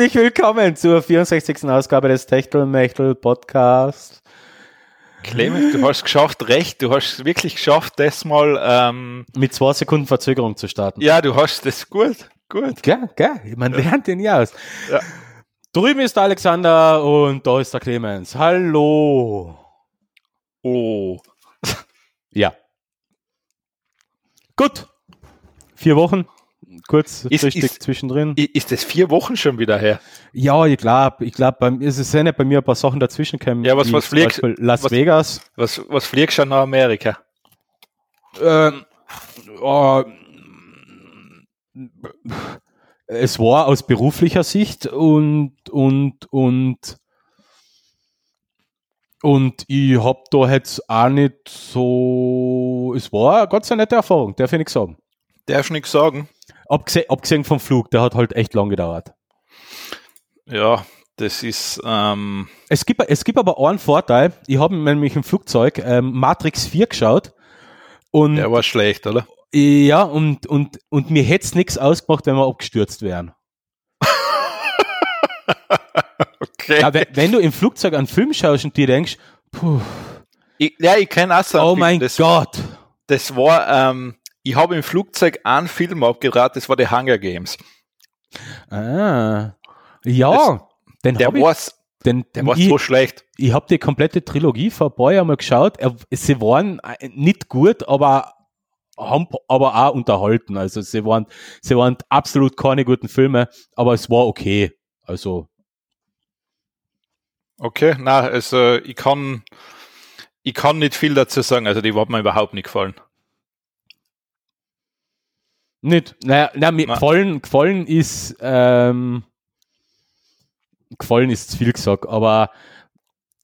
Herzlich willkommen zur 64. Ausgabe des Techtelmechtel Podcast. Clemens, du hast geschafft, recht, du hast wirklich geschafft, das mal ähm, mit zwei Sekunden Verzögerung zu starten. Ja, du hast das gut, gut. Gell, gell, man lernt den nie aus. Ja. Drüben ist der Alexander und da ist der Clemens. Hallo. Oh. Ja. Gut. Vier Wochen. Kurz ist, richtig ist, zwischendrin. Ist das vier Wochen schon wieder her? Ja, ich glaube, ich glaube, es ist ja nicht bei mir ein paar Sachen dazwischen gekommen. Ja, was, was fliegst Las was, Vegas. Was, was fliegst du nach Amerika? Ähm, oh, es war aus beruflicher Sicht und, und, und und ich hab da jetzt auch nicht so. Es war eine ganz nette Erfahrung, darf ich nicht sagen. Darf ich nicht sagen. Abgesehen, abgesehen vom Flug, der hat halt echt lang gedauert. Ja, das ist. Ähm es, gibt, es gibt aber einen Vorteil. Ich habe nämlich im Flugzeug ähm, Matrix 4 geschaut. Und, der war schlecht, oder? Ja, und, und, und mir hätte es nichts ausgemacht, wenn wir abgestürzt wären. okay. Ja, wenn du im Flugzeug einen Film schaust und dir denkst, puh. Ich, ja, ich kenne auch so einen Oh Film. mein das, Gott. Das war, ähm, ich habe im Flugzeug einen Film abgeraten, das war The Hunger Games. Ah. Ja, das, den der war den, der war so schlecht. Ich habe die komplette Trilogie vorbei einmal geschaut. Sie waren äh, nicht gut, aber haben aber auch unterhalten. Also sie waren, sie waren absolut keine guten Filme, aber es war okay. Also. Okay, na, also ich kann, ich kann nicht viel dazu sagen. Also die hat mir überhaupt nicht gefallen. Nicht, naja, na, mir gefallen, gefallen ist, ähm, gefallen ist zu viel gesagt, aber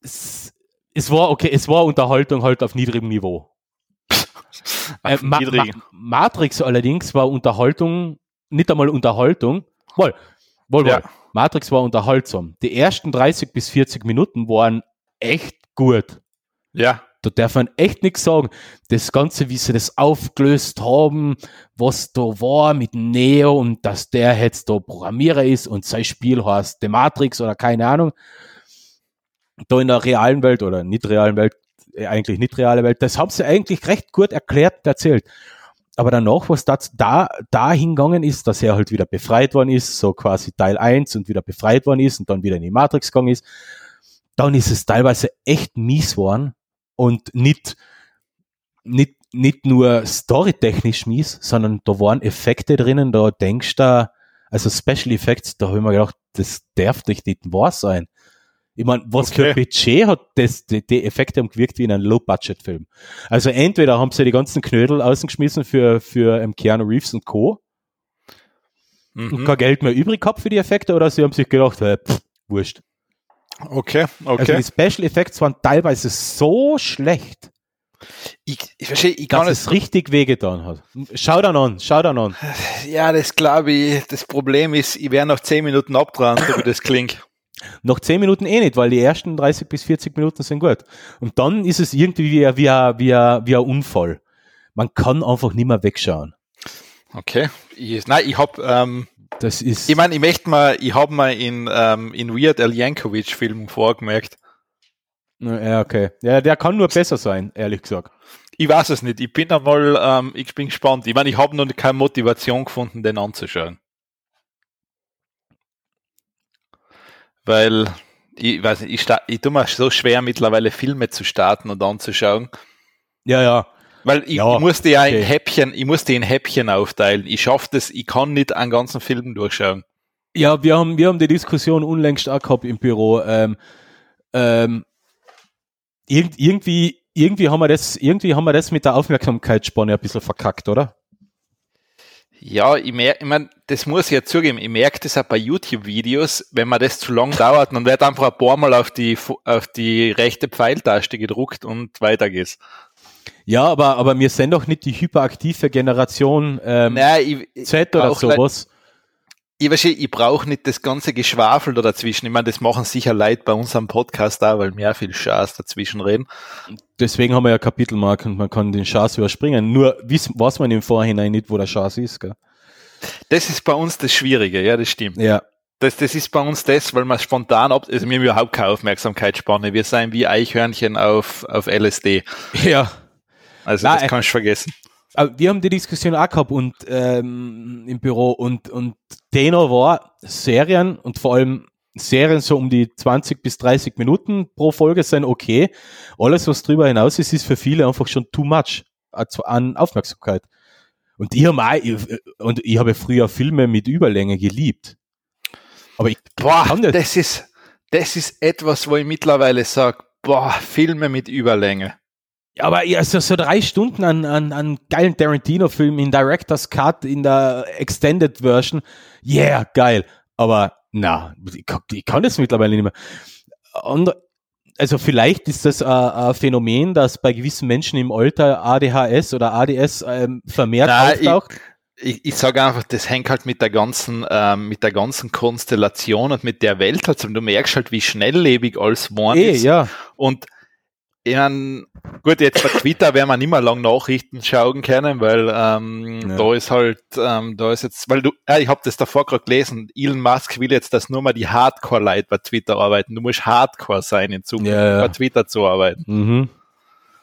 es, es war okay, es war Unterhaltung halt auf niedrigem Niveau. Äh, Ma Ma Matrix allerdings war Unterhaltung, nicht einmal Unterhaltung. Wohl, wohl, ja. wohl. Matrix war unterhaltsam. Die ersten 30 bis 40 Minuten waren echt gut. Ja. Da darf man echt nichts sagen. Das Ganze, wie sie das aufgelöst haben, was da war mit Neo und dass der jetzt da Programmierer ist und sein Spiel heißt The Matrix oder keine Ahnung. Da in der realen Welt oder nicht realen Welt äh, eigentlich nicht reale Welt. Das haben sie eigentlich recht gut erklärt und erzählt. Aber danach, was das da, da hingegangen ist, dass er halt wieder befreit worden ist, so quasi Teil 1 und wieder befreit worden ist und dann wieder in die Matrix gegangen ist, dann ist es teilweise echt mies worden und nicht, nicht, nicht nur storytechnisch mies, sondern da waren Effekte drinnen, da denkst du, also Special Effects, da habe ich mir gedacht, das darf doch nicht wahr sein. Ich meine, was okay. für Budget hat das, die, die Effekte haben gewirkt wie in einem Low-Budget-Film. Also entweder haben sie die ganzen Knödel außengeschmissen für, für um, Keanu Reeves und Co. Mhm. und kein Geld mehr übrig gehabt für die Effekte oder sie haben sich gedacht, hey, pff, wurscht. Okay, okay. Also die Special Effects waren teilweise so schlecht. Ich, ich verstehe, ich kann dass es richtig wehgetan hat. Schau dann an, schau dann an. Ja, das glaube ich. Das Problem ist, ich werde nach 10 Minuten abdran, so wie das klingt. Nach 10 Minuten eh nicht, weil die ersten 30 bis 40 Minuten sind gut. Und dann ist es irgendwie wie, wie, wie, wie ein Unfall. Man kann einfach nicht mehr wegschauen. Okay. Ich, nein, ich habe, ähm, das ist. Ich meine, ich möchte mal, ich habe mal in, ähm, in Weird Al Yankovic Filmen vorgemerkt. Ja, okay. Ja, der kann nur besser sein, ehrlich gesagt. Ich weiß es nicht. Ich bin einmal, ähm, ich bin gespannt. Ich meine, ich habe noch keine Motivation gefunden, den anzuschauen. weil ich weiß nicht, ich, ich tue mir so schwer mittlerweile Filme zu starten und anzuschauen. Ja, ja. Weil ich, ja, ich musste ja okay. in Häppchen, ich musste in Häppchen aufteilen. Ich schaffe das, ich kann nicht einen ganzen Film durchschauen. Ja, wir haben, wir haben die Diskussion unlängst auch gehabt im Büro. Ähm, ähm, irgendwie, irgendwie haben wir das, irgendwie haben wir das mit der Aufmerksamkeitsspanne ein bisschen verkackt, oder? Ja, ich merke, ich mein, das muss ich ja zugeben, ich merke das auch bei YouTube-Videos, wenn man das zu lang dauert, dann wird einfach ein paar Mal auf die, auf die rechte Pfeiltaste gedruckt und weiter geht's. Ja, aber, aber wir sind doch nicht die hyperaktive Generation ähm, Nein, ich, Z oder sowas ich, weiß, ich brauche nicht das ganze Geschwafel da dazwischen. Ich meine, das machen sicher Leute bei unserem Podcast auch, weil wir viel Schaß dazwischen reden. Deswegen haben wir ja Kapitelmarken und man kann den Schaß überspringen. Nur wissen, weiß man im Vorhinein nicht, wo der Schaß ist. Gell? Das ist bei uns das Schwierige, ja, das stimmt. Ja. das, das ist bei uns das, weil man spontan ab, also wir haben überhaupt keine Aufmerksamkeitsspanne. Wir sind wie Eichhörnchen auf, auf LSD. Ja. Also Nein, das kannst du vergessen. Wir haben die Diskussion auch gehabt und ähm, im Büro und, und Tenor war Serien und vor allem Serien so um die 20 bis 30 Minuten pro Folge sind okay. Alles, was drüber hinaus ist, ist für viele einfach schon too much an Aufmerksamkeit. Und ich habe auch, und ich habe früher Filme mit Überlänge geliebt. Aber ich boah, das ist, das ist etwas, wo ich mittlerweile sage, boah, Filme mit Überlänge. Ja, aber also so drei Stunden an, an, an geilen Tarantino-Filmen in Director's Cut, in der Extended Version, yeah, geil. Aber na, ich, ich kann das mittlerweile nicht mehr. Und also vielleicht ist das ein, Phänomen, das bei gewissen Menschen im Alter ADHS oder ADS ähm, vermehrt Nein, auftaucht. Ich, ich, ich sage einfach, das hängt halt mit der ganzen, ähm, mit der ganzen Konstellation und mit der Welt halt. Du merkst halt, wie schnelllebig alles geworden eh, ist. Ja. Und ich mein, gut, jetzt bei Twitter werden wir nicht mehr lang Nachrichten schauen können, weil ähm, ja. da ist halt, ähm, da ist jetzt, weil du, äh, ich habe das davor gerade gelesen, Elon Musk will jetzt, dass nur mal die Hardcore-Leute bei Twitter arbeiten. Du musst Hardcore sein in Zukunft, ja, ja. bei Twitter zu arbeiten. Mhm.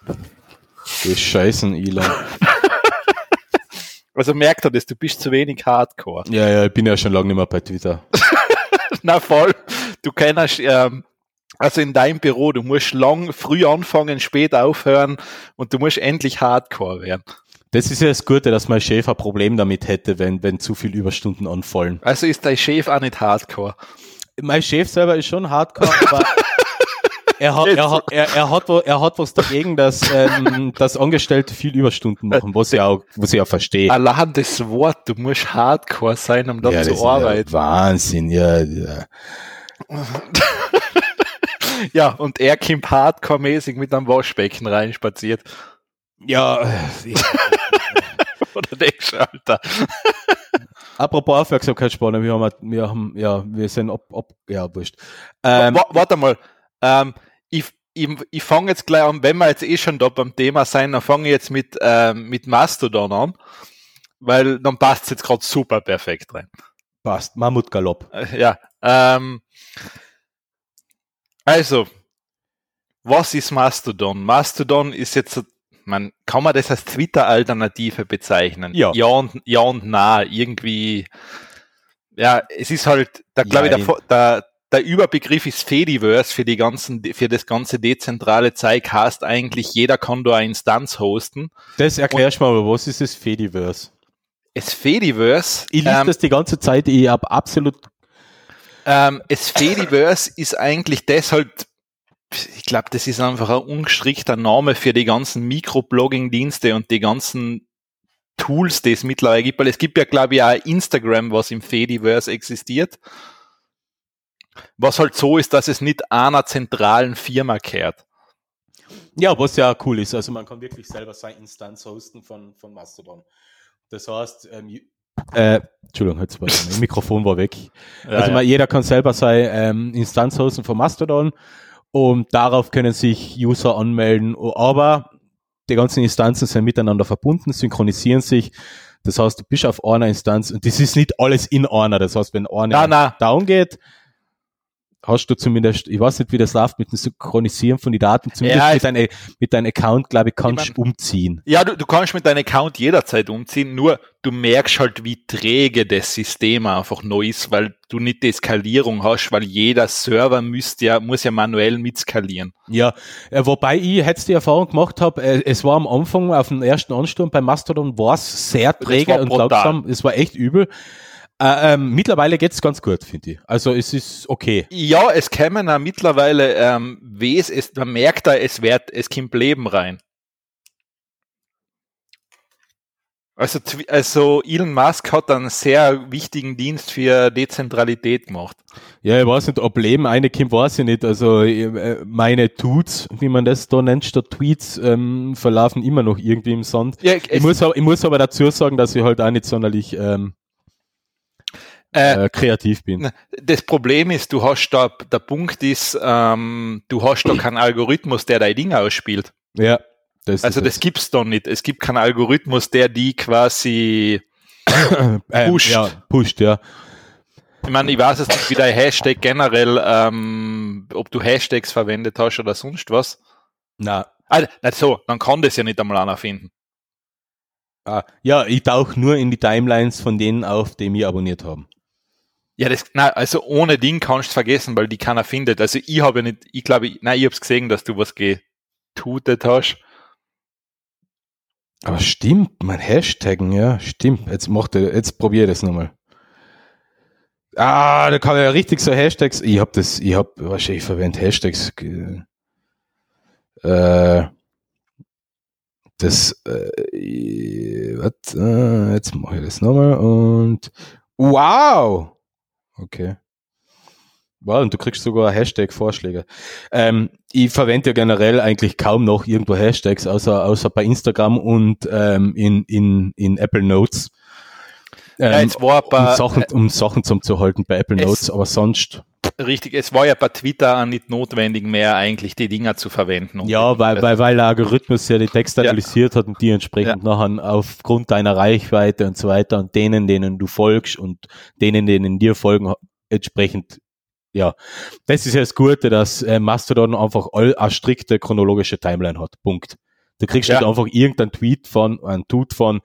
Das Scheißen, Elon. also merkt er das, du bist zu wenig Hardcore. Ja, ja, ich bin ja schon lange nicht mehr bei Twitter. Na voll. Du kennst, ähm, also in deinem Büro, du musst lang, früh anfangen, spät aufhören und du musst endlich Hardcore werden. Das ist ja das Gute, dass mein Chef ein Problem damit hätte, wenn, wenn zu viel Überstunden anfallen. Also ist dein Chef auch nicht Hardcore? Mein Chef selber ist schon Hardcore, aber er hat, er, hat, er, er, hat, er hat was dagegen, dass, ähm, dass Angestellte viel Überstunden machen, was ich auch, was ich auch verstehe. Allein das Wort, du musst Hardcore sein, um dort ja, zu arbeiten. Ja Wahnsinn, ja. ja. ja, und er kommt hardcore-mäßig mit einem Waschbecken reinspaziert. Ja. Oder denkst Alter. Apropos Aufmerksamkeitsspanne, wir haben, wir haben, ja, wir sind ob, ob, ja, wurscht. Ähm, warte mal, ähm, ich, ich, ich fange jetzt gleich an, wenn wir jetzt eh schon da beim Thema sein, dann fange ich jetzt mit, ähm, mit Mastodon an, weil dann passt es jetzt gerade super perfekt rein. Passt, Mammutgalopp. Äh, ja, ähm, also, was ist Mastodon? Mastodon ist jetzt, man, kann man das als Twitter-Alternative bezeichnen? Ja. Ja und, ja und na, irgendwie, ja, es ist halt, da glaube ich, der, der, der Überbegriff ist Fediverse für die ganzen, für das ganze dezentrale Zeug heißt eigentlich, jeder kann da eine Instanz hosten. Das erklärst du mal, was ist das Fediverse? Es Fediverse. Ich lese ähm, das die ganze Zeit, ich habe absolut ähm, es Fediverse ist eigentlich deshalb, ich glaube, das ist einfach ein ungestrickter Name für die ganzen Mikroblogging-Dienste und die ganzen Tools, die es mittlerweile gibt, weil es gibt ja, glaube ich, auch Instagram, was im Fediverse existiert. Was halt so ist, dass es nicht einer zentralen Firma kehrt. Ja, was ja cool ist. Also man kann wirklich selber seine Instanz hosten von, von Mastodon. Das heißt, ähm, äh, Entschuldigung, jetzt war mein Mikrofon war weg. Ja, also ja. Man, jeder kann selber seine ähm, Instanz hosten von Mastodon und darauf können sich User anmelden, aber die ganzen Instanzen sind miteinander verbunden, synchronisieren sich. Das heißt, du bist auf einer Instanz und das ist nicht alles in einer. Das heißt, wenn eine down geht, hast du zumindest, ich weiß nicht, wie das läuft mit dem Synchronisieren von den Daten, zumindest ja, mit, deinem, mit deinem Account, glaube ich, kannst du umziehen. Ja, du, du kannst mit deinem Account jederzeit umziehen, nur du merkst halt, wie träge das System einfach neu ist, weil du nicht die Skalierung hast, weil jeder Server müsste ja, muss ja manuell mitskalieren. Ja, äh, wobei ich jetzt die Erfahrung gemacht habe, äh, es war am Anfang auf dem ersten Ansturm bei Mastodon war es sehr träge und langsam, es war echt übel. Äh, ähm, mittlerweile geht's ganz gut, finde ich. Also es ist okay. Ja, es kämen ja mittlerweile, ähm, wie es man merkt da, es wird, es kommt Leben rein. Also, also Elon Musk hat einen sehr wichtigen Dienst für Dezentralität gemacht. Ja, ich weiß nicht, ob Leben eine kommt, weiß ich nicht. Also äh, meine Tuts, wie man das da nennt, statt Tweets, ähm, verlaufen immer noch irgendwie im Sand. Ja, ich, muss, ich muss aber dazu sagen, dass ich halt auch nicht sonderlich ähm, äh, äh, kreativ bin. Das Problem ist, du hast da, der Punkt ist, ähm, du hast da keinen Algorithmus, der dein Ding ausspielt. Ja. Das also das, das gibt's doch nicht. Es gibt keinen Algorithmus, der die quasi pusht. Ähm, ja, pusht, ja. ich meine, ich weiß jetzt nicht, wie dein Hashtag generell, ähm, ob du Hashtags verwendet hast oder sonst was. Na. Nicht so, dann kann das ja nicht einmal einer finden. Ah, ja, ich tauche nur in die Timelines von denen auf, die mich abonniert haben. Ja, das, nein, also ohne Ding kannst du vergessen, weil die keiner findet. Also ich habe ja nicht, ich glaube, nein, ich habe es gesehen, dass du was getutet hast. Aber stimmt, mein Hashtaggen, ja, stimmt. Jetzt macht er, jetzt probier das nochmal. Ah, da kann man ja richtig so Hashtags. Ich hab das, ich hab, wahrscheinlich verwendet Hashtags. Äh, das, äh, wat, äh, jetzt mache ich das nochmal und wow! Okay. Wow, und du kriegst sogar Hashtag-Vorschläge. Ähm, ich verwende ja generell eigentlich kaum noch irgendwo Hashtags, außer, außer bei Instagram und ähm, in, in, in Apple Notes. Ähm, ja, jetzt war um, Sachen, um Sachen zum zu halten bei Apple Notes, aber sonst. Richtig, es war ja bei Twitter auch nicht notwendig mehr, eigentlich die Dinger zu verwenden. Ja, weil, weil, weil der Algorithmus ja die Texte analysiert ja. hat und die entsprechend ja. nachher aufgrund deiner Reichweite und so weiter und denen, denen du folgst und denen, denen dir folgen, entsprechend ja, das ist ja das Gute, dass äh, Mastodon einfach all eine strikte chronologische Timeline hat. Punkt. Du kriegst ja. nicht einfach irgendeinen Tweet von, ein Tut von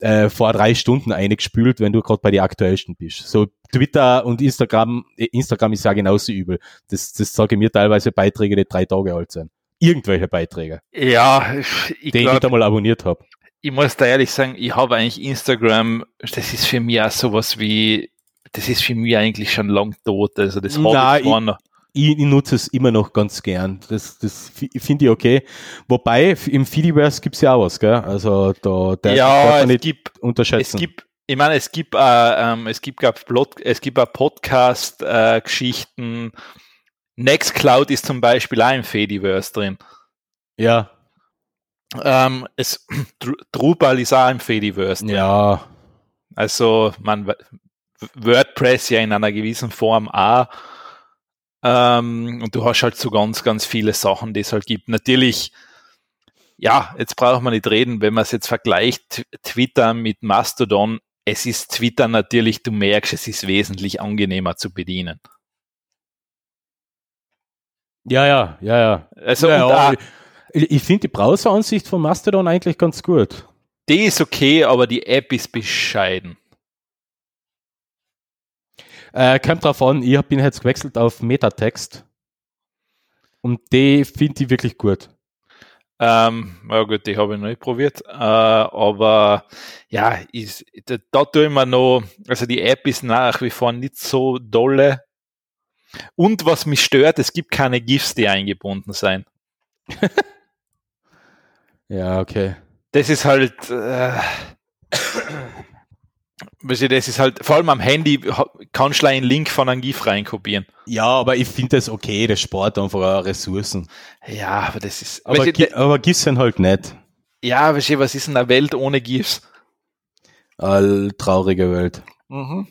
äh, vor drei Stunden eingespült, wenn du gerade bei den aktuellsten bist. So Twitter und Instagram, äh, Instagram ist ja genauso übel. Das, das sage mir teilweise Beiträge, die drei Tage alt sind. Irgendwelche Beiträge. Ja, ich die glaub, ich da mal abonniert habe. Ich muss da ehrlich sagen, ich habe eigentlich Instagram, das ist für mich auch sowas wie, das ist für mich eigentlich schon lang tot. Also das habe ich noch ich, ich nutze es immer noch ganz gern. Das, das finde ich okay. Wobei, im Fediverse gibt es ja auch was, gell? Also da der ja, es gibt, unterschätzen. Es gibt, ich meine, es gibt, äh, ähm, es gibt, Plot, es gibt auch Podcast-Geschichten. Äh, Nextcloud ist zum Beispiel auch im Fediverse drin. Ja. Ähm, es, Drupal ist auch im Fediverse drin. Ja. Also, man, WordPress ja in einer gewissen Form auch. Ähm, und du hast halt so ganz, ganz viele Sachen, die es halt gibt. Natürlich, ja, jetzt braucht man nicht reden, wenn man es jetzt vergleicht, Twitter mit Mastodon, es ist Twitter natürlich, du merkst, es ist wesentlich angenehmer zu bedienen. Ja, ja, ja, ja. Also, ja, ja, ich, ich finde die Browser-Ansicht von Mastodon eigentlich ganz gut. Die ist okay, aber die App ist bescheiden. Äh, kommt drauf an, ich bin jetzt gewechselt auf Metatext. Und die finde ich wirklich gut. Ähm, ja gut, die habe ich noch nicht probiert. Äh, aber ja, ist, da, da tue ich mir noch, also die App ist nach wie vor nicht so dolle. Und was mich stört, es gibt keine GIFs, die eingebunden sein. ja, okay. Das ist halt. Äh, Weißt du, das ist halt, vor allem am Handy kannst du einen Link von einem GIF reinkopieren. Ja, aber ich finde das okay, das spart einfach Ressourcen. Ja, aber das ist. Aber, weißt du, aber GIFs sind halt nett. Ja, weißt du, was ist in der Welt ohne GIFs? All traurige Welt. Mhm.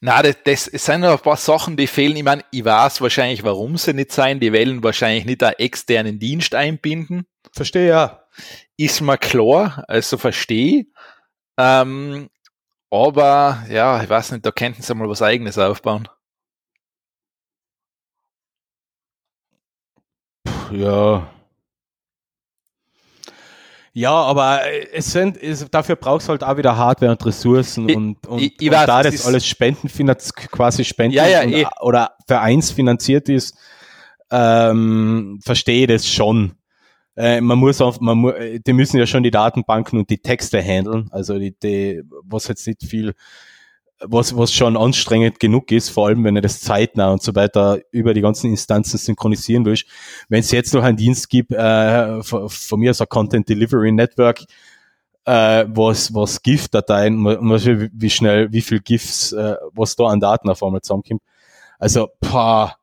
Na, das, das sind noch ein paar Sachen, die fehlen. Ich meine, ich weiß wahrscheinlich, warum sie nicht sein. Die wollen wahrscheinlich nicht einen externen Dienst einbinden. Verstehe ja. Ist mir klar, also verstehe. Ähm, aber ja, ich weiß nicht, da könnten sie mal was eigenes aufbauen. Ja. Ja, aber es sind, es, dafür brauchst du halt auch wieder Hardware und Ressourcen ich, und, und, ich, ich und weiß, da das alles spendenfinanziert, quasi spenden ja, ja, und, eh. oder vereinsfinanziert ist, ähm, verstehe das schon äh, man muss auf, man mu die müssen ja schon die Datenbanken und die Texte handeln, also die, die was jetzt nicht viel, was, was schon anstrengend genug ist, vor allem wenn du das zeitnah und so weiter über die ganzen Instanzen synchronisieren willst. Wenn es jetzt noch einen Dienst gibt, äh, von, von mir aus ein Content Delivery Network, äh, was, was GIF-Dateien, wie schnell, wie viel GIFs, äh, was da an Daten auf einmal zusammenkommt. Also, pah,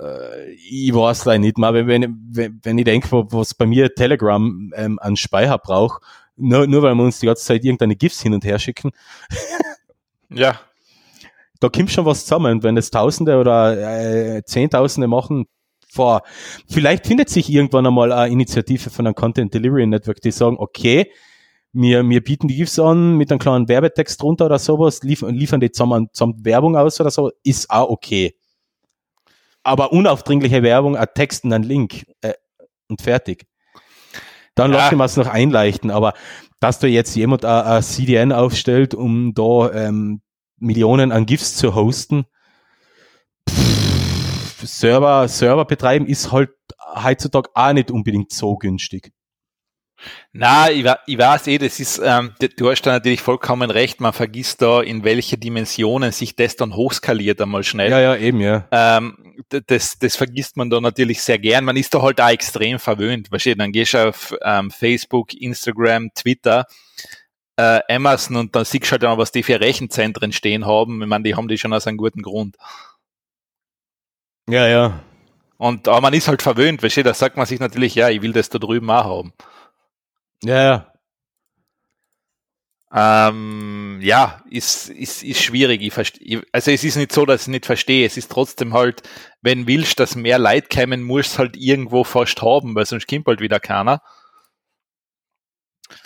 äh, ich weiß leider nicht mal, wenn, wenn, wenn ich denke, was bei mir Telegram ähm, an Speicher braucht, nur, nur weil wir uns die ganze Zeit irgendeine GIFs hin und her schicken. ja. Da kommt schon was zusammen, wenn es Tausende oder äh, Zehntausende machen. Vor. Vielleicht findet sich irgendwann einmal eine Initiative von einem Content Delivery Network, die sagen, okay, wir, wir bieten die GIFs an mit einem kleinen Werbetext drunter oder sowas, liefern, liefern die zusammen, zusammen Werbung aus oder so, ist auch okay. Aber unaufdringliche Werbung, ein Text und ein Link äh, und fertig. Dann ja. lasse ich mir es noch einleichten, aber dass da jetzt jemand ein CDN aufstellt, um da ähm, Millionen an GIFs zu hosten, pff, Server, Server betreiben ist halt heutzutage auch nicht unbedingt so günstig. Na, ich, ich weiß eh, das ist, ähm, du hast da natürlich vollkommen recht, man vergisst da, in welche Dimensionen sich das dann hochskaliert einmal schnell. Ja, ja, eben, ja. Ähm, das, das vergisst man da natürlich sehr gern. Man ist da halt auch extrem verwöhnt. Weißt du, dann gehst du auf ähm, Facebook, Instagram, Twitter, äh, Amazon und dann siehst du halt dann, was die für Rechenzentren stehen haben. Ich meine, die haben die schon aus einem guten Grund. Ja, ja. Und aber man ist halt verwöhnt, weißt du, da sagt man sich natürlich, ja, ich will das da drüben auch haben. Ja, ja. Ähm, ja, ist, ist, ist schwierig. Ich verstehe, also es ist nicht so, dass ich nicht verstehe. Es ist trotzdem halt, wenn willst, dass mehr Leid kämen, musst halt irgendwo fast haben, weil sonst kommt halt wieder keiner.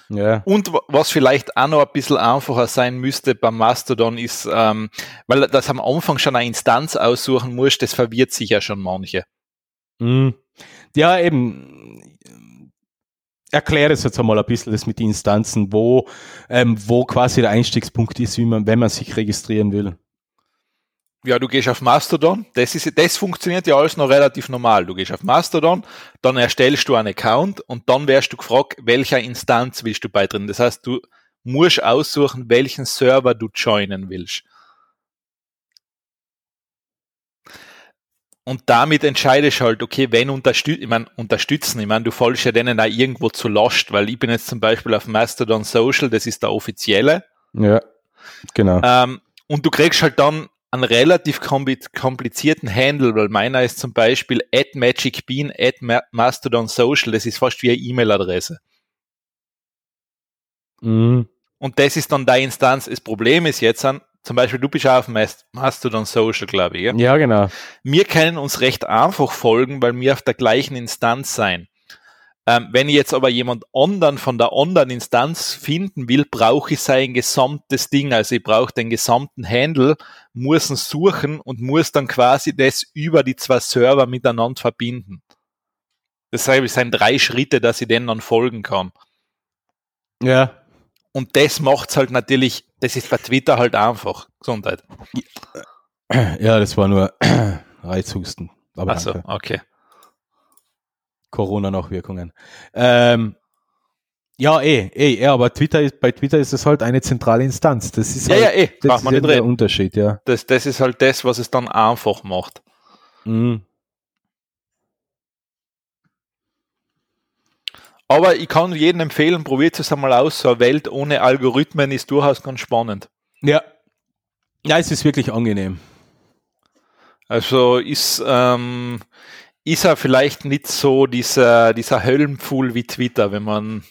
Ja. Und was vielleicht auch noch ein bisschen einfacher sein müsste beim Mastodon ist, ähm, weil das am Anfang schon eine Instanz aussuchen muss, das verwirrt sich ja schon manche. Mhm. Ja, eben erkläre es jetzt einmal ein bisschen das mit den Instanzen, wo, ähm, wo quasi der Einstiegspunkt ist, wie man, wenn man sich registrieren will. Ja, du gehst auf Mastodon. Das ist, das funktioniert ja alles noch relativ normal. Du gehst auf Mastodon, dann erstellst du einen Account und dann wirst du gefragt, welcher Instanz willst du beitreten. Das heißt, du musst aussuchen, welchen Server du joinen willst. Und damit entscheidest du halt, okay, wenn unterstützen, ich meine, unterstützen, ich meine, du fallst ja denen da irgendwo zu Last, weil ich bin jetzt zum Beispiel auf Mastodon Social, das ist der offizielle. Ja, genau. Ähm, und du kriegst halt dann einen relativ komplizierten Handle, weil meiner ist zum Beispiel at magicbean at mastodon social, das ist fast wie eine E-Mail-Adresse. Mhm. Und das ist dann deine Instanz. Das Problem ist jetzt an, zum Beispiel, du bist auf Mastodon Social, glaube ich. Ja? ja, genau. Wir können uns recht einfach folgen, weil wir auf der gleichen Instanz sein. Ähm, wenn ich jetzt aber jemand anderen von der anderen Instanz finden will, brauche ich sein gesamtes Ding. Also ich brauche den gesamten Handle, muss ihn suchen und muss dann quasi das über die zwei Server miteinander verbinden. Es sind drei Schritte, dass ich denen dann folgen kann. Ja. Und das macht's halt natürlich, das ist bei Twitter halt einfach. Gesundheit. Ja, das war nur Reizhusten. Aber Ach so, okay. Corona-Nachwirkungen. Ähm, ja, eh, eh, ja, aber Twitter ist, bei Twitter ist es halt eine zentrale Instanz. Das ist ja, halt, ja, eh, das ist der Unterschied, ja. Das, das ist halt das, was es dann einfach macht. Mhm. Aber ich kann jedem empfehlen, probiert es einmal aus. So eine Welt ohne Algorithmen ist durchaus ganz spannend. Ja. Ja, es ist wirklich angenehm. Also ist, ähm, ist er vielleicht nicht so dieser, dieser Höllenpfuhl wie Twitter, wenn man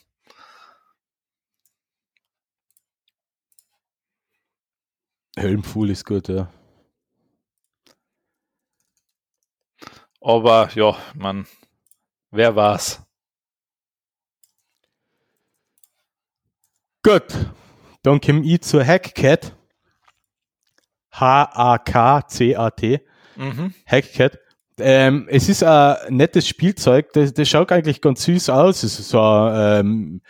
Höllenpfuhl ist gut, ja. Aber ja, man, wer war's? Gut, dann komme ich zur Hackcat. H-A-K-C-A-T. Mhm. Hackcat. Ähm, es ist ein nettes Spielzeug, das, das schaut eigentlich ganz süß aus. Es ist so, ähm,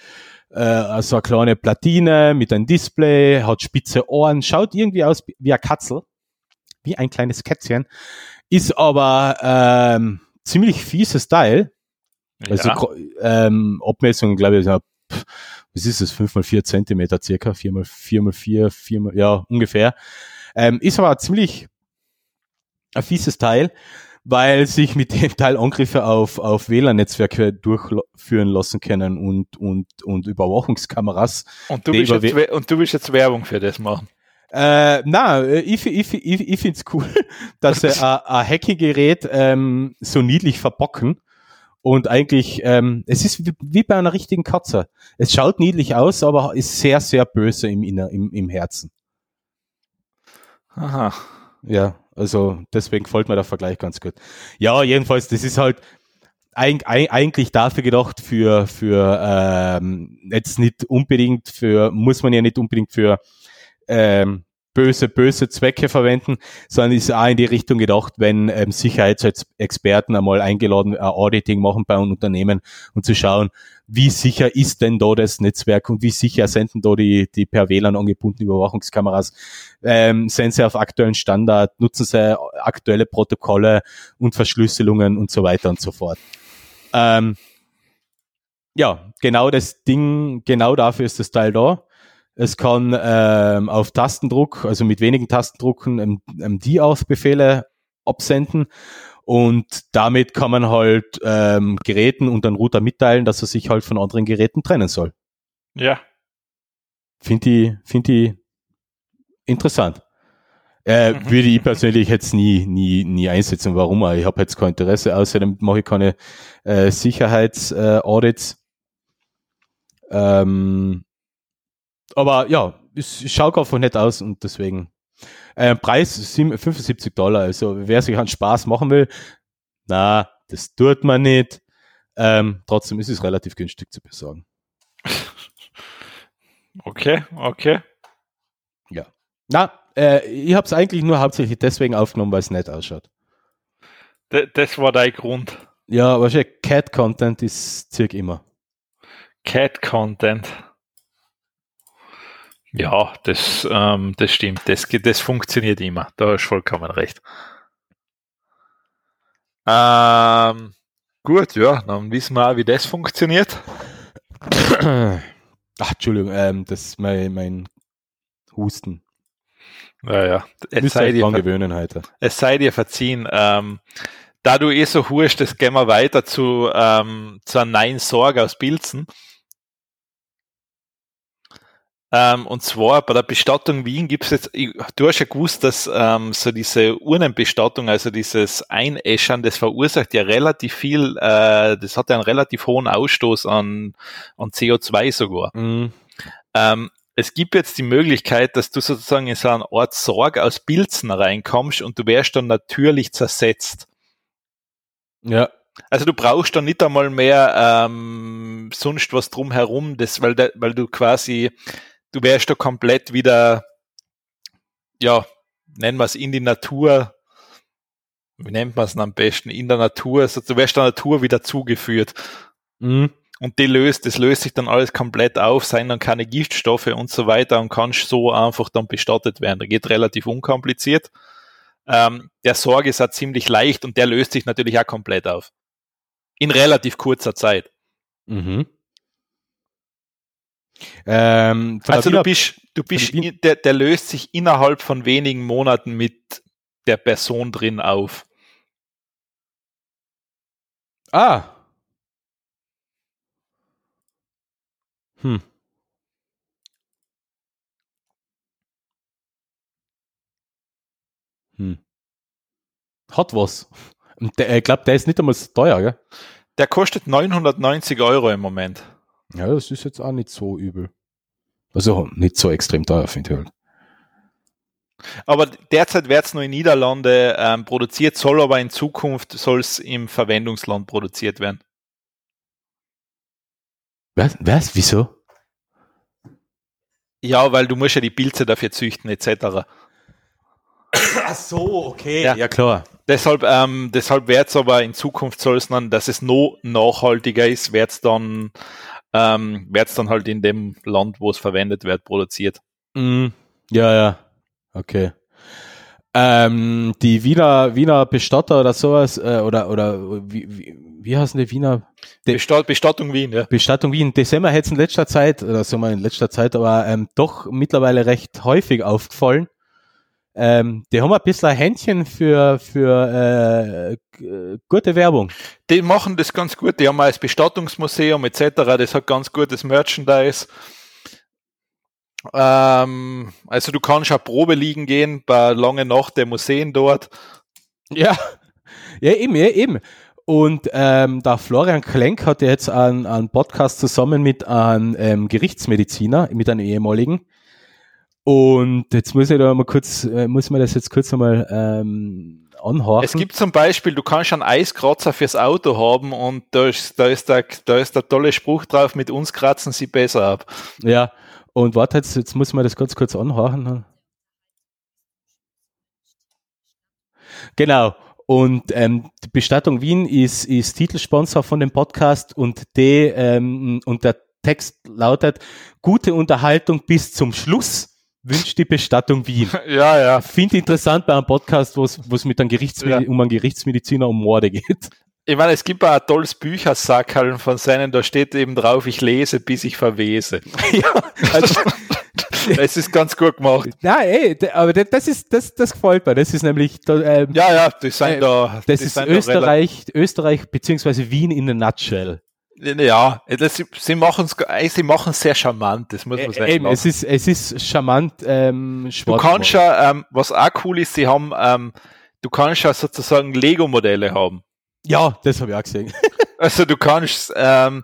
äh, so eine kleine Platine mit einem Display, hat spitze Ohren, schaut irgendwie aus wie ein Katzel, wie ein kleines Kätzchen, ist aber ähm, ziemlich fieses Teil. Also ja. ähm, Abmessungen, glaube ich, so, pff, was ist es, 5 mal 4 Zentimeter circa, 4 mal 4 mal 4, 4 mal, ja, ungefähr. Ähm, ist aber ziemlich ein fieses Teil, weil sich mit dem Teil Angriffe auf, auf WLAN-Netzwerke durchführen lassen können und, und, und Überwachungskameras. Und du, willst jetzt, und du willst jetzt Werbung für das machen? Äh, na, ich, ich, ich, ich finde es cool, dass sie ein Hacking-Gerät ähm, so niedlich verbocken und eigentlich, ähm, es ist wie, wie bei einer richtigen Katze. Es schaut niedlich aus, aber ist sehr, sehr böse im, Inner, im, im Herzen. Aha. Ja, also deswegen gefällt mir der Vergleich ganz gut. Ja, jedenfalls, das ist halt, eigentlich dafür gedacht für, für ähm, jetzt nicht unbedingt für, muss man ja nicht unbedingt für ähm, böse, böse Zwecke verwenden, sondern ist auch in die Richtung gedacht, wenn ähm, Sicherheitsexperten einmal eingeladen ein Auditing machen bei einem Unternehmen und zu schauen, wie sicher ist denn da das Netzwerk und wie sicher sind denn da die, die per WLAN angebundenen Überwachungskameras? Ähm, sind sie auf aktuellen Standard? Nutzen sie aktuelle Protokolle und Verschlüsselungen und so weiter und so fort? Ähm, ja, genau das Ding, genau dafür ist das Teil da. Es kann ähm, auf Tastendruck, also mit wenigen Tastendrucken, MD-Auth-Befehle absenden und damit kann man halt ähm, Geräten und dann Router mitteilen, dass er sich halt von anderen Geräten trennen soll. Ja. Finde ich, finde ich interessant. Äh, mhm. Würde ich persönlich jetzt nie, nie, nie einsetzen. Warum? Ich habe jetzt kein Interesse, außerdem mache ich keine äh, Sicherheitsaudits. Äh, ähm, aber ja, es schaut einfach nett aus und deswegen äh, Preis 75 Dollar. Also wer sich an Spaß machen will, na, das tut man nicht. Ähm, trotzdem ist es relativ günstig zu besorgen. Okay, okay. Ja. Na, äh, ich habe es eigentlich nur hauptsächlich deswegen aufgenommen, weil es nett ausschaut. D das war dein Grund. Ja, aber Cat-Content ist circa immer. Cat-Content. Ja, das, ähm, das stimmt. Das, das funktioniert immer. Da hast du vollkommen recht. Ähm, gut, ja, dann wissen wir auch, wie das funktioniert. Ach, Entschuldigung, ähm, das ist mein, mein Husten. Ja, ja. Es sei, dir gewöhnen heute. es sei dir verziehen. Ähm, da du eh so hurst, das gehen wir weiter zu, ähm, zu einem neuen Sorg aus Pilzen. Ähm, und zwar bei der Bestattung Wien gibt es jetzt, du hast ja gewusst, dass ähm, so diese Urnenbestattung, also dieses Einäschern, das verursacht ja relativ viel, äh, das hat ja einen relativ hohen Ausstoß an, an CO2 sogar. Mhm. Ähm, es gibt jetzt die Möglichkeit, dass du sozusagen in so eine Art Sorg aus Pilzen reinkommst und du wärst dann natürlich zersetzt. Ja. Also du brauchst dann nicht einmal mehr ähm, sonst was drumherum, das, weil, de, weil du quasi du wärst da komplett wieder, ja, nennen wir es in die Natur, wie nennt man es am besten, in der Natur, also du wärst der Natur wieder zugeführt. Mhm. Und die löst, das löst sich dann alles komplett auf, seien dann keine Giftstoffe und so weiter und kannst so einfach dann bestattet werden. Der geht relativ unkompliziert. Ähm, der Sorg ist auch ziemlich leicht und der löst sich natürlich auch komplett auf. In relativ kurzer Zeit. Mhm. Ähm, also du bist, du bist, der, der löst sich innerhalb von wenigen Monaten mit der Person drin auf. Ah. Hm. Hm. Hat was. Der, ich glaube, der ist nicht einmal so teuer, gell? Der kostet 990 Euro im Moment. Ja, das ist jetzt auch nicht so übel. Also nicht so extrem teuer, finde ich halt. Aber derzeit wird es nur in Niederlande ähm, produziert, soll aber in Zukunft soll es im Verwendungsland produziert werden. Was? Was? Wieso? Ja, weil du musst ja die Pilze dafür züchten etc. Ach so, okay. Ja, ja klar. Deshalb, ähm, deshalb wird es aber in Zukunft soll es dann, dass es noch nachhaltiger ist, wird es dann ähm, wird es dann halt in dem Land, wo es verwendet wird, produziert. Mm, ja, ja. Okay. Ähm, die Wiener, Wiener Bestatter oder sowas, äh, oder, oder wie, wie, wie heißen die Wiener? De Bestatt, Bestattung Wien, ja. Bestattung Wien. Das sind mir jetzt in letzter Zeit, oder so mal in letzter Zeit, aber ähm, doch mittlerweile recht häufig aufgefallen. Ähm, die haben ein bisschen ein Händchen für, für äh, gute Werbung. Die machen das ganz gut. Die haben ein Bestattungsmuseum etc. Das hat ganz gutes Merchandise. Ähm, also du kannst auch Probe liegen gehen bei lange Nacht der Museen dort. Ja, ja eben, ja, eben. Und ähm, der Florian Klenk hat jetzt einen, einen Podcast zusammen mit einem ähm, Gerichtsmediziner, mit einem ehemaligen. Und jetzt muss ich da mal kurz, äh, muss man das jetzt kurz einmal ähm, anhorchen. Es gibt zum Beispiel, du kannst einen Eiskratzer fürs Auto haben und da ist, da ist, der, da ist der tolle Spruch drauf, mit uns kratzen sie besser ab. Ja, und warte, jetzt, jetzt muss man das ganz kurz anhorchen. Genau. Und ähm, die Bestattung Wien ist, ist Titelsponsor von dem Podcast und, die, ähm, und der Text lautet, gute Unterhaltung bis zum Schluss wünscht die Bestattung Wien. Ja, ja. Finde interessant bei einem Podcast, wo es mit einem Gerichtsmedi ja. um einen Gerichtsmediziner um Morde geht. Ich meine, es gibt ein tolles Büchersackerl von seinen, da steht eben drauf, ich lese, bis ich verwese. ja, also, es ist ganz gut gemacht. Ja, ey, aber das ist, das, das gefällt mir. Das ist nämlich, ähm, ja, ja, die sind äh, da. Das ist Österreich, Österreich beziehungsweise Wien in a nutshell. Ja, das, sie machen es sie machen's sehr charmant, das muss man sagen. Eben, es ist, es ist charmant ähm, Du kannst ja, ähm, was auch cool ist, sie haben, ähm, du kannst ja sozusagen Lego-Modelle haben. Ja, das habe ich auch gesehen. also du kannst, ähm,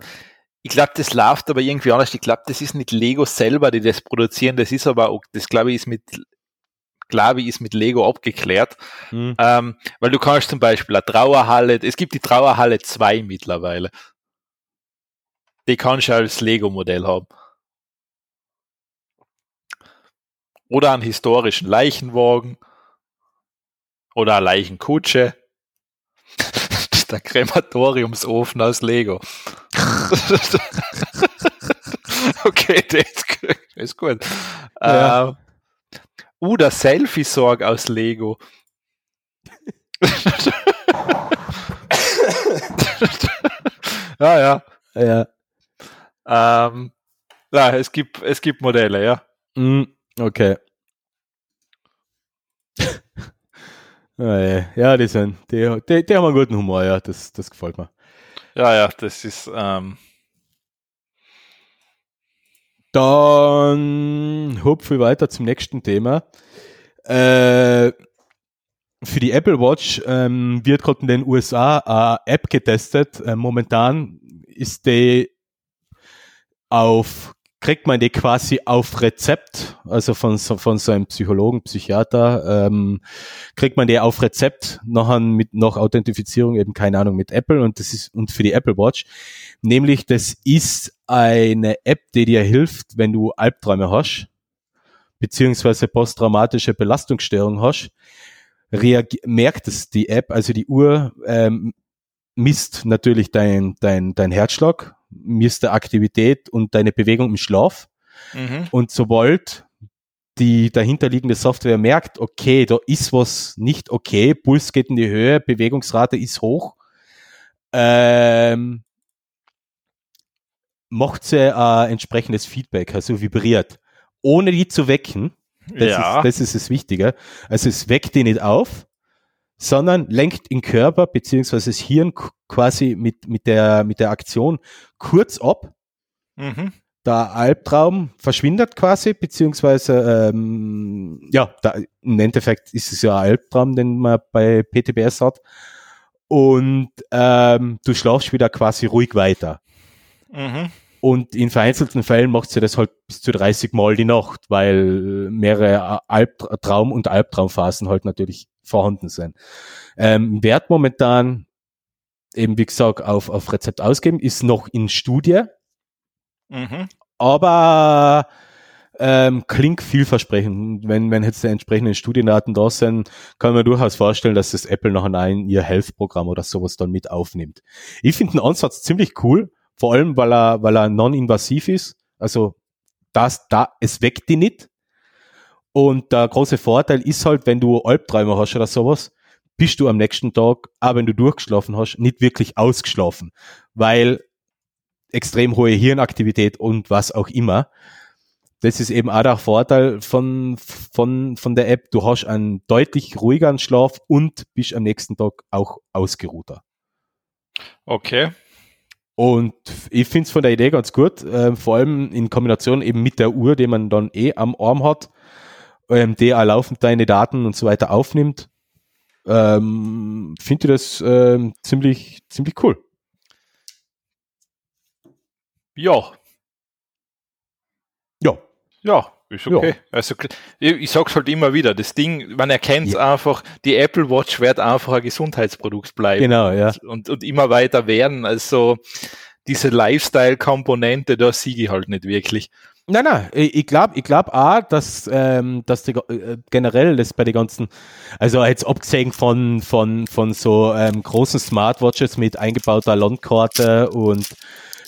ich glaube, das läuft aber irgendwie anders. Ich glaube, das ist nicht Lego selber, die das produzieren, das ist aber auch, das glaube ich ist mit glaube ich, ist mit Lego abgeklärt. Mhm. Ähm, weil du kannst zum Beispiel eine Trauerhalle, es gibt die Trauerhalle 2 mittlerweile die kannst du als Lego-Modell haben. Oder einen historischen Leichenwagen. Oder eine Leichenkutsche. Der Krematoriumsofen aus Lego. okay, der ist gut. Ja. Ähm, uh, der Selfie-Sorg aus Lego. ja, ja. Ja. Ähm, ja, es gibt, es gibt Modelle, ja. Mm, okay. ja, die sind, die, die, die haben einen guten Humor, ja, das, das gefällt mir. Ja, ja, das ist, ähm, dann hupfe ich weiter zum nächsten Thema. Äh, für die Apple Watch ähm, wird gerade in den USA eine App getestet. Äh, momentan ist die auf, kriegt man die quasi auf Rezept, also von, von so einem Psychologen, Psychiater, ähm, kriegt man die auf Rezept noch mit noch Authentifizierung eben keine Ahnung mit Apple und das ist und für die Apple Watch, nämlich das ist eine App, die dir hilft, wenn du Albträume hast beziehungsweise posttraumatische Belastungsstörung hast, merkt es die App, also die Uhr ähm, misst natürlich dein, dein, dein Herzschlag, misst der Aktivität und deine Bewegung im Schlaf. Mhm. Und sobald die dahinterliegende Software merkt, okay, da ist was nicht okay, Puls geht in die Höhe, Bewegungsrate ist hoch, ähm, macht sie ein entsprechendes Feedback, also vibriert, ohne die zu wecken. Das, ja. ist, das ist das Wichtige. Also es weckt die nicht auf, sondern lenkt den Körper beziehungsweise das Hirn quasi mit, mit, der, mit der Aktion kurz ab. Mhm. Der Albtraum verschwindet quasi, beziehungsweise ähm, ja, da, im Endeffekt ist es ja ein Albtraum, den man bei PTBS hat. Und ähm, du schlafst wieder quasi ruhig weiter. Mhm. Und in vereinzelten Fällen macht sie das halt bis zu 30 Mal die Nacht, weil mehrere Albtraum- und Albtraumphasen halt natürlich vorhanden sind. Ähm, Wert momentan, eben wie gesagt, auf, auf Rezept ausgeben, ist noch in Studie. Mhm. Aber ähm, klingt vielversprechend. Wenn, wenn jetzt die entsprechenden Studiendaten da sind, kann man durchaus vorstellen, dass das Apple noch ein ihr Health-Programm oder sowas dann mit aufnimmt. Ich finde den Ansatz ziemlich cool, vor allem weil er, weil er non-invasiv ist. Also das, da, es weckt die nicht. Und der große Vorteil ist halt, wenn du Albträume hast oder sowas, bist du am nächsten Tag, auch wenn du durchgeschlafen hast, nicht wirklich ausgeschlafen, weil extrem hohe Hirnaktivität und was auch immer. Das ist eben auch der Vorteil von, von, von der App. Du hast einen deutlich ruhigeren Schlaf und bist am nächsten Tag auch ausgeruhter. Okay. Und ich finde es von der Idee ganz gut, äh, vor allem in Kombination eben mit der Uhr, die man dann eh am Arm hat der laufend deine Daten und so weiter aufnimmt, ähm, finde ich das ähm, ziemlich, ziemlich cool. Ja. Ja. Ja. ist okay. Ja. Also ich, ich sag's halt immer wieder, das Ding, man erkennt ja. einfach, die Apple Watch wird einfach ein Gesundheitsprodukt bleiben. Genau, ja. Und, und immer weiter werden. Also diese Lifestyle-Komponente, da siege ich halt nicht wirklich. Nein, nein, ich glaube ich glaub auch, dass, ähm, dass die, äh, generell das bei den ganzen, also jetzt abgesehen von, von, von so ähm, großen Smartwatches mit eingebauter Landkarte und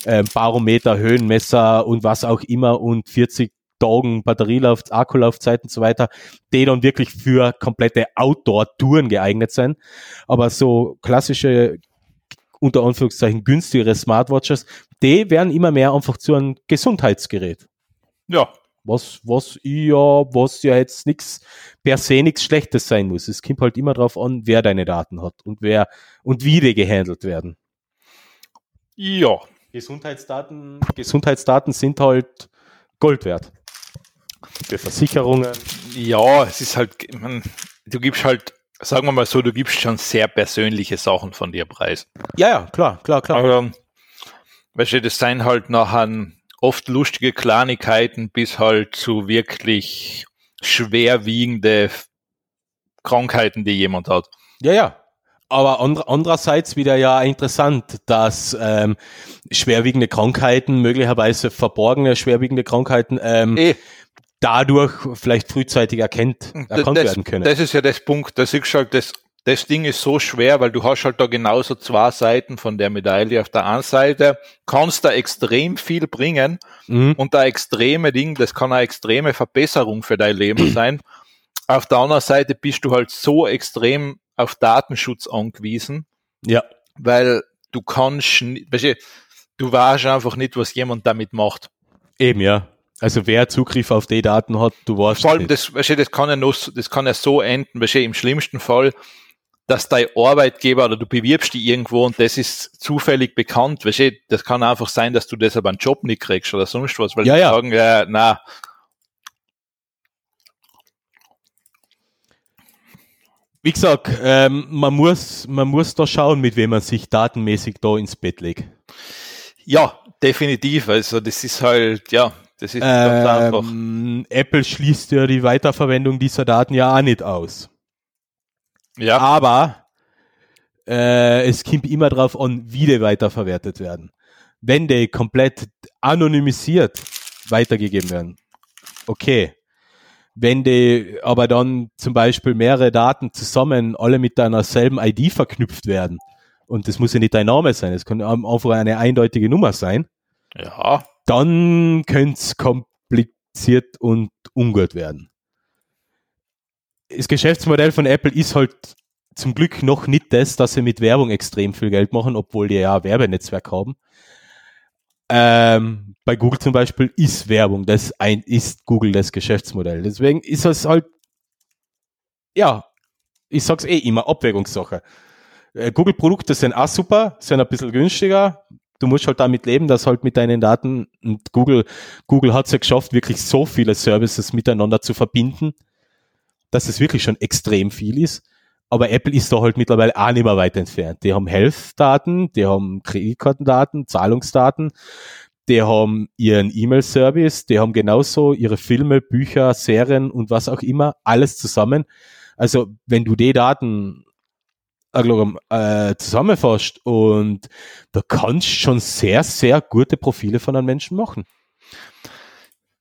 ähm, Barometer, Höhenmesser und was auch immer und 40 Tagen Batterielauf, Akkulaufzeit und so weiter, die dann wirklich für komplette Outdoor-Touren geeignet sind. Aber so klassische, unter Anführungszeichen günstigere Smartwatches, die werden immer mehr einfach zu einem Gesundheitsgerät. Ja. Was, was ja, was ja jetzt nichts per se nichts Schlechtes sein muss. Es kommt halt immer darauf an, wer deine Daten hat und wer und wie die gehandelt werden. Ja. Gesundheitsdaten, Gesundheitsdaten sind halt Gold wert. Für Versicherungen. Ja, es ist halt, man, du gibst halt, sagen wir mal so, du gibst schon sehr persönliche Sachen von dir preis. Ja, ja, klar, klar, klar. Aber, weißt du, das sind halt nachher oft lustige Kleinigkeiten bis halt zu wirklich schwerwiegende Krankheiten, die jemand hat. Ja, ja. Aber andererseits wieder ja interessant, dass ähm, schwerwiegende Krankheiten, möglicherweise verborgene schwerwiegende Krankheiten, ähm, e. dadurch vielleicht frühzeitig erkennt, erkannt das, werden können. Das ist ja das Punkt. Das ist halt das das Ding ist so schwer, weil du hast halt da genauso zwei Seiten von der Medaille. Auf der einen Seite kannst du extrem viel bringen mhm. und da extreme Ding, das kann eine extreme Verbesserung für dein Leben sein. Auf der anderen Seite bist du halt so extrem auf Datenschutz angewiesen. Ja. Weil du kannst, weißt du, du weißt einfach nicht, was jemand damit macht. Eben, ja. Also wer Zugriff auf die Daten hat, du weißt. Vor allem, nicht. das, weißt du, das kann ja nur, das kann ja so enden, weißt du, im schlimmsten Fall dass dein Arbeitgeber oder du bewirbst die irgendwo und das ist zufällig bekannt, weißt du, das kann einfach sein, dass du deshalb einen Job nicht kriegst oder sonst was, weil ja, die ja. sagen, ja, na. Wie gesagt, ähm, man muss, man muss da schauen, mit wem man sich datenmäßig da ins Bett legt. Ja, definitiv. Also das ist halt, ja, das ist ganz einfach. Ähm, Apple schließt ja die Weiterverwendung dieser Daten ja auch nicht aus. Ja. Aber äh, es kommt immer darauf an, wie die weiterverwertet werden. Wenn die komplett anonymisiert weitergegeben werden, okay. Wenn die aber dann zum Beispiel mehrere Daten zusammen alle mit deiner selben ID verknüpft werden, und das muss ja nicht dein Name sein, es kann einfach eine eindeutige Nummer sein, ja. dann könnte es kompliziert und ungut werden das Geschäftsmodell von Apple ist halt zum Glück noch nicht das, dass sie mit Werbung extrem viel Geld machen, obwohl die ja Werbenetzwerk haben. Ähm, bei Google zum Beispiel ist Werbung, das ein, ist Google das Geschäftsmodell. Deswegen ist es halt, ja, ich sag's eh immer, Abwägungssache. Äh, Google-Produkte sind auch super, sind ein bisschen günstiger. Du musst halt damit leben, dass halt mit deinen Daten und Google, Google hat es ja geschafft, wirklich so viele Services miteinander zu verbinden dass es wirklich schon extrem viel ist. Aber Apple ist da halt mittlerweile auch nicht mehr weit entfernt. Die haben Health-Daten, die haben Kreditkartendaten, Zahlungsdaten, die haben ihren E-Mail-Service, die haben genauso ihre Filme, Bücher, Serien und was auch immer, alles zusammen. Also wenn du die Daten äh, zusammenfasst und da kannst schon sehr, sehr gute Profile von einem Menschen machen.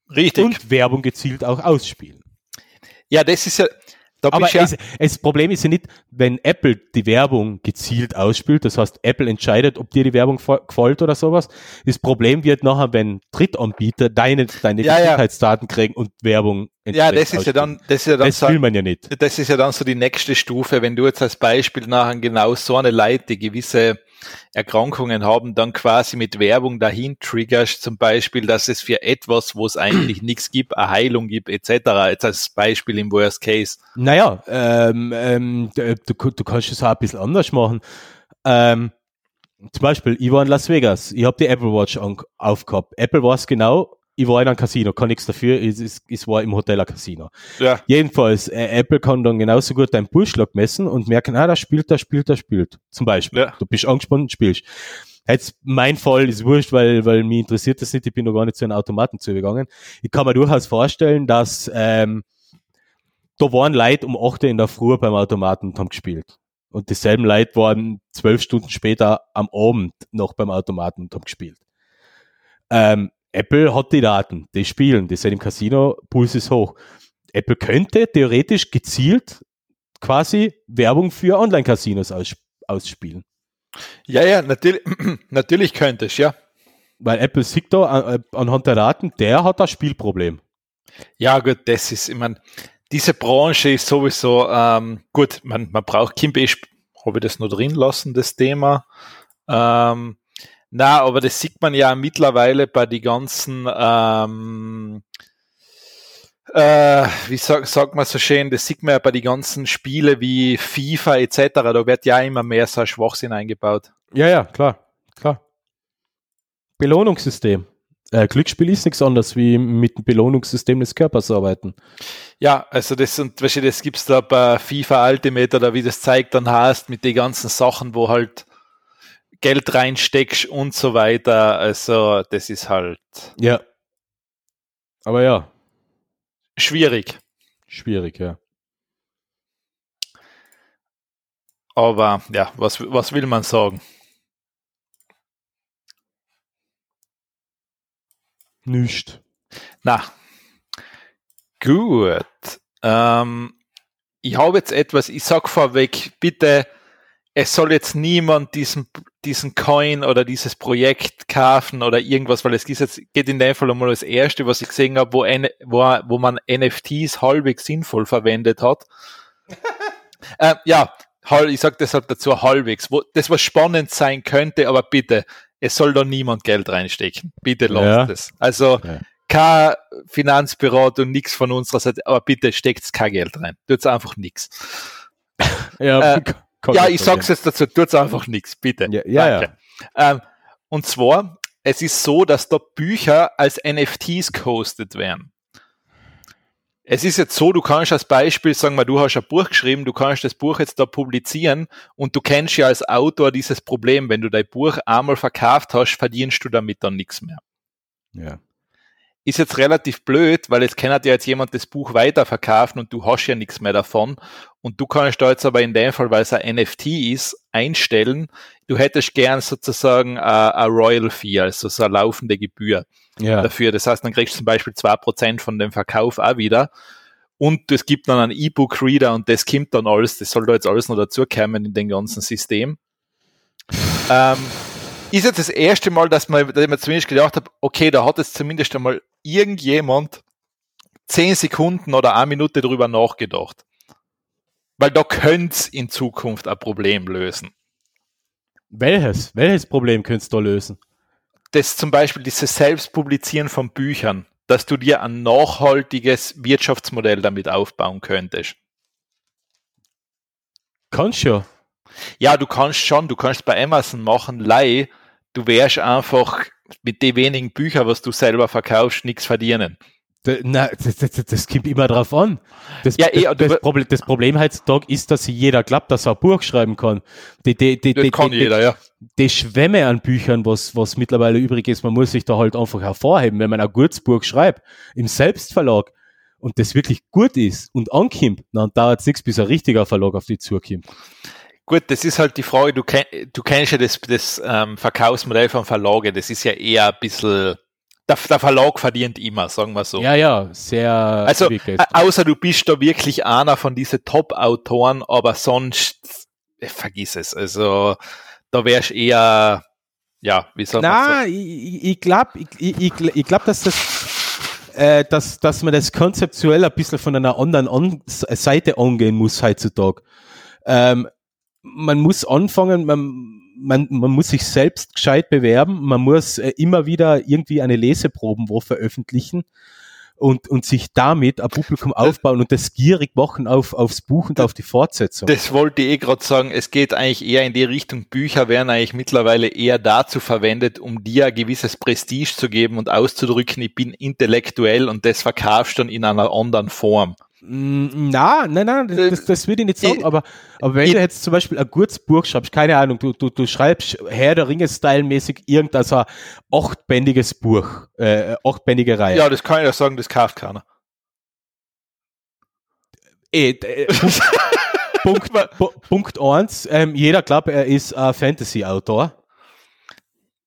Richtig. Und Werbung gezielt auch ausspielen. Ja, das ist ja. Da Aber ja es, das Problem ist ja nicht, wenn Apple die Werbung gezielt ausspielt, das heißt, Apple entscheidet, ob dir die Werbung gefällt oder sowas. Das Problem wird nachher, wenn Drittanbieter deine, deine ja, Gesundheitsdaten ja. kriegen und Werbung Ja, das ist ja dann, das ist ja dann das so, will man ja nicht. Das ist ja dann so die nächste Stufe, wenn du jetzt als Beispiel nachher genau so eine Leute, die gewisse Erkrankungen haben, dann quasi mit Werbung dahin triggerst, zum Beispiel, dass es für etwas, wo es eigentlich nichts gibt, eine Heilung gibt, etc. Jetzt als Beispiel im Worst Case. Naja, ähm, ähm, du, du kannst es auch ein bisschen anders machen. Ähm, zum Beispiel, ich war in Las Vegas, ich habe die Apple Watch aufgehabt. Apple weiß genau, ich war in einem Casino, kann nichts dafür, ich, ich, ich war im Hotel ein Casino. Ja. Jedenfalls, äh, Apple kann dann genauso gut deinen Pulsschlag messen und merken, ah, da spielt, da spielt, da spielt. Zum Beispiel. Ja. Du bist angespannt und spielst. Jetzt mein Fall ist wurscht, weil, weil mich interessiert das nicht, ich bin noch gar nicht zu einem Automaten zugegangen. Ich kann mir durchaus vorstellen, dass ähm, da waren Leute um 8 Uhr in der Früh beim Automaten und haben gespielt. Und dieselben Leute waren zwölf Stunden später am Abend noch beim Automaten und haben gespielt. Ähm, Apple hat die Daten, die spielen, die sind im Casino, Puls ist hoch. Apple könnte theoretisch gezielt quasi Werbung für Online-Casinos aus, ausspielen. Ja, ja, natürlich, natürlich könnte es, ja. Weil Apple sieht da an, äh, anhand der Daten, der hat das Spielproblem. Ja, gut, das ist, ich meine, diese Branche ist sowieso, ähm, gut, man, man braucht Kimbe, habe ich das noch drin lassen, das Thema. Ähm, na, aber das sieht man ja mittlerweile bei die ganzen, ähm, äh, wie sag, sagt man so schön, das sieht man ja bei die ganzen Spiele wie FIFA etc., da wird ja immer mehr so ein Schwachsinn eingebaut. Ja, ja, klar, klar. Belohnungssystem. Äh, Glücksspiel ist nichts anderes wie mit dem Belohnungssystem des Körpers arbeiten. Ja, also das und weißt du, das gibt's da bei FIFA Ultimate oder wie das zeigt dann hast mit den ganzen Sachen, wo halt Geld reinsteckst und so weiter. Also das ist halt. Ja. Aber ja. Schwierig. Schwierig, ja. Aber ja, was, was will man sagen? Nicht. Na, gut. Ähm, ich habe jetzt etwas, ich sag vorweg, bitte, es soll jetzt niemand diesen, diesen Coin oder dieses Projekt kaufen oder irgendwas, weil es geht, jetzt, geht in dem Fall einmal das erste, was ich gesehen habe, wo, wo, wo man NFTs halbwegs sinnvoll verwendet hat. äh, ja, ich sage deshalb dazu halbwegs, wo das was spannend sein könnte, aber bitte, es soll da niemand Geld reinstecken. Bitte lasst ja. es. Also ja. kein Finanzberatung, nichts von unserer Seite, aber bitte steckt kein Geld rein. Tut's einfach nichts. Ja, äh, ja ich sag's jetzt dazu, tut's einfach nichts, bitte. Ja, ja, ja. Ähm, und zwar, es ist so, dass da Bücher als NFTs gehostet werden. Es ist jetzt so, du kannst als Beispiel sagen wir, du hast ein Buch geschrieben, du kannst das Buch jetzt da publizieren und du kennst ja als Autor dieses Problem, wenn du dein Buch einmal verkauft hast, verdienst du damit dann nichts mehr. Ja. Ist jetzt relativ blöd, weil jetzt kann ja jetzt jemand das Buch weiterverkaufen und du hast ja nichts mehr davon. Und du kannst da jetzt aber in dem Fall, weil es ein NFT ist, einstellen, du hättest gern sozusagen eine Royal Fee, also so eine laufende Gebühr ja. dafür. Das heißt, dann kriegst du zum Beispiel zwei Prozent von dem Verkauf auch wieder. Und es gibt dann einen E-Book-Reader und das kommt dann alles, das soll da jetzt alles noch dazukommen in dem ganzen System. ähm, ist jetzt das erste Mal, dass man, dass ich mir zumindest gedacht habe, okay, da hat jetzt zumindest einmal irgendjemand zehn Sekunden oder eine Minute drüber nachgedacht. Weil da könnte es in Zukunft ein Problem lösen. Welches? Welches Problem könntest du lösen? Das zum Beispiel dieses Selbstpublizieren von Büchern, dass du dir ein nachhaltiges Wirtschaftsmodell damit aufbauen könntest. Kannst du ja. Ja, du kannst schon, du kannst bei Amazon machen, Leih, du wärst einfach mit den wenigen Büchern, was du selber verkaufst, nichts verdienen. Na, das, das, das kommt immer drauf an. Das, ja, eh, das, Problem, das Problem heutzutage ist, dass jeder glaubt, dass er ein Buch schreiben kann. Die, die, die, das kann jeder, ja. Die Schwämme an Büchern, was, was mittlerweile übrig ist, man muss sich da halt einfach hervorheben, wenn man ein gutes Buch schreibt, im Selbstverlag, und das wirklich gut ist und ankommt, dann dauert es nichts, bis ein richtiger Verlag auf die zukommt. Gut, das ist halt die Frage, du, kenn, du kennst ja das, das ähm, Verkaufsmodell von Verlage, das ist ja eher ein bisschen, der, der Verlag verdient immer, sagen wir so. Ja, ja, sehr. Also, äh, außer du bist da wirklich einer von diesen Top-Autoren, aber sonst, äh, vergiss es, also, da wärst eher, ja, wie soll man sagen? Na, ich, ich glaube, ich, ich, ich glaube, dass das, äh, dass, dass man das konzeptuell ein bisschen von einer anderen An Seite angehen muss heutzutage. Ähm, man muss anfangen, man, man, man muss sich selbst gescheit bewerben, man muss äh, immer wieder irgendwie eine Leseproben wo veröffentlichen und, und sich damit ein Publikum aufbauen und das gierig machen auf, aufs Buch und auf die Fortsetzung. Das wollte ich eh gerade sagen. Es geht eigentlich eher in die Richtung, Bücher werden eigentlich mittlerweile eher dazu verwendet, um dir ein gewisses Prestige zu geben und auszudrücken, ich bin intellektuell und das verkaufst dann in einer anderen Form. Mm, Na, nein, nein, das, das, würde ich nicht sagen, Äh, aber, aber wenn ich- du jetzt zum Beispiel ein gutes Buch schreibst, keine Ahnung, du, du, du schreibst Herr der Ringe-Style-mäßig irgendein so ein achtbändiges Buch, äh, achtbändige Reihe. Ja, das kann ich ja sagen, das kauft keiner. D- äh, Punkt, Punkt, Pu- Punkt eins, ähm, jeder glaubt, er ist ein Fantasy-Autor.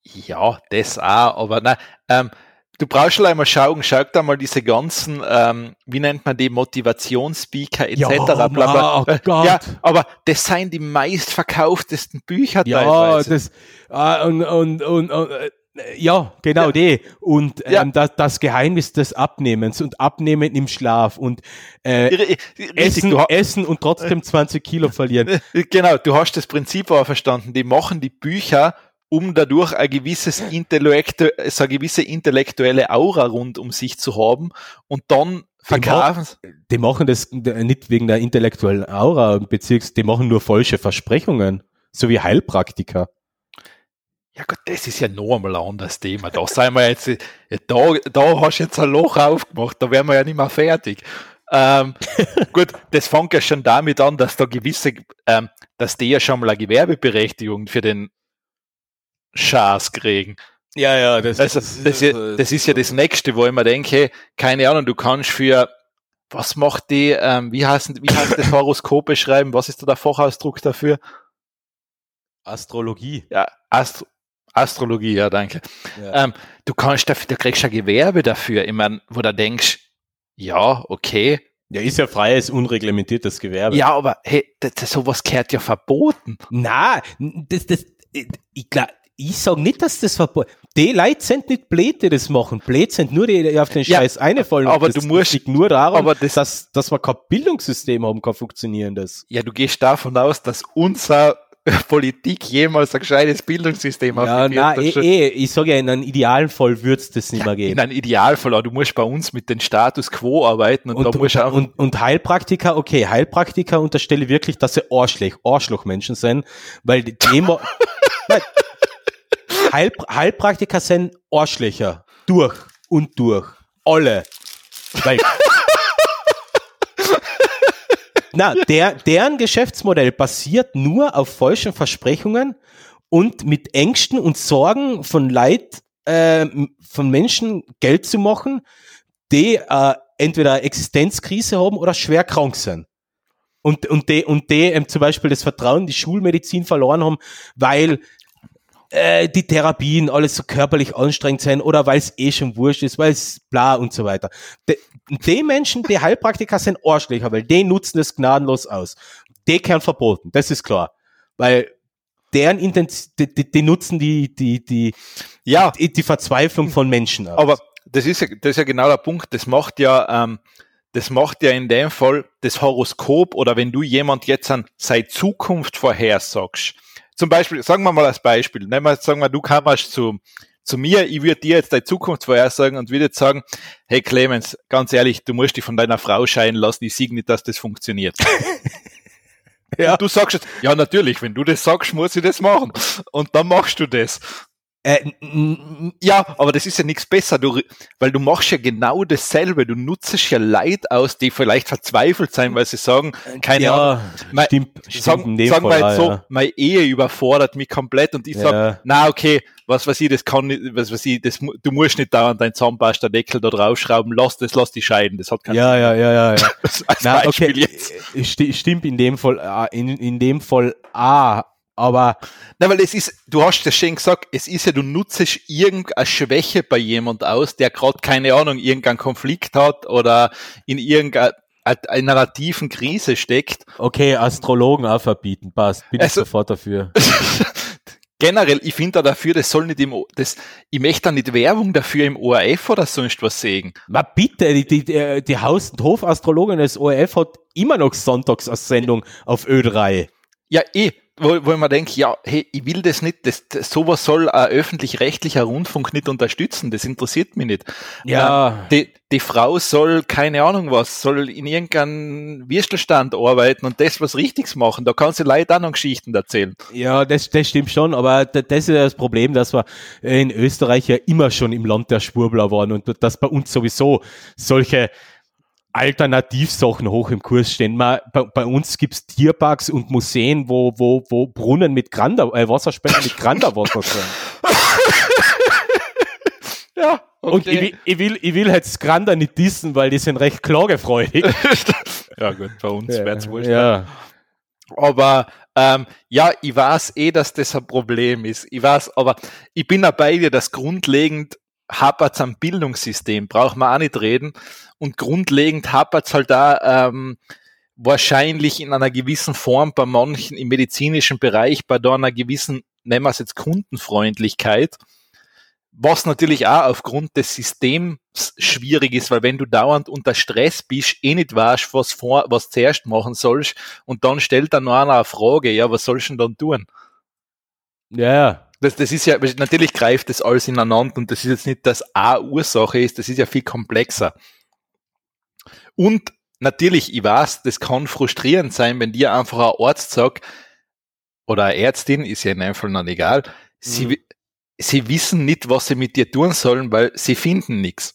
Ja, das auch, aber nein, ähm, du brauchst schon einmal schauen, schau da mal diese ganzen, ähm, wie nennt man die, Motivationsspeaker etc. Ja, bla, bla. oh Äh, Gott. Ja, aber das seien die meistverkauftesten Bücher Ja, teilweise. das, ah, und, und, und, und äh, ja, genau Ja. die. Und ähm, Ja. das, das Geheimnis des Abnehmens und Abnehmen im Schlaf und äh, Richtig, Essen, essen und trotzdem 20 Kilo verlieren. genau, du hast das Prinzip aber verstanden. Die machen die Bücher, um dadurch ein gewisses Intellektu so eine gewisse intellektuelle Aura rund um sich zu haben und dann verkaufen sie- Die machen das nicht wegen der intellektuellen Aura, beziehungsweise die machen nur falsche Versprechungen, so wie Heilpraktiker. Ja Gott, das ist ja noch einmal ein anderes Thema. Da sind wir jetzt, da, da hast du jetzt ein Loch aufgemacht, da wären wir ja nicht mehr fertig. Ähm, gut, das fängt ja schon damit an, dass da gewisse, ähm, dass die ja schon mal eine Gewerbeberechtigung für den Schaß kriegen. Ja, ja, das, Also, das, ist ja, das ist ja das Nächste, wo ich mir denke, keine Ahnung, du kannst für, was macht die, ähm, wie heißt, wie heißt das Horoskop beschreiben? Was ist da der Fachausdruck dafür? Astrologie. Ja, Astro Astrologie, ja, danke. Ja. Ähm, du kannst dafür, du kriegst ein Gewerbe dafür, ich mein, wo du denkst, ja, okay, ja, ist ja freies, unreglementiertes Gewerbe. ja, aber hey, das, das, sowas gehört ja verboten. Na, das, das, ich, glaub, ich sage nicht, dass das verboten Die Leute sind nicht blöd, die das machen. Blöd sind nur die, die auf den Ja, Scheiß einfallen. aber das du musst- liegt nur daran, aber das- dass, dass wir kein Bildungssystem haben, kein funktionierendes. Ja, du gehst davon aus, dass unser Politik jemals ein gescheites Bildungssystem Ja, hat. eh, eh, ich sage ja, in einem idealen Fall wird's das nicht mehr gehen. In einem Idealfall, aber du musst bei uns mit dem Status quo arbeiten und, Und, da musst und, auch, und, und Heilpraktiker, okay, Heilpraktiker unterstelle ich wirklich, dass sie Arschloch, Arschlochmenschen sind, weil die Nein, Heil, Heilpraktiker sind Arschlöcher. Durch und durch. Alle. Weil, na, der, deren Geschäftsmodell basiert nur auf falschen Versprechungen und mit Ängsten und Sorgen von Leid, äh, von Menschen Geld zu machen, die äh, entweder Existenzkrise haben oder schwer krank sind. Und, und die, und die ähm, zum Beispiel das Vertrauen in die Schulmedizin verloren haben, weil äh, die Therapien alles so körperlich anstrengend sind oder weil es eh schon wurscht ist, weil es bla und so weiter. Die, die Menschen, die Heilpraktiker sind Arschlöcher, weil die nutzen es gnadenlos aus. Die können verboten, das ist klar. Weil deren Intention, die, die, die nutzen die, die, die, ja, die, die Verzweiflung von Menschen aus. aber das ist ja, das ist ja genau der Punkt. Das macht ja, ähm, das macht ja in dem Fall das Horoskop oder wenn du jemand jetzt an seine Zukunft vorhersagst. Zum Beispiel, sagen wir mal als Beispiel, nehmen wir, sagen wir, du kamst zu, zu mir, ich würde dir jetzt deine Zukunft vorhersagen und würde jetzt sagen, hey Clemens, ganz ehrlich, du musst dich von deiner Frau scheiden lassen, ich sehe nicht, dass das funktioniert. Ja. Und du sagst jetzt, ja natürlich, wenn du das sagst, muss ich das machen. Und dann machst du das. Äh, Ja, aber das ist ja nichts besser, du, weil du machst ja genau dasselbe. Du nutzt ja Leid aus, die vielleicht verzweifelt sein, weil sie sagen, keine Ahnung, ja, mein- stimmt, stimmt sagen, dem sagen wir jetzt so, ja. meine Ehe überfordert mich komplett und ich Ja. sag, na okay, was weiß ich, das kann nicht, was weiß ich, das, du musst nicht dauernd deinen Zahnpasta-Deckel da draufschrauben, lass das, lass die scheiden, das hat keinen Ja, ja, ja, ja, ja. Sinn. Als Na, Beispiel okay, jetzt. äh, sti- stimmt in dem Fall, äh, in, in dem Fall A, aber Na, weil es ist, du hast ja schon gesagt, es ist ja, du nutzt irgendeine Schwäche bei jemand aus, der gerade, keine Ahnung, irgendeinen Konflikt hat oder in irgendeiner einer tiefen Krise steckt. okay, Astrologen auch verbieten, passt, bin ich Also- sofort dafür. Generell, ich finde da dafür, das soll nicht im, das, ich möchte da nicht Werbung dafür im ORF oder sonst was sehen. Ma bitte, die, die, die, die Haus- und Hofastrologin des ORF hat immer noch sonntags eine Sendung auf Ö3. Ja, eh, wo, wo ich mir denke, ja, hey, ich will das nicht, das, das, sowas soll ein öffentlich-rechtlicher Rundfunk nicht unterstützen, das interessiert mich nicht. Ja. Die, die Frau soll, keine Ahnung was, soll in irgendeinem Würstelstand arbeiten und das was Richtiges machen. Da kann sie Leute auch noch Geschichten erzählen. Ja, das, das stimmt schon, aber das ist ja das Problem, dass wir in Österreich ja immer schon im Land der Schwurbler waren und dass bei uns sowieso solche Alternativsachen hoch im Kurs stehen. Man, bei, bei uns gibt's Tierparks und Museen, wo, wo, wo Brunnen mit Grander, äh, Wasserspender mit Granderwasser sind. Ja, okay. Und ich, will- ich will, ich will jetzt Grander nicht dissen, weil die sind recht klagefreudig. ja gut, bei uns wird's wurscht. ja. Aber ähm, ja, ich weiß eh, dass das ein Problem ist. Ich weiß, aber ich bin auch bei dir, dass grundlegend hapert's am Bildungssystem, braucht man auch nicht reden. Und grundlegend hapert's halt da ähm, wahrscheinlich in einer gewissen Form bei manchen im medizinischen Bereich, bei da einer gewissen, nennen wir es jetzt Kundenfreundlichkeit, was natürlich auch aufgrund des Systems schwierig ist, weil wenn du dauernd unter Stress bist, eh nicht weißt, was, vor, was zuerst machen sollst, und dann stellt dann noch einer eine Frage, ja, was sollst du denn dann tun? Ja. Das, das ist ja, natürlich greift das alles ineinander und das ist jetzt nicht, dass eine Ursache ist, das ist ja viel komplexer. Und natürlich, ich weiß, das kann frustrierend sein, wenn dir einfach ein Arzt sagt, oder eine Ärztin, ist ja in einem Fall noch egal, sie, Mhm. wi- sie wissen nicht, was sie mit dir tun sollen, weil sie finden nichts.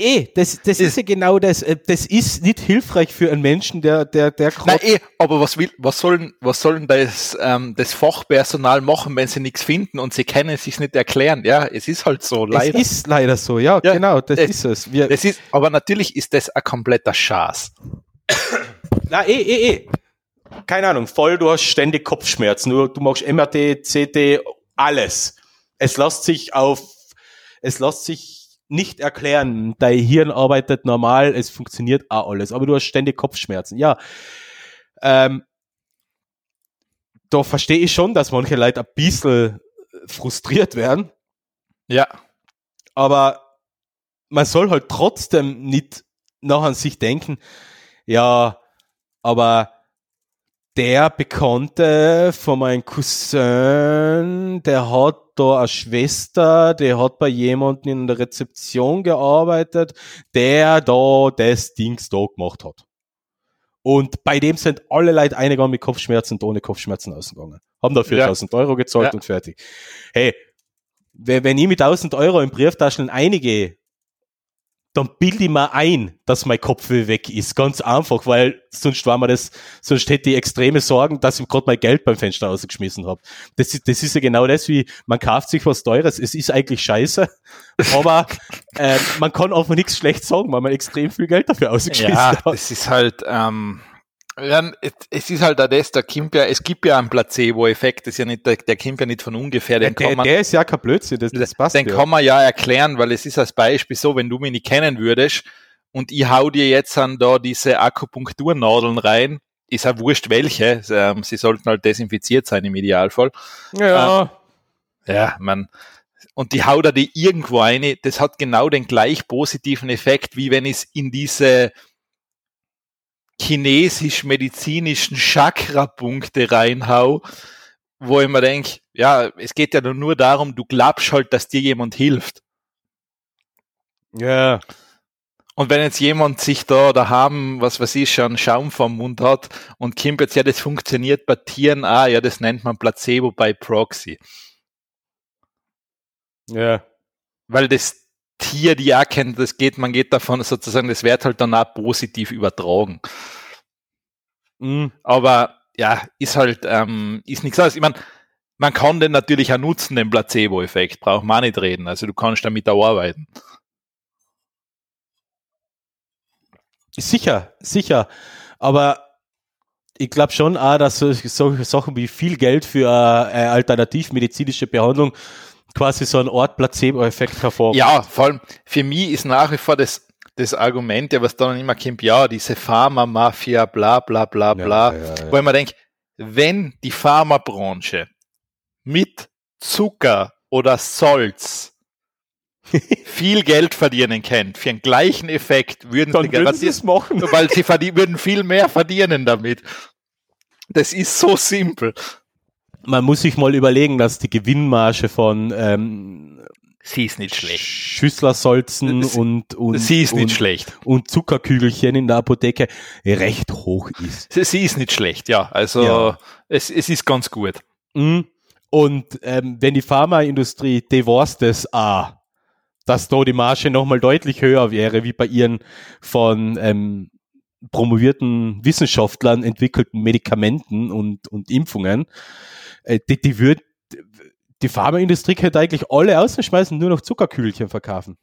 Eh, das, das ist ja genau das. äh, Das ist nicht hilfreich für einen Menschen, der, der, der Nein, grad- eh, aber was will, was sollen, was sollen das, ähm, das Fachpersonal machen, wenn sie nichts finden und sie können es sich nicht erklären? Ja, es ist halt so, es leider. ist leider so, ja, Ja, genau, das es- ist es. Wir, Das ist, aber natürlich ist das ein kompletter Schaß. Na, eh, eh, eh. Keine Ahnung, voll, du hast ständig Kopfschmerzen, du, du machst MRT, CT, alles. Es lässt sich auf, es lässt sich nicht erklären. Dein Hirn arbeitet normal, es funktioniert auch alles, aber du hast ständig Kopfschmerzen. Ja, ähm, da verstehe ich schon, dass manche Leute ein bisschen frustriert werden, Ja, aber man soll halt trotzdem nicht noch an sich denken, ja, aber der Bekannte von meinem Cousin, der hat da eine Schwester, der hat bei jemandem in der Rezeption gearbeitet, der da das Dings da gemacht hat. Und bei dem sind alle Leute eingegangen mit Kopfschmerzen und ohne Kopfschmerzen ausgegangen. Haben da 4000 Euro gezahlt Ja. und fertig. Hey, wenn ich mit 1000 Euro in Brieftaschen einige, dann bilde ich mir ein, dass mein Kopfweh weg ist. Ganz einfach, weil sonst war mir das, sonst hätte ich extreme Sorgen, dass ich gerade mein Geld beim Fenster rausgeschmissen habe. Das, ist- das ist ja genau das, wie man kauft sich was Teures. Es ist eigentlich scheiße, aber äh, man kann einfach nichts schlecht sagen, weil man extrem viel Geld dafür ausgeschmissen ja, hat. das ist halt, ähm, ja, es- ist halt das, da kommt ja, es gibt ja einen Placebo-Effekt, ist ja nicht, der, der kommt ja nicht von ungefähr, den Der, kann man, der ist ja kein Blödsinn, das, das passt den ja. kann man ja erklären, weil es ist als Beispiel so, wenn du mich nicht kennen würdest und ich hau dir jetzt an da diese Akupunkturnadeln rein, ist ja wurscht welche, ähm, sie sollten halt desinfiziert sein im Idealfall. ja. Ja, man. Und die haut da die irgendwo eine, das hat genau den gleich positiven Effekt, wie wenn ich es in diese chinesisch-medizinischen Chakra-Punkte reinhau, wo ich mir denke, ja, es geht ja nur darum, du glaubst halt, dass dir jemand hilft. ja. Und wenn jetzt jemand sich da daheim, was weiß ich, schon Schaum vom Mund hat und kommt jetzt, ja, das funktioniert bei Tieren, ah, ja, das nennt man Placebo bei Proxy. Ja. weil das Tier die auch kennt, das geht, man geht davon sozusagen, das wird halt dann auch positiv übertragen. Mhm. Aber ja, ist halt, ähm, ist nichts anderes. Ich meine, man kann den natürlich auch nutzen, den Placebo-Effekt, braucht man nicht reden. Also du kannst damit auch arbeiten. Sicher, sicher. Aber ich glaube schon auch, dass solche, Sachen wie viel Geld für äh, eine alternativmedizinische Behandlung quasi so eine Art Placebo-Effekt hervorruft. Ja, vor allem für mich ist nach wie vor das, das Argument, ja, was dann immer kommt, ja, diese Pharma-Mafia, bla bla bla bla, ja, ja. wo ich mir denke, wenn die Pharmabranche mit Zucker oder Salz viel Geld verdienen kann, für einen gleichen Effekt, würden Dann sie garantiert, machen. weil sie würden viel mehr verdienen damit. Das ist so simpel. Man muss sich mal überlegen, dass die Gewinnmarge von ähm, Sie ist nicht schlecht. Schüsslersalzen Sie- und, und, Sie ist nicht und, schlecht. und Zuckerkügelchen in der Apotheke recht hoch ist. Sie, sie ist nicht schlecht, ja. Also Ja. Es, es ist ganz gut. Mhm. Und ähm, wenn die Pharmaindustrie, weiß das auch, dass da die Marge nochmal deutlich höher wäre, wie bei ihren von ähm, promovierten Wissenschaftlern entwickelten Medikamenten und, und Impfungen. Äh, die, die würden die Pharmaindustrie könnte eigentlich alle außenschmeißen, nur noch Zuckerkügelchen verkaufen.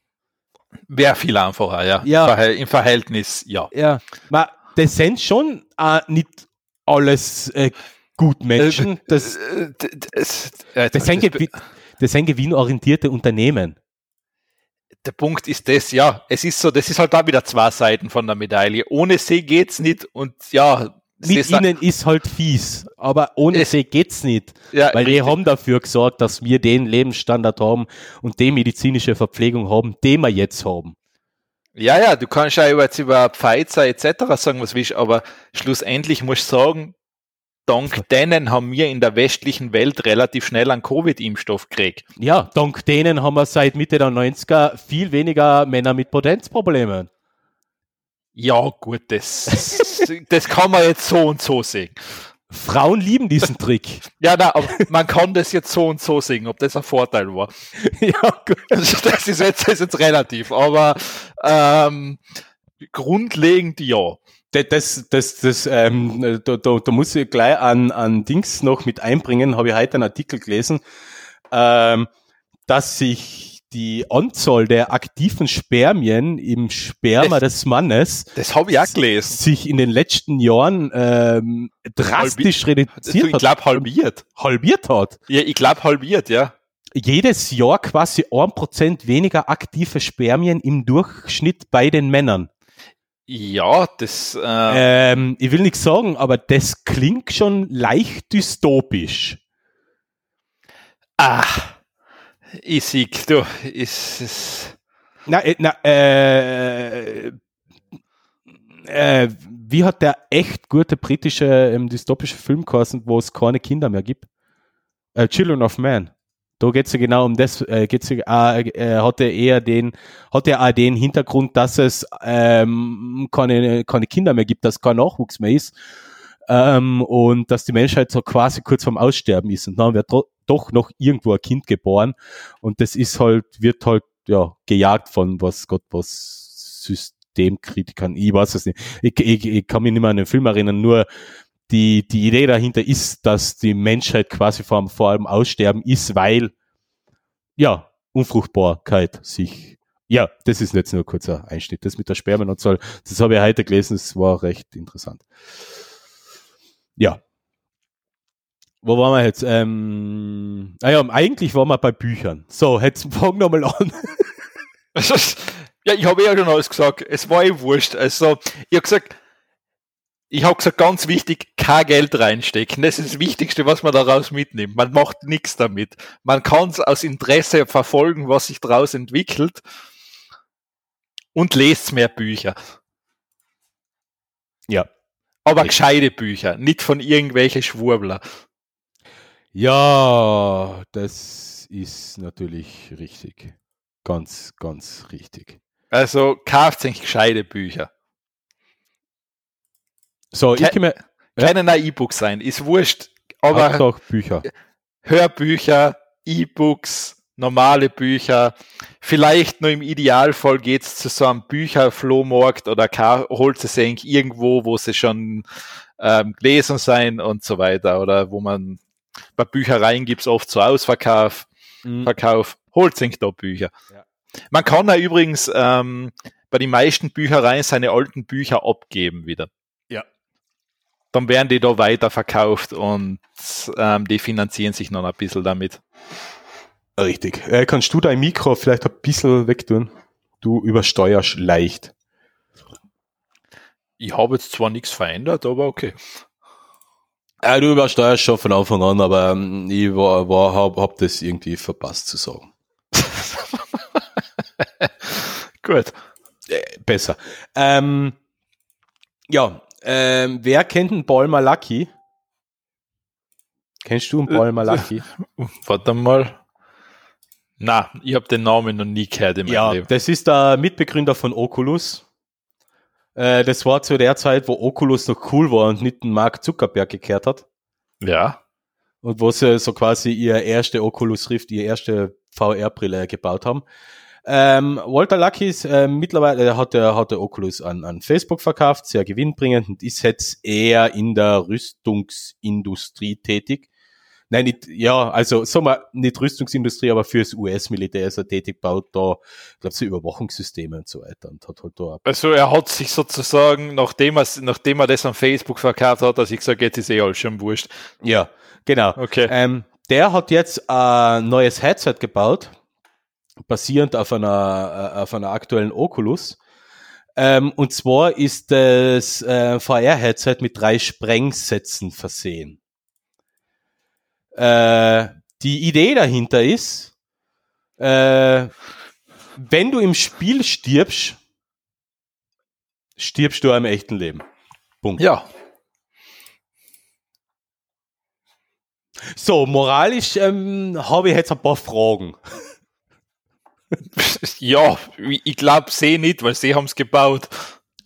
Wäre viel einfacher, ja. Ja. Im Verhältnis, ja. Ja, ma, das sind schon äh, nicht alles äh, Gutmenschen. Das, Äh, d- d- es- äh, das, sind gewi- das sind gewinnorientierte Unternehmen. der Punkt ist das, ja, es ist so, das ist halt da wieder zwei Seiten von der Medaille. Ohne sie geht's nicht und ja, Mit ihnen ist halt fies, aber ohne Es- sie geht's nicht. ja, Weil die richtig. haben dafür gesorgt, dass wir den Lebensstandard haben und die medizinische Verpflegung haben, den wir jetzt haben. Ja, ja, du kannst ja jetzt über Pfizer etc. sagen, was willst, aber schlussendlich musst du sagen, dank denen haben wir in der westlichen Welt relativ schnell einen Covid-Impfstoff gekriegt. Ja, dank denen haben wir seit Mitte der 90er viel weniger Männer mit Potenzproblemen. Ja, gut, das, das kann man jetzt so und so sehen. Frauen lieben diesen Trick. Ja, na, aber man kann das jetzt so und so sehen, ob das ein Vorteil war. ja, gut. Das ist jetzt, das ist jetzt relativ, aber ähm, grundlegend ja. Das, das, das, das ähm, da, da, da muss ich gleich an, an Dings noch mit einbringen, habe ich heute einen Artikel gelesen, ähm, dass sich die Anzahl der aktiven Spermien im Sperma des Mannes Das habe ich auch gelesen. sich in den letzten Jahren ähm, drastisch reduziert Ich hat, glaube halbiert. halbiert hat. Ja, ich glaube halbiert, ja. Jedes Jahr quasi 1% weniger aktive Spermien im Durchschnitt bei den Männern. Ja, das äh, Ähm, ich will nichts sagen, aber das klingt schon leicht dystopisch. ah, ich sieg, du, ist es. Na, äh, na, äh, äh, wie hat der echt gute britische ähm, dystopische Film geheißen, wo es keine Kinder mehr gibt? Äh, Children of Man. Da geht es ja genau um das, äh, geht's ja, äh, äh, hat er eher den, hat er auch den Hintergrund, dass es ähm, keine, keine Kinder mehr gibt, dass kein Nachwuchs mehr ist ähm, und dass die Menschheit so quasi kurz vorm Aussterben ist und dann wird doch noch irgendwo ein Kind geboren und das ist halt, wird halt, ja, gejagt von was Gott, was Systemkritikern, ich weiß es nicht. Ich, ich, ich kann mich nicht mehr an den Film erinnern, nur die, die Idee dahinter ist, dass die Menschheit quasi vor, vor allem Aussterben ist, weil, ja, Unfruchtbarkeit sich, ja, das ist jetzt nur ein kurzer Einschnitt. Das mit der Spermienanzahl, das habe ich heute gelesen, es war recht interessant. Ja. Wo waren wir jetzt? Ähm, naja, eigentlich waren wir bei Büchern. So, jetzt fangen wir mal an. ja, ich habe ja schon alles gesagt. Es war eh wurscht. Also, ich habe gesagt, ich habe gesagt, ganz wichtig, kein Geld reinstecken. Das ist das Wichtigste, was man daraus mitnimmt. Man macht nichts damit. Man kann es aus Interesse verfolgen, was sich daraus entwickelt. Und lest mehr Bücher. Ja. Aber Richtig. gescheite Bücher, nicht von irgendwelchen Schwurbler. Ja, das ist natürlich richtig. Ganz, ganz richtig. Also kauft euch gescheite Bücher. So, ich Ke- komme, Ja. Können auch E-Books sein, ist wurscht. Aber Hauptsache Bücher. Hörbücher, E-Books, normale Bücher. Vielleicht nur im Idealfall geht's zu so einem Bücherflohmarkt oder holt es irgendwo, wo sie schon ähm, gelesen sein und so weiter. Oder wo man bei Büchereien gibt's oft so Ausverkauf, Mhm. Verkauf. Holt sich da Bücher. Ja. Man kann ja übrigens ähm, bei den meisten Büchereien seine alten Bücher abgeben wieder. Ja. Dann werden die da weiterverkauft und ähm, die finanzieren sich noch ein bisschen damit. Richtig. Äh, kannst du dein Mikro vielleicht ein bisschen wegtun? Du übersteuerst leicht. Ich habe jetzt zwar nichts verändert, aber okay. Äh, du übersteuerst schon von Anfang an, aber ähm, ich war, war, hab, hab das irgendwie verpasst zu sagen. Gut. Äh, besser. Ähm, ja, ähm, wer kennt den Paul Malaki? Kennst du den Paul Äh, Malaki? Warte mal. Na, ich habe den Namen noch nie gehört in meinem Ja, Leben. das ist der Mitbegründer von Oculus. Äh, das war zu der Zeit, wo Oculus noch cool war und nicht den Mark Zuckerberg gekehrt hat. Ja. Und wo sie so quasi ihr erste Oculus Rift, ihre erste VR-Brille gebaut haben. Ähm, Walter Lucky ist äh, mittlerweile hat der hat der Oculus an, an Facebook verkauft, sehr gewinnbringend und ist jetzt eher in der Rüstungsindustrie tätig. Nein, nicht, ja, also sagen wir nicht Rüstungsindustrie, aber fürs US-Militär ist er tätig, baut da, glaube so Überwachungssysteme und so weiter und hat halt da. Also er hat sich sozusagen, nachdem er, nachdem er das an Facebook verkauft hat, er sich gesagt, jetzt ist eh alles schon wurscht. Ja, genau. Okay. Ähm, der hat jetzt ein neues Headset gebaut, basierend auf einer, äh, auf einer aktuellen Oculus. Ähm, und zwar ist das äh, VR-Headset mit drei Sprengsätzen versehen. Äh, die Idee dahinter ist, äh, wenn du im Spiel stirbst, stirbst du im echten Leben. Punkt. Ja. So, moralisch ähm, habe ich jetzt ein paar Fragen. ja, ich glaube, sie nicht, weil sie haben es gebaut.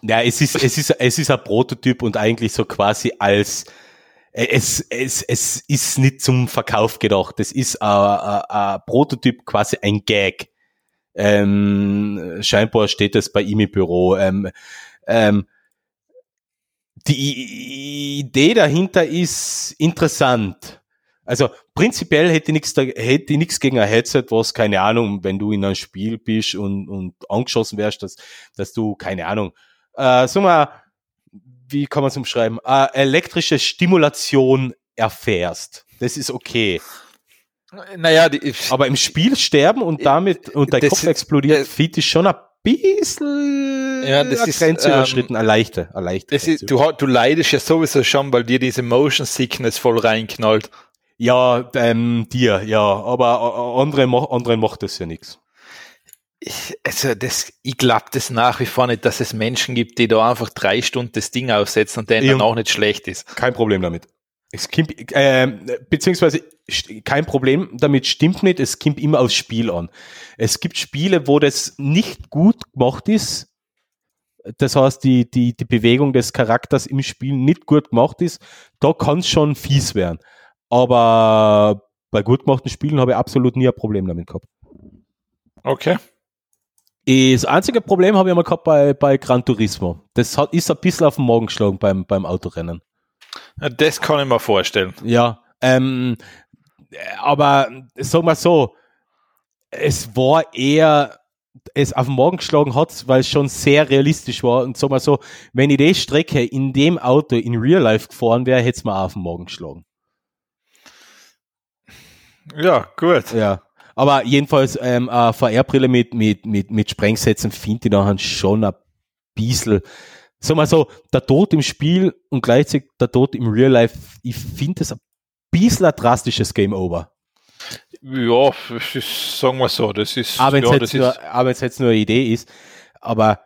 Ja, es ist, es ist, es ist ein Prototyp und eigentlich so quasi als, es, es, es ist nicht zum Verkauf gedacht. Es ist ein, ein Prototyp, quasi ein Gag. Ähm, scheinbar steht das bei ihm im Büro. Ähm, ähm, die Idee dahinter ist interessant. Also prinzipiell hätte ich nichts hätte ich nichts gegen ein Headset, was keine Ahnung, wenn du in einem Spiel bist und und angeschossen wärst, dass dass du keine Ahnung, äh, sag mal, wie kann man es umschreiben, äh, elektrische Stimulation erfährst. Das ist okay. Naja, die, aber im Spiel sterben und damit und dein Kopf explodiert, finde ich schon ein bisschen ja, das ist, Grenze ähm, überschritten, eine leichte das ist, du, du leidest ja sowieso schon, weil dir diese Motion Sickness voll reinknallt. Ja, ähm, dir, ja, aber andere, andere macht das ja nichts. Also das, ich glaube das nach wie vor nicht, dass es Menschen gibt, die da einfach drei Stunden das Ding aufsetzen und denen dann auch nicht schlecht ist. Kein Problem damit. Es kommt, äh, beziehungsweise kein Problem damit stimmt nicht, es kommt immer aufs Spiel an. Es gibt Spiele, wo das nicht gut gemacht ist. Das heißt, die, die, die Bewegung des Charakters im Spiel nicht gut gemacht ist. Da kann es schon fies werden. Aber bei gut gemachten Spielen habe ich absolut nie ein Problem damit gehabt. Okay. Das einzige Problem habe ich mal gehabt bei, bei Gran Turismo. Das hat, ist ein bisschen auf den Morgen geschlagen beim, beim Autorennen. Das kann ich mir vorstellen. Ja, ähm, aber sag mal so, es war eher, es auf den Morgen geschlagen hat, weil es schon sehr realistisch war. Und sag mal so, wenn ich die Strecke in dem Auto in Real Life gefahren wäre, hätte es mir auch auf den Morgen geschlagen. Ja, gut. Ja. Aber jedenfalls ähm, eine VR-Brille mit, mit, mit, mit Sprengsätzen finde ich dann schon ein bisschen, sag mal so, der Tod im Spiel und gleichzeitig der Tod im Real Life, ich finde das ein bisschen ein drastisches Game Over. Ja, das ist, sagen wir so, das ist. Aber wenn es ja, jetzt, jetzt nur eine Idee ist, aber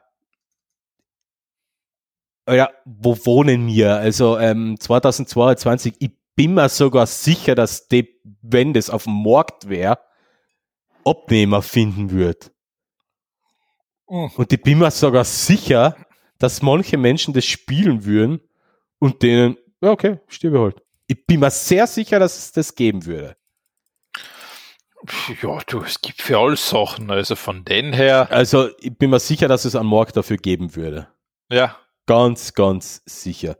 ja, wo wohnen wir? Also ähm, 2022, ich bin mir sogar sicher, dass die, wenn das auf dem Markt wäre, Abnehmer finden wird. Mhm. Und ich bin mir sogar sicher, dass manche Menschen das spielen würden und denen, ja, okay, stirbe halt. Ich bin mir sehr sicher, dass es das geben würde. Ja, du, es gibt für alle Sachen, also von denen her. Also, ich bin mir sicher, dass es einen Markt dafür geben würde. Ja. Ganz, ganz sicher.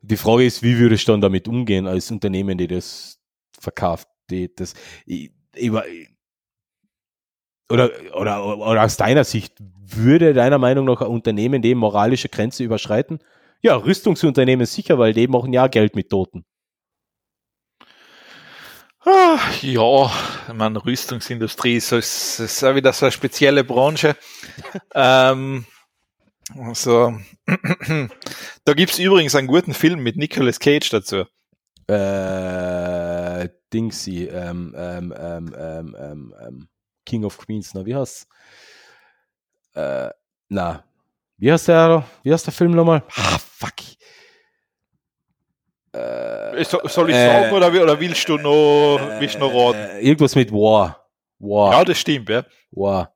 Die Frage ist, wie würde ich dann damit umgehen als Unternehmen, die das verkauft, die das, ich, ich, oder, oder, oder aus deiner Sicht, würde deiner Meinung nach ein Unternehmen die moralische Grenze überschreiten? Ja, Rüstungsunternehmen sicher, weil die machen ja Geld mit Toten. Ah, ja, meine, Rüstungsindustrie ist, ist, ist auch wieder so eine spezielle Branche. ähm, also, da gibt es übrigens einen guten Film mit Nicolas Cage dazu. Äh, Dingsy, ähm, ähm, ähm, ähm, ähm, ähm King of Queens, na, wie heißt äh, na, wie heißt der, wie heißt der Film nochmal? Ah, fuck. Äh, so, soll ich sagen äh, oder, oder willst du noch, willst noch raten? Äh, irgendwas mit War. War. Ja, das stimmt, ja. War.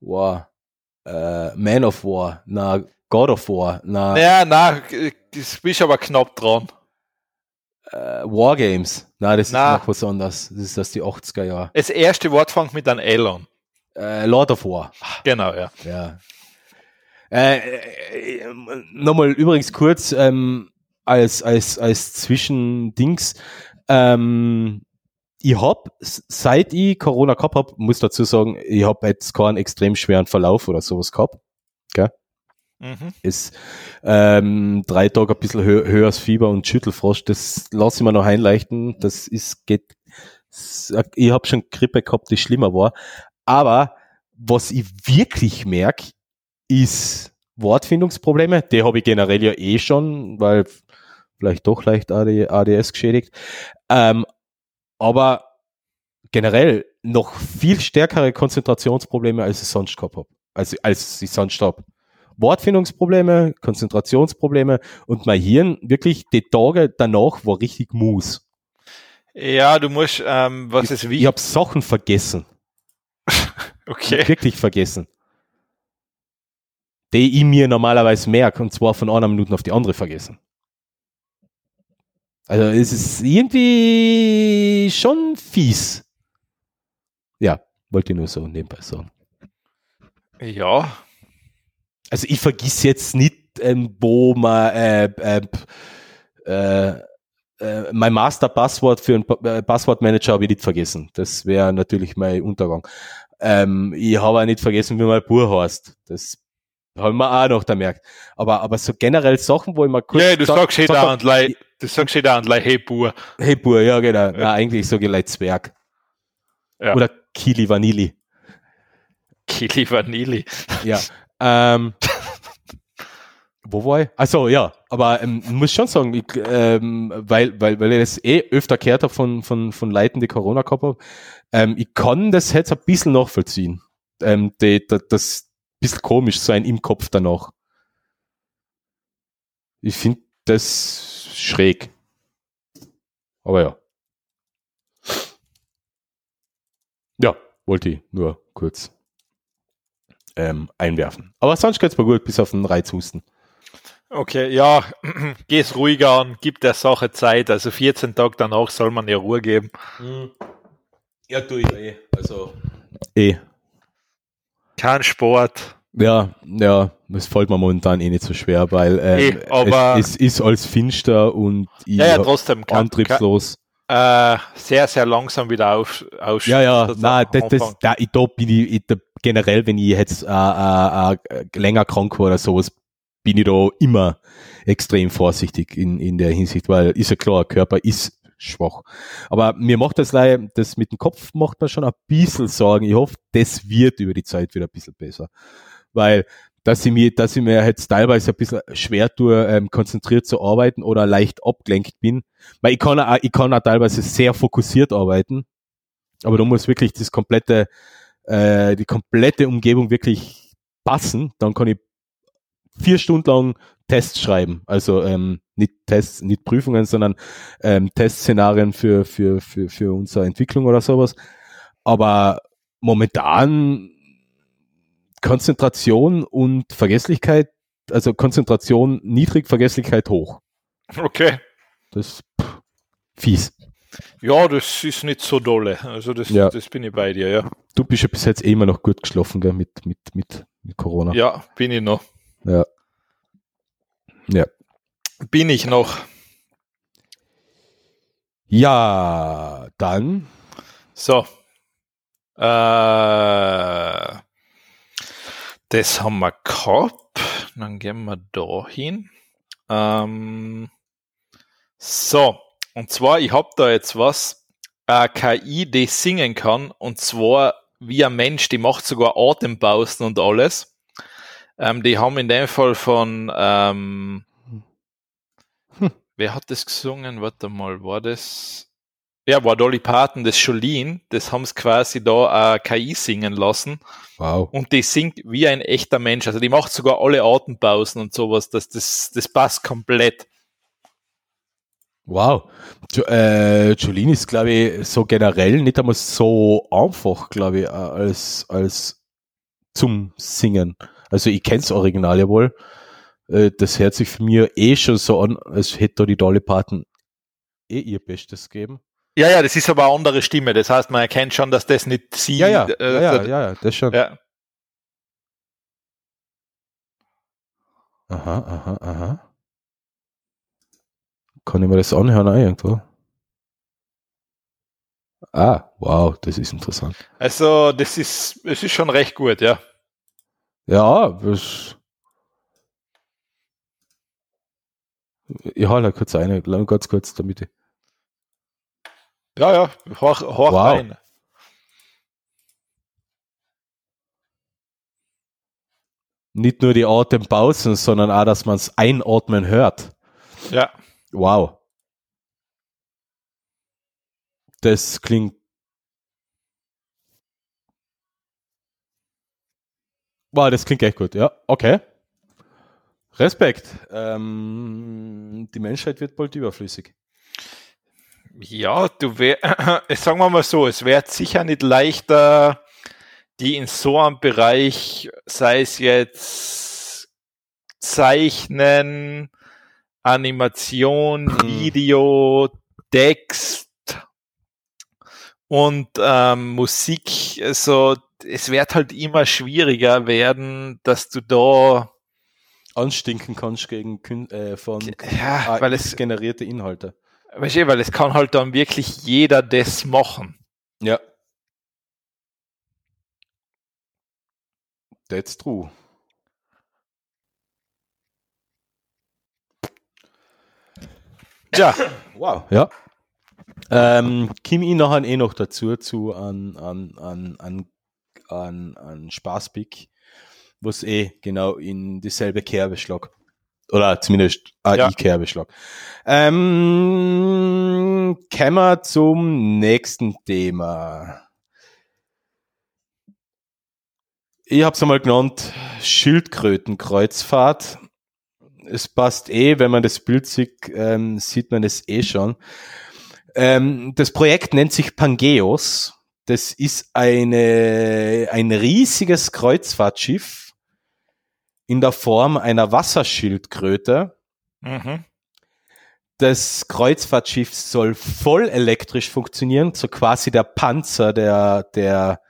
War. Äh, Man of War. Na, God of War. Na, ja, na, das bist aber knapp dran. Äh, Wargames. Nein, das na. ist noch was anderes. Das ist aus die 80er Jahre. Das erste Wort fängt mit einem L an. Äh, Lord of War. Genau, ja. Ja. Äh, äh, Nochmal übrigens kurz ähm, als, als, als Zwischendings. Ähm, ich hab, seit ich Corona gehabt hab, muss dazu sagen, ich hab jetzt keinen extrem schweren Verlauf oder sowas gehabt. Gell? Mhm. Ist ähm, drei Tage ein bisschen hö höheres Fieber und Schüttelfrost, das lasse ich mir noch einleichten. Das ist, geht, ich habe schon Grippe gehabt, die schlimmer war. Aber was ich wirklich merke, ist Wortfindungsprobleme. Die habe ich generell ja eh schon, weil vielleicht doch leicht ADS geschädigt. Ähm, aber generell noch viel stärkere Konzentrationsprobleme, als ich sonst gehabt habe. Als, als ich sonst habe. Wortfindungsprobleme, Konzentrationsprobleme und mein Hirn wirklich die Tage danach war richtig Mus. Ja, du musst, ähm, was ich, ist wie? Ich habe Sachen vergessen. okay. Wirklich vergessen. Die ich mir normalerweise merke und zwar von einer Minute auf die andere vergessen. Also es ist irgendwie schon fies. Ja, wollte ich nur so nebenbei sagen. Ja. Also ich vergiss jetzt nicht, ähm, wo man äh, äh, äh, äh, mein Master-Passwort für einen äh, Passwortmanager habe ich nicht vergessen. Das wäre natürlich mein Untergang. Ähm, ich habe auch nicht vergessen, wie mein Buch heißt. Das haben wir auch noch da merkt. Aber, aber so generell Sachen, wo ich mal kurz. Ja, du sag, sagst eh da und lei, du sagst eh da und lei, hey Bur. Hey Bur, ja, genau. Ja. Na, eigentlich so ich Zwerg. Ja. Oder Kili Vanilli. Kili Vanilli. Ja. Ähm, wo war ich? Also ja, aber ähm, muss schon sagen, ich, ähm, weil, weil, weil ich das eh öfter gehört habe von, von, von Leuten, die Corona gehabt haben, ähm, ich kann das jetzt ein bisschen nachvollziehen. Ähm, die, die, das bisschen komisch sein im Kopf danach. Ich finde das schräg. Aber ja. Ja, wollte ich nur kurz ähm, einwerfen. Aber sonst geht's mir gut, bis auf den Reizhusten. Okay, ja, geh's ruhiger an, gib der Sache Zeit. Also 14 Tage danach soll man ja Ruhe geben. Hm. Ja, tu ich eh. Also eh. Kein Sport. Ja, ja, es fällt mir momentan eh nicht so schwer, weil ähm, eh, aber es, es, ist alles finster und ich ja, ja, trotzdem kann, antriebslos. Kann, äh, sehr, sehr langsam wieder auf, auf Ja, ja, nein, das, das, da, ich, da bin ich, ich da, generell, wenn ich jetzt äh, äh, äh, länger krank war oder sowas, bin ich da immer extrem vorsichtig in, in der Hinsicht, weil ist ja klar, Körper ist schwach. Aber mir macht das leider, das mit dem Kopf macht man schon ein bisschen Sorgen. Ich hoffe, das wird über die Zeit wieder ein bisschen besser. Weil, dass ich mir, dass ich mir jetzt teilweise ein bisschen schwer tue, ähm, konzentriert zu arbeiten oder leicht abgelenkt bin. Weil ich kann auch, ich kann auch teilweise sehr fokussiert arbeiten. Aber da muss wirklich das komplette, äh, die komplette Umgebung wirklich passen. Dann kann ich vier Stunden lang Tests schreiben. Also ähm, nicht Tests, nicht Prüfungen, sondern ähm, Testszenarien für, für, für, für unsere Entwicklung oder sowas. Aber momentan Konzentration und Vergesslichkeit, also Konzentration niedrig, Vergesslichkeit hoch. Okay. Das ist pff, fies. Ja, das ist nicht so dolle. Also das, ja. das bin ich bei dir, ja. Du bist ja bis jetzt eh immer noch gut geschlafen, gell, mit, mit, mit, mit Corona. Ja, bin ich noch. Ja. Ja. Bin ich noch. Ja, dann. So. Äh, das haben wir gehabt. Dann gehen wir da hin. Ähm, so. Und zwar, ich habe da jetzt was. Eine KI, die singen kann. Und zwar wie ein Mensch, die macht sogar Atempausen und alles. Ähm, die haben in dem Fall von, ähm, hm. wer hat das gesungen? Warte mal, war das? Ja, war Dolly Parton, das Jolene, das haben sie quasi da äh, KI singen lassen. Wow. Und die singt wie ein echter Mensch. Also die macht sogar alle Atempausen und sowas. Das, das, das passt komplett. Wow. Äh, Jolene ist, glaube ich, so generell nicht einmal so einfach, glaube ich, als, als zum Singen. Also ich kenne das Original ja wohl. Äh, das hört sich für mich eh schon so an, als hätte da die Dolly Parton eh ihr Bestes gegeben. Ja, ja, das ist aber eine andere Stimme. Das heißt, man erkennt schon, dass das nicht sie. Ja, ja, äh, ja, ja, ja, das schon. ja. Aha, aha, aha. Kann ich mir das anhören auch irgendwo? Ah, wow, das ist interessant. Also, das ist, es ist schon recht gut, ja. Ja, das. Ich halte kurz eine, ganz kurz, damit ich. Ja, ja, hoch, hoch Wow. rein. Nicht nur die Atempausen, sondern auch, dass man es einatmen hört. Ja. Wow. Das klingt. Wow, das klingt echt gut. Ja, okay. Respekt. Ähm, die Menschheit wird bald überflüssig. Ja, du wär, sagen wir mal so, es wäre sicher nicht leichter, die in so einem Bereich, sei es jetzt Zeichnen, Animation, Hm. Video, Text und ähm, Musik, also es wird halt immer schwieriger werden, dass du da Anstinken kannst gegen äh, von ja, weil es generierte Inhalte. weißt du, weil es kann halt dann wirklich jeder das machen. Ja. That's true. Ja, Wow. Ja. Ähm, Kim ich nachher eh noch dazu zu an, an, an, an, an, an Spaßpick, was eh genau in dieselbe Kerbe schlag. Oder zumindest Ja. AI-Kerbe schlag. Ähm, kommen wir zum nächsten Thema. Ich habe es einmal genannt, Schildkrötenkreuzfahrt. Es passt eh, wenn man das Bild sieht, ähm, sieht man es eh schon. Ähm, das Projekt nennt sich Pangeos. Das ist eine, ein riesiges Kreuzfahrtschiff in der Form einer Wasserschildkröte. mhm. Das Kreuzfahrtschiff soll voll elektrisch funktionieren, so quasi der Panzer der, der,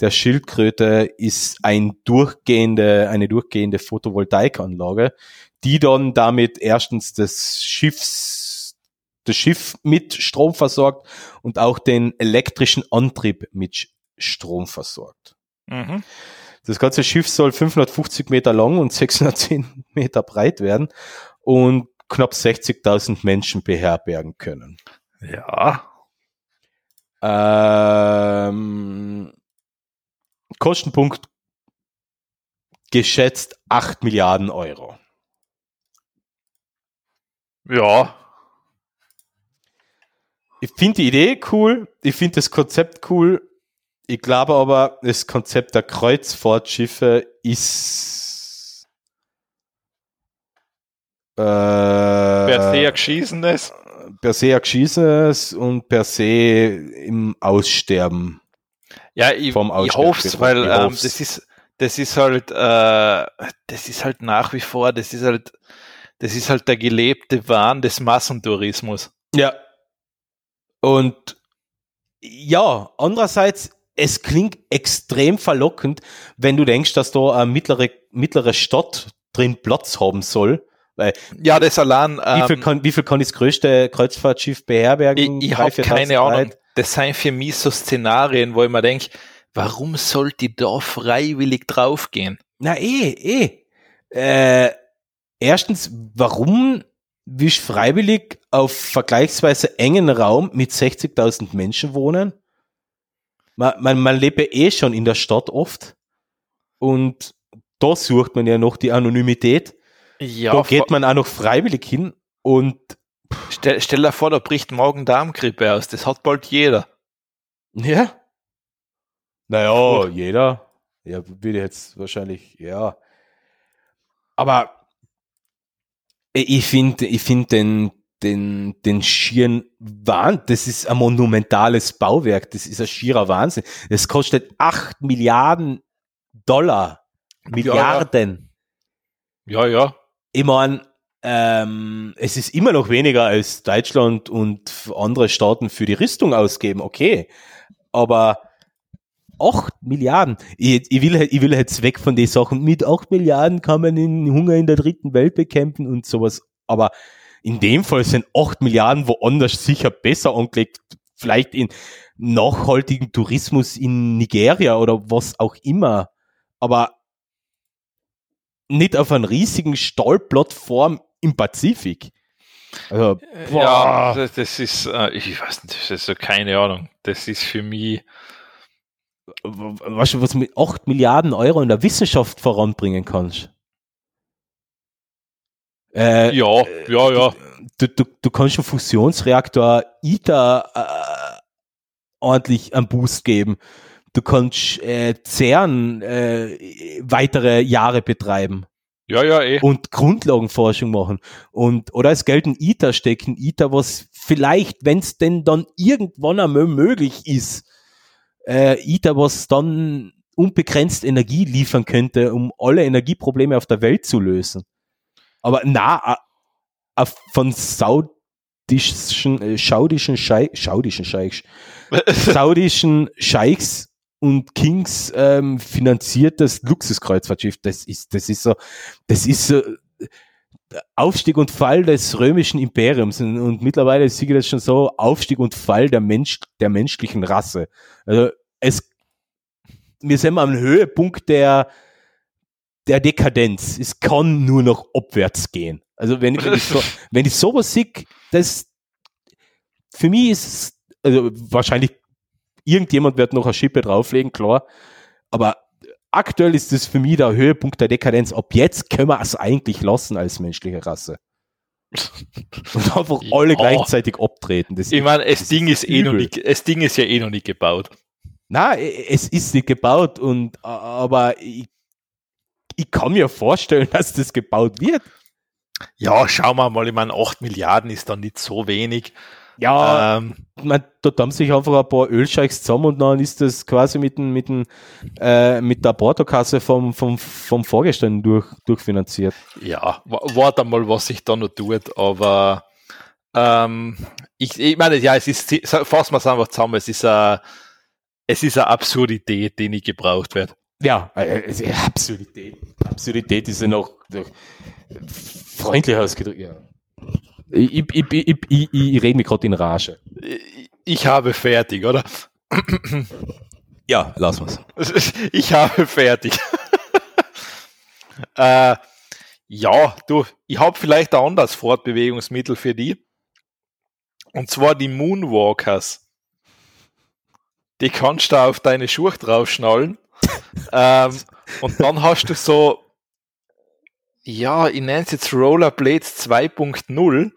der Schildkröte ist ein durchgehende, eine durchgehende Photovoltaikanlage, die dann damit erstens das Schiffs, das Schiff mit Strom versorgt und auch den elektrischen Antrieb mit Strom versorgt. Mhm. Das ganze Schiff soll 550 Meter lang und 610 Meter breit werden und knapp 60.000 Menschen beherbergen können. Ja. Ähm, Kostenpunkt geschätzt 8 Milliarden Euro. Ja. Ich finde die Idee cool, ich finde das Konzept cool. Ich glaube aber, das Konzept der Kreuzfahrtschiffe ist äh, Per se ein geschießenes. per se ein Geschießenes und per se im Aussterben. Ja, ich, vom ich hoffe bedroht. weil ähm, das ist, das ist halt, äh, das ist halt nach wie vor, das ist halt, das ist halt der gelebte Wahn des Massentourismus. Ja. Und ja, andererseits, es klingt extrem verlockend, wenn du denkst, dass da eine mittlere, mittlere Stadt drin Platz haben soll. Weil Ja, das allein, wie, viel ähm, kann, wie viel kann das größte Kreuzfahrtschiff beherbergen? ich, ich habe 4.000 keine Ahnung. Das sind für mich so Szenarien, wo ich mir denke, warum sollte ich da freiwillig draufgehen? Na eh, eh. Äh, erstens, warum willst du freiwillig auf vergleichsweise engen Raum mit 60.000 Menschen wohnen? Man, man, man lebt ja eh schon in der Stadt oft und da sucht man ja noch die Anonymität. Ja, da geht man auch noch freiwillig hin und stell, stell dir vor, da bricht morgen Darmgrippe aus. Das hat bald jeder. ja. Naja, Puh. jeder. Ja, würde jetzt wahrscheinlich, ja. Aber ich finde, ich finde den, den, den schieren Wahnsinn, das ist ein monumentales Bauwerk, das ist ein schierer Wahnsinn. Das kostet 8 Milliarden Dollar. Milliarden. Ja, ja. Ich meine, ähm, es ist immer noch weniger als Deutschland und andere Staaten für die Rüstung ausgeben, okay. Aber 8 Milliarden. Ich, ich, will, ich will jetzt weg von den Sachen. Mit 8 Milliarden kann man den Hunger in der dritten Welt bekämpfen und sowas. Aber in dem Fall sind 8 Milliarden woanders sicher besser angelegt. Vielleicht in nachhaltigen Tourismus in Nigeria oder was auch immer. Aber nicht auf einer riesigen Stahlplattform im Pazifik. Also, boah. Ja, das, das ist, äh, ich weiß nicht, das ist so keine Ahnung. Das ist für mich. Weißt du, was mit 8 Milliarden Euro in der Wissenschaft voranbringen kannst? Äh, ja, ja, ja. Du, du, du kannst einen Fusionsreaktor ITER äh, ordentlich einen Boost geben. Du kannst äh, CERN äh, weitere Jahre betreiben. Ja, ja, eh. Und Grundlagenforschung machen. Und, oder es Geld in ITER stecken. ITER, was vielleicht, wenn es denn dann irgendwann einmal möglich ist, äh, was dann unbegrenzt Energie liefern könnte, um alle Energieprobleme auf der Welt zu lösen. Aber na, von saudischen, äh, saudischen Scheichs, saudischen Scheichs, saudischen Scheichs und Kings ähm, finanziertes Luxuskreuzfahrtschiff. Das ist, das ist so, das ist so Aufstieg und Fall des römischen Imperiums und, und mittlerweile sehe ich das schon so Aufstieg und Fall der Mensch, der menschlichen Rasse. Also es, wir sind am Höhepunkt der der Dekadenz. Es kann nur noch abwärts gehen. Also wenn, wenn ich so, wenn ich sowas sehe, das für mich ist also wahrscheinlich Irgendjemand wird noch eine Schippe drauflegen, klar. Aber aktuell ist das für mich der Höhepunkt der Dekadenz. Ab jetzt können wir es eigentlich lassen als menschliche Rasse. Und einfach ja. alle gleichzeitig abtreten. Das ich meine, das, Ding ist, ist eh noch nicht, das Ding ist ja eh noch nicht gebaut. Na, es ist nicht gebaut und aber ich, ich kann mir vorstellen, dass das gebaut wird. Ja, schauen wir mal, ich meine, 8 Milliarden ist dann nicht so wenig. Ja, ähm, man, dort haben sich einfach ein paar Ölscheichs zusammen und dann ist das quasi mit, dem, mit, äh, mit der Portokasse vom, vom, vom Vorgestern durch, durchfinanziert. Ja, warte mal, was sich da noch tut, aber ähm, ich, ich meine, ja, es ist, fassen wir es einfach zusammen, es ist eine, es ist eine Absurdität, die nicht gebraucht wird. Ja, äh, äh Absurdität. Absurdität ist ja noch freundlich ausgedrückt, ja. Ich, ich, ich, ich, ich rede mich gerade in Rage. Ich habe fertig, oder? Ja, lass mal's. Ich habe fertig. äh, ja, du, ich habe vielleicht ein anderes Fortbewegungsmittel für die. Und zwar die Moonwalkers. Die kannst du auf deine Schuhe draufschnallen. ähm, und dann hast du so ja, ich nenne es jetzt Rollerblades 2.0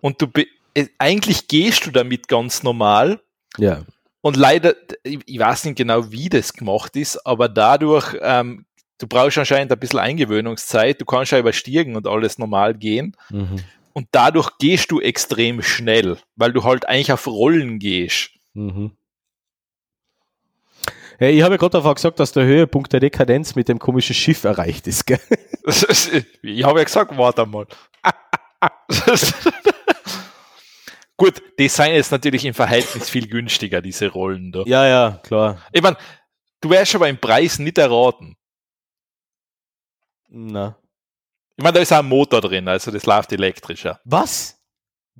und du äh, eigentlich gehst du damit ganz normal. Ja. Und leider, ich weiß nicht genau, wie das gemacht ist, aber dadurch, ähm, du brauchst anscheinend ein bisschen Eingewöhnungszeit, du kannst ja überstiegen und alles normal gehen. Mhm. Und dadurch gehst du extrem schnell, weil du halt eigentlich auf Rollen gehst. Mhm. Ich habe ja gerade davon gesagt, dass der Höhepunkt der Dekadenz mit dem komischen Schiff erreicht ist. Gell? ich habe ja gesagt, warte mal. Gut, die seien jetzt natürlich im Verhältnis viel günstiger, diese Rollen da. Ja, ja, klar. Ich meine, du wärst aber im Preis nicht erraten. Na. Ich meine, da ist auch ein Motor drin, also das läuft elektrischer. Was?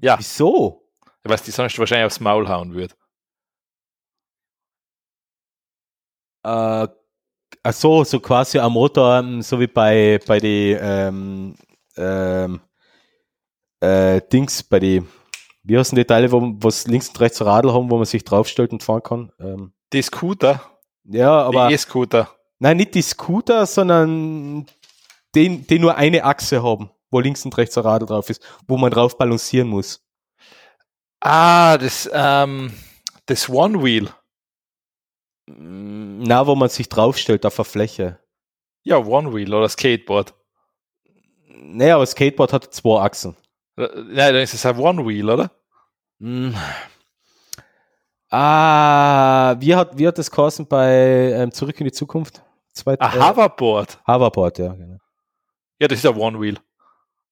Ja. Wieso? Weil die sonst wahrscheinlich aufs Maul hauen würde. Äh, ach so, so quasi am Motor, so wie bei, bei die ähm, ähm, äh, Dings, bei die, wie heißen die Teile, wo was links und rechts Radl haben, wo man sich draufstellt und fahren kann? Ähm, die Scooter. Ja, aber. Die E-Scooter. Nein, nicht die Scooter, sondern die, die nur eine Achse haben, wo links und rechts ein Radl drauf ist, wo man drauf balancieren muss. Ah, das, ähm, das One Wheel. Na, wo man sich draufstellt auf der Fläche. Ja, One Wheel oder Skateboard. Naja, aber Skateboard hat zwei Achsen. Nein, dann ist es ein One Wheel, oder? Mm. Ah, wie hat, wie hat das geheißen bei ähm, Zurück in die Zukunft? Zweit, ah, äh, Hoverboard. Hoverboard, ja, genau. Ja, das ist ein One Wheel.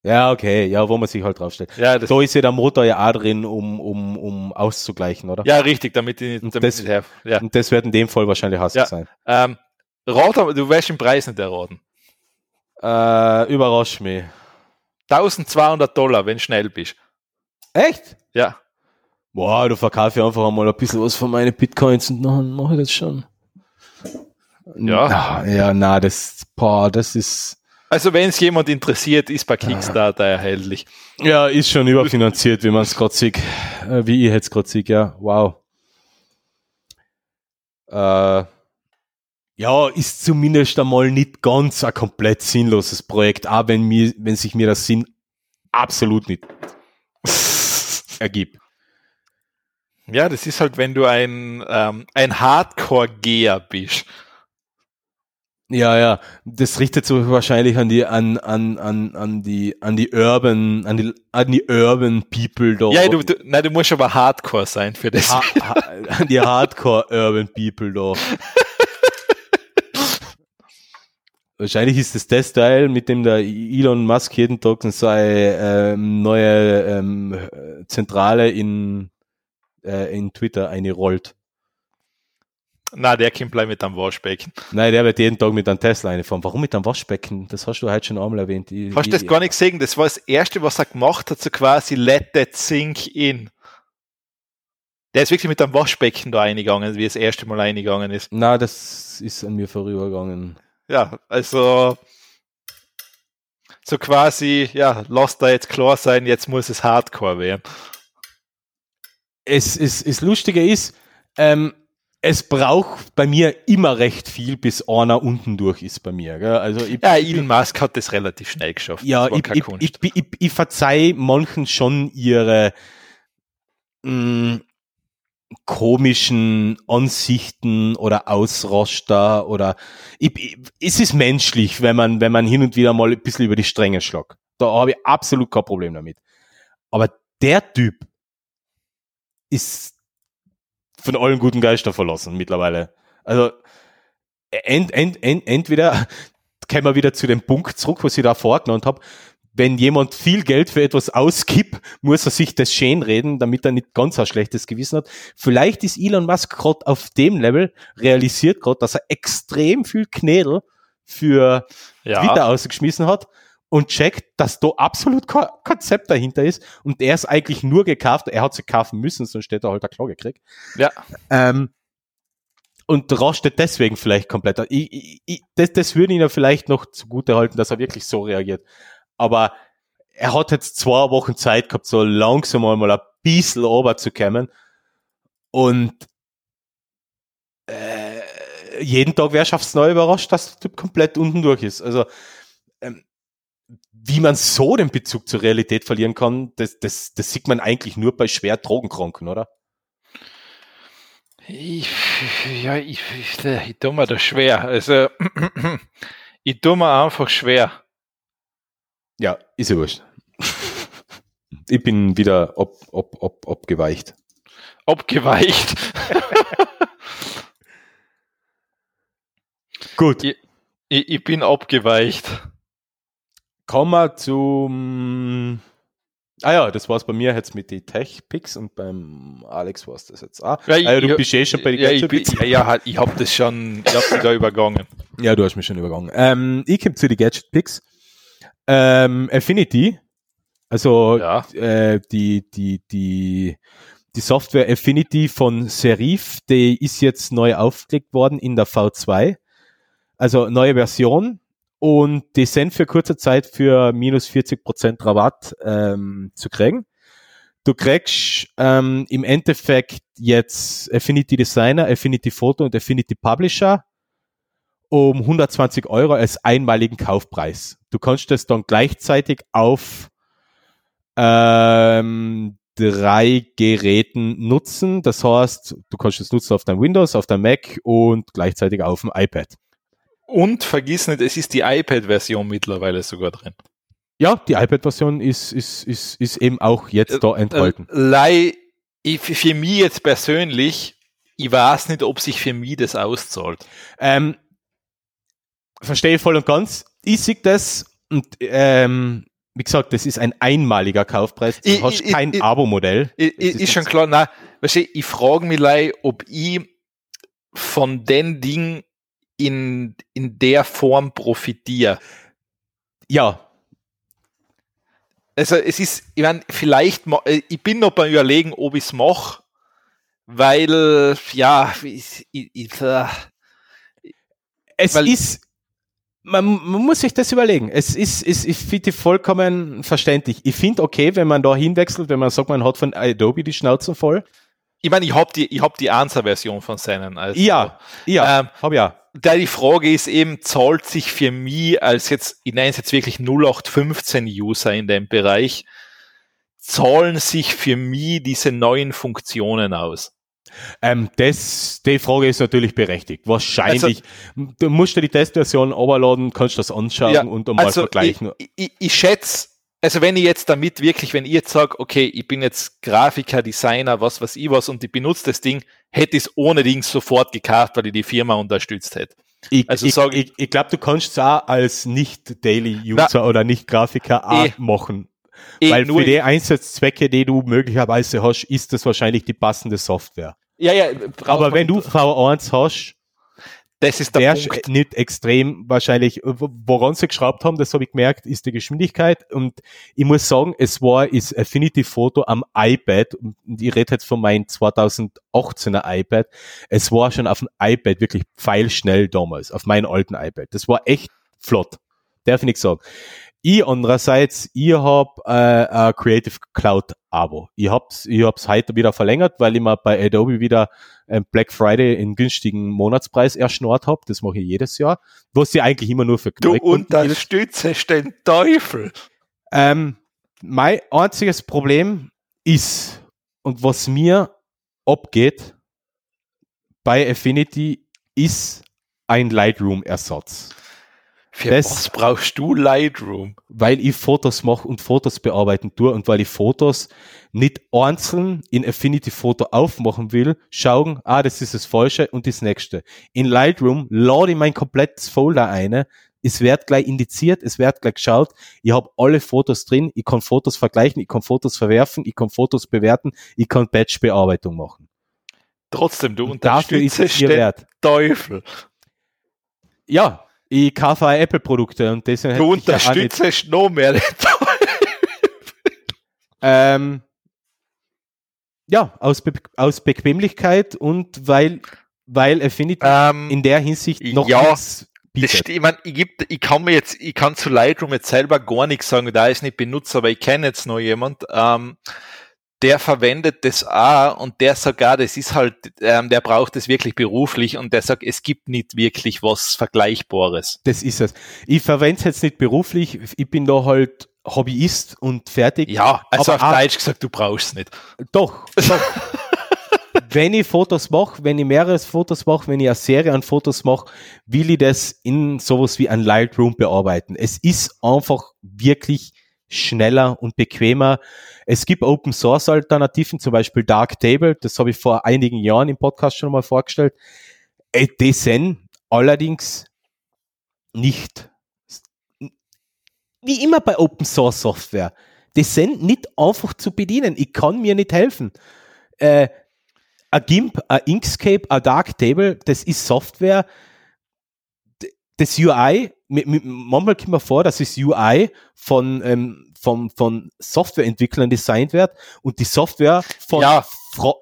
Ja, okay, ja, wo man sich halt draufstellt. Ja, das, Da ist ja der Motor ja auch drin, um, um, um auszugleichen, oder? ja richtig, damit die, damit das- helfen. Ja. Und das wird in dem Fall wahrscheinlich Hassel Ja. sein. Ähm, rat, aber- du wirst den Preis nicht erraten. Äh, überrasch mich. 1200 Dollar, wenn schnell bist. Echt? Ja. Boah, du verkaufe ich einfach einmal ein bisschen was von meinen Bitcoins und dann mache ich das schon. Ja. Na, ja, na, das, boah, das ist, Also wenn es jemand interessiert, ist bei Kickstarter erhältlich. ja, ist schon überfinanziert, wie man es gerade sieht. Äh, wie ich jetzt gerade sehe, ja, wow. Äh, ja, ist zumindest einmal nicht ganz ein komplett sinnloses Projekt, auch wenn mir, wenn sich mir das Sinn absolut nicht ergibt. Ja, das ist halt, wenn du ein, ähm, ein Hardcore-Geher bist. Ja, ja, das richtet sich wahrscheinlich an die, an, an, an, an die, an die Urban, an die, an die Urban People da. Ja, du, du, nein, du musst aber Hardcore sein für das. ha, ha, an die Hardcore Urban People da. Wahrscheinlich ist es das Teil, mit dem der Elon Musk jeden Tag seine ähm, neue ähm, Zentrale in, äh, in Twitter eine rollt. Na, der kommt gleich mit am Waschbecken. Nein, der wird jeden Tag mit einem Tesla reinfahren. Warum mit einem Waschbecken? Das hast du heute schon einmal erwähnt. Ich, Hast du das ich- gar nicht gesehen? Das war das Erste, was er gemacht hat, so quasi let that sink in. Der ist wirklich mit einem Waschbecken da eingegangen, wie das erste Mal eingegangen ist. Na, das ist an mir vorübergegangen. Ja, also so quasi, ja, lass da jetzt klar sein, jetzt muss es Hardcore werden. Es, es, es Lustige ist, ähm, es braucht bei mir immer recht viel, bis einer unten durch ist bei mir. Gell? Also ich, Ja, Elon Musk hat das relativ schnell geschafft. ja, ich, ich, ich, ich, ich verzeih manchen schon ihre mh, komischen Ansichten oder Ausraster oder ich, ich, es ist menschlich, wenn man, wenn man hin und wieder mal ein bisschen über die Stränge schlagt. Da habe ich absolut kein Problem damit. Aber der Typ ist von allen guten Geistern verlassen mittlerweile. Also ent, ent, ent, entweder kommen wir wieder zu dem Punkt zurück, was ich da vorgenannt habe. Wenn jemand viel Geld für etwas ausgibt, muss er sich das schön reden, damit er nicht ganz ein schlechtes Gewissen hat. Vielleicht ist Elon Musk gerade auf dem Level, realisiert gerade, dass er extrem viel Knädel für ja, Twitter ausgeschmissen hat und checkt, dass da absolut kein Konzept dahinter ist und er ist eigentlich nur gekauft, er hat sie kaufen müssen, sonst hätte er halt eine Klage gekriegt. ja. Ähm, und rastet deswegen vielleicht komplett. Ich, ich, ich, das, das würde ihn ja vielleicht noch zugute halten, dass er wirklich so reagiert. Aber er hat jetzt zwei Wochen Zeit gehabt, so langsam einmal ein bisschen runterzukommen. Und äh, jeden Tag wer schafft's neu überrascht, dass der Typ komplett unten durch ist. Also ähm, wie man so den Bezug zur Realität verlieren kann, das, das, das sieht man eigentlich nur bei schwer Drogenkranken, oder? Ich, ja, ich, ich, ich tue mir das schwer. Also, ich tue mir einfach schwer. Ja, ist ja wurscht. ich bin wieder ob, ob, ob, abgeweicht. Abgeweicht. Gut. ich, ich, ich bin abgeweicht. Kommen wir zum. Ah ja, das war's bei mir jetzt mit den Tech-Picks und beim Alex war's das jetzt auch. Ja, ah, ja, du ich- bist eh schon bei den ja, ich, Gadget-Picks. ja, ja, ich habe das schon, ich die da übergangen. Ja, du hast mich schon übergangen. Ähm, ich komme zu den Gadget-Picks. Ähm, Affinity, also Ja. äh, die, die, die, die Software Affinity von Serif, die ist jetzt neu aufgelegt worden in der V2. Also neue Version. Und die sind für kurze Zeit für minus 40% Rabatt ähm, zu kriegen. Du kriegst ähm, im Endeffekt jetzt Affinity Designer, Affinity Photo und Affinity Publisher um 120 Euro als einmaligen Kaufpreis. Du kannst das dann gleichzeitig auf ähm, drei Geräten nutzen. Das heißt, du kannst es nutzen auf deinem Windows, auf deinem Mac und gleichzeitig auf dem iPad. Und vergiss nicht, es ist die iPad-Version mittlerweile sogar drin. Ja, die iPad-Version ist, ist, ist, ist eben auch jetzt da enthalten. Äh, Lei, ich, für mich jetzt persönlich, ich weiß nicht, ob sich für mich das auszahlt. Ähm, verstehe voll und ganz. Ich sehe das und ähm, wie gesagt, das ist ein einmaliger Kaufpreis. Du Ich- hast ich- kein Abo-Modell. I- Das i- Ist, schon klar, nein, weißt du, ich frage mich leid, ob ich von den Ding in, in der Form profitiere. Ja, Also es ist, ich meine, vielleicht, äh, ich bin noch beim Überlegen, ob ich es mache, weil, ja, ich, ich, ich, äh, es Weil- ist, man, man muss sich das überlegen. Es ist, ist ich finde vollkommen verständlich. Ich finde okay, wenn man da hinwechselt, wenn man sagt, man hat von Adobe die Schnauze voll. ich meine, ich habe die, ich hab die Ansa-Version von seinen. Also, Ja, ja, Ähm, hab ja. Da die Frage ist eben, zahlt sich für mich als jetzt, ich nenne es jetzt wirklich 0815 User in dem Bereich, zahlen sich für mich diese neuen Funktionen aus? Ähm, das, die Frage ist natürlich berechtigt. Wahrscheinlich. Also du musst dir die Testversion runterladen, kannst das anschauen Ja, und mal also vergleichen. Ich, ich, ich schätze, also wenn ich jetzt damit wirklich, wenn ich jetzt sage, okay, ich bin jetzt Grafiker, Designer, was weiß ich was und ich benutze das Ding, hätte ich es ohne Dings sofort gekauft, weil ich die Firma unterstützt hätte. Ich, also ich, sag ich, ich glaube, du kannst es auch als Nicht-Daily-User oder Nicht-Grafiker auch Eh. machen. Eh, Weil nur für die Einsatzzwecke, die du möglicherweise hast, ist das wahrscheinlich die passende Software. ja, ja, Aber wenn du V1 hast, das ist der der Punkt. nicht extrem wahrscheinlich, woran sie geschraubt haben, das habe ich gemerkt, ist die Geschwindigkeit. Und ich muss sagen, es war ist Affinity Photo am iPad und ich rede jetzt von meinem 2018er iPad. Es war schon auf dem iPad wirklich pfeilschnell damals, auf meinem alten iPad. Das war echt flott. Darf ich nicht sagen. Ich andererseits, ich hab äh, ein Creative Cloud Abo. Ich hab's, ich hab's heute wieder verlängert, weil ich mir bei Adobe wieder ähm, Black Friday in günstigen Monatspreis erschnort hab. Das mache ich jedes Jahr. Was ich eigentlich immer nur für Du unterstützt den Teufel. ähm, mein einziges Problem ist, und was mir abgeht bei Affinity, ist ein Lightroom-Ersatz. Für Das- was brauchst du Lightroom? Weil ich Fotos mache und Fotos bearbeiten tue und weil ich Fotos nicht einzeln in Affinity Photo aufmachen will, schauen, ah, das ist das Falsche und das nächste. In Lightroom lade ich mein komplettes Folder ein, es wird gleich indiziert, es wird gleich geschaut, ich habe alle Fotos drin, ich kann Fotos vergleichen, ich kann Fotos verwerfen, ich kann Fotos bewerten, ich kann Batch-Bearbeitung machen. Trotzdem, du Und dafür ist es den wert. Teufel. Ja, ich kaufe auch Apple-Produkte und deswegen Du unterstützt noch mehr. Ähm, ja, aus, Be aus Bequemlichkeit und weil, weil Affinity Ähm, in der Hinsicht noch ja, nichts bietet. st- ich, mein, ich, geb, ich kann mir jetzt, ich kann zu Lightroom jetzt selber gar nichts sagen, da ich es nicht benutze, aber ich kenne jetzt noch jemand, ähm, der verwendet das auch und der sagt auch, das ist halt, ähm, der braucht es wirklich beruflich und der sagt, es gibt nicht wirklich was Vergleichbares. Das ist es. Ich verwende es jetzt nicht beruflich, ich bin da halt Hobbyist und fertig. Ja, also Aber auf Deutsch gesagt, du brauchst es nicht. Doch, doch. wenn ich Fotos mache, wenn ich mehrere Fotos mache, wenn ich eine Serie an Fotos mache, will ich das in sowas wie ein Lightroom bearbeiten. Es ist einfach wirklich schneller und bequemer. Es gibt Open Source Alternativen, zum Beispiel Darktable, das habe ich vor einigen Jahren im Podcast schon mal vorgestellt. Äh, sind allerdings nicht, wie immer bei Open Source Software, sind nicht einfach zu bedienen. Ich kann mir nicht helfen. Äh, ein GIMP, ein Inkscape, ein Darktable, das ist Software. Das UI, manchmal kommt mir vor, das UI von, ähm, von, von Softwareentwicklern designt wird und die Software von, Ja.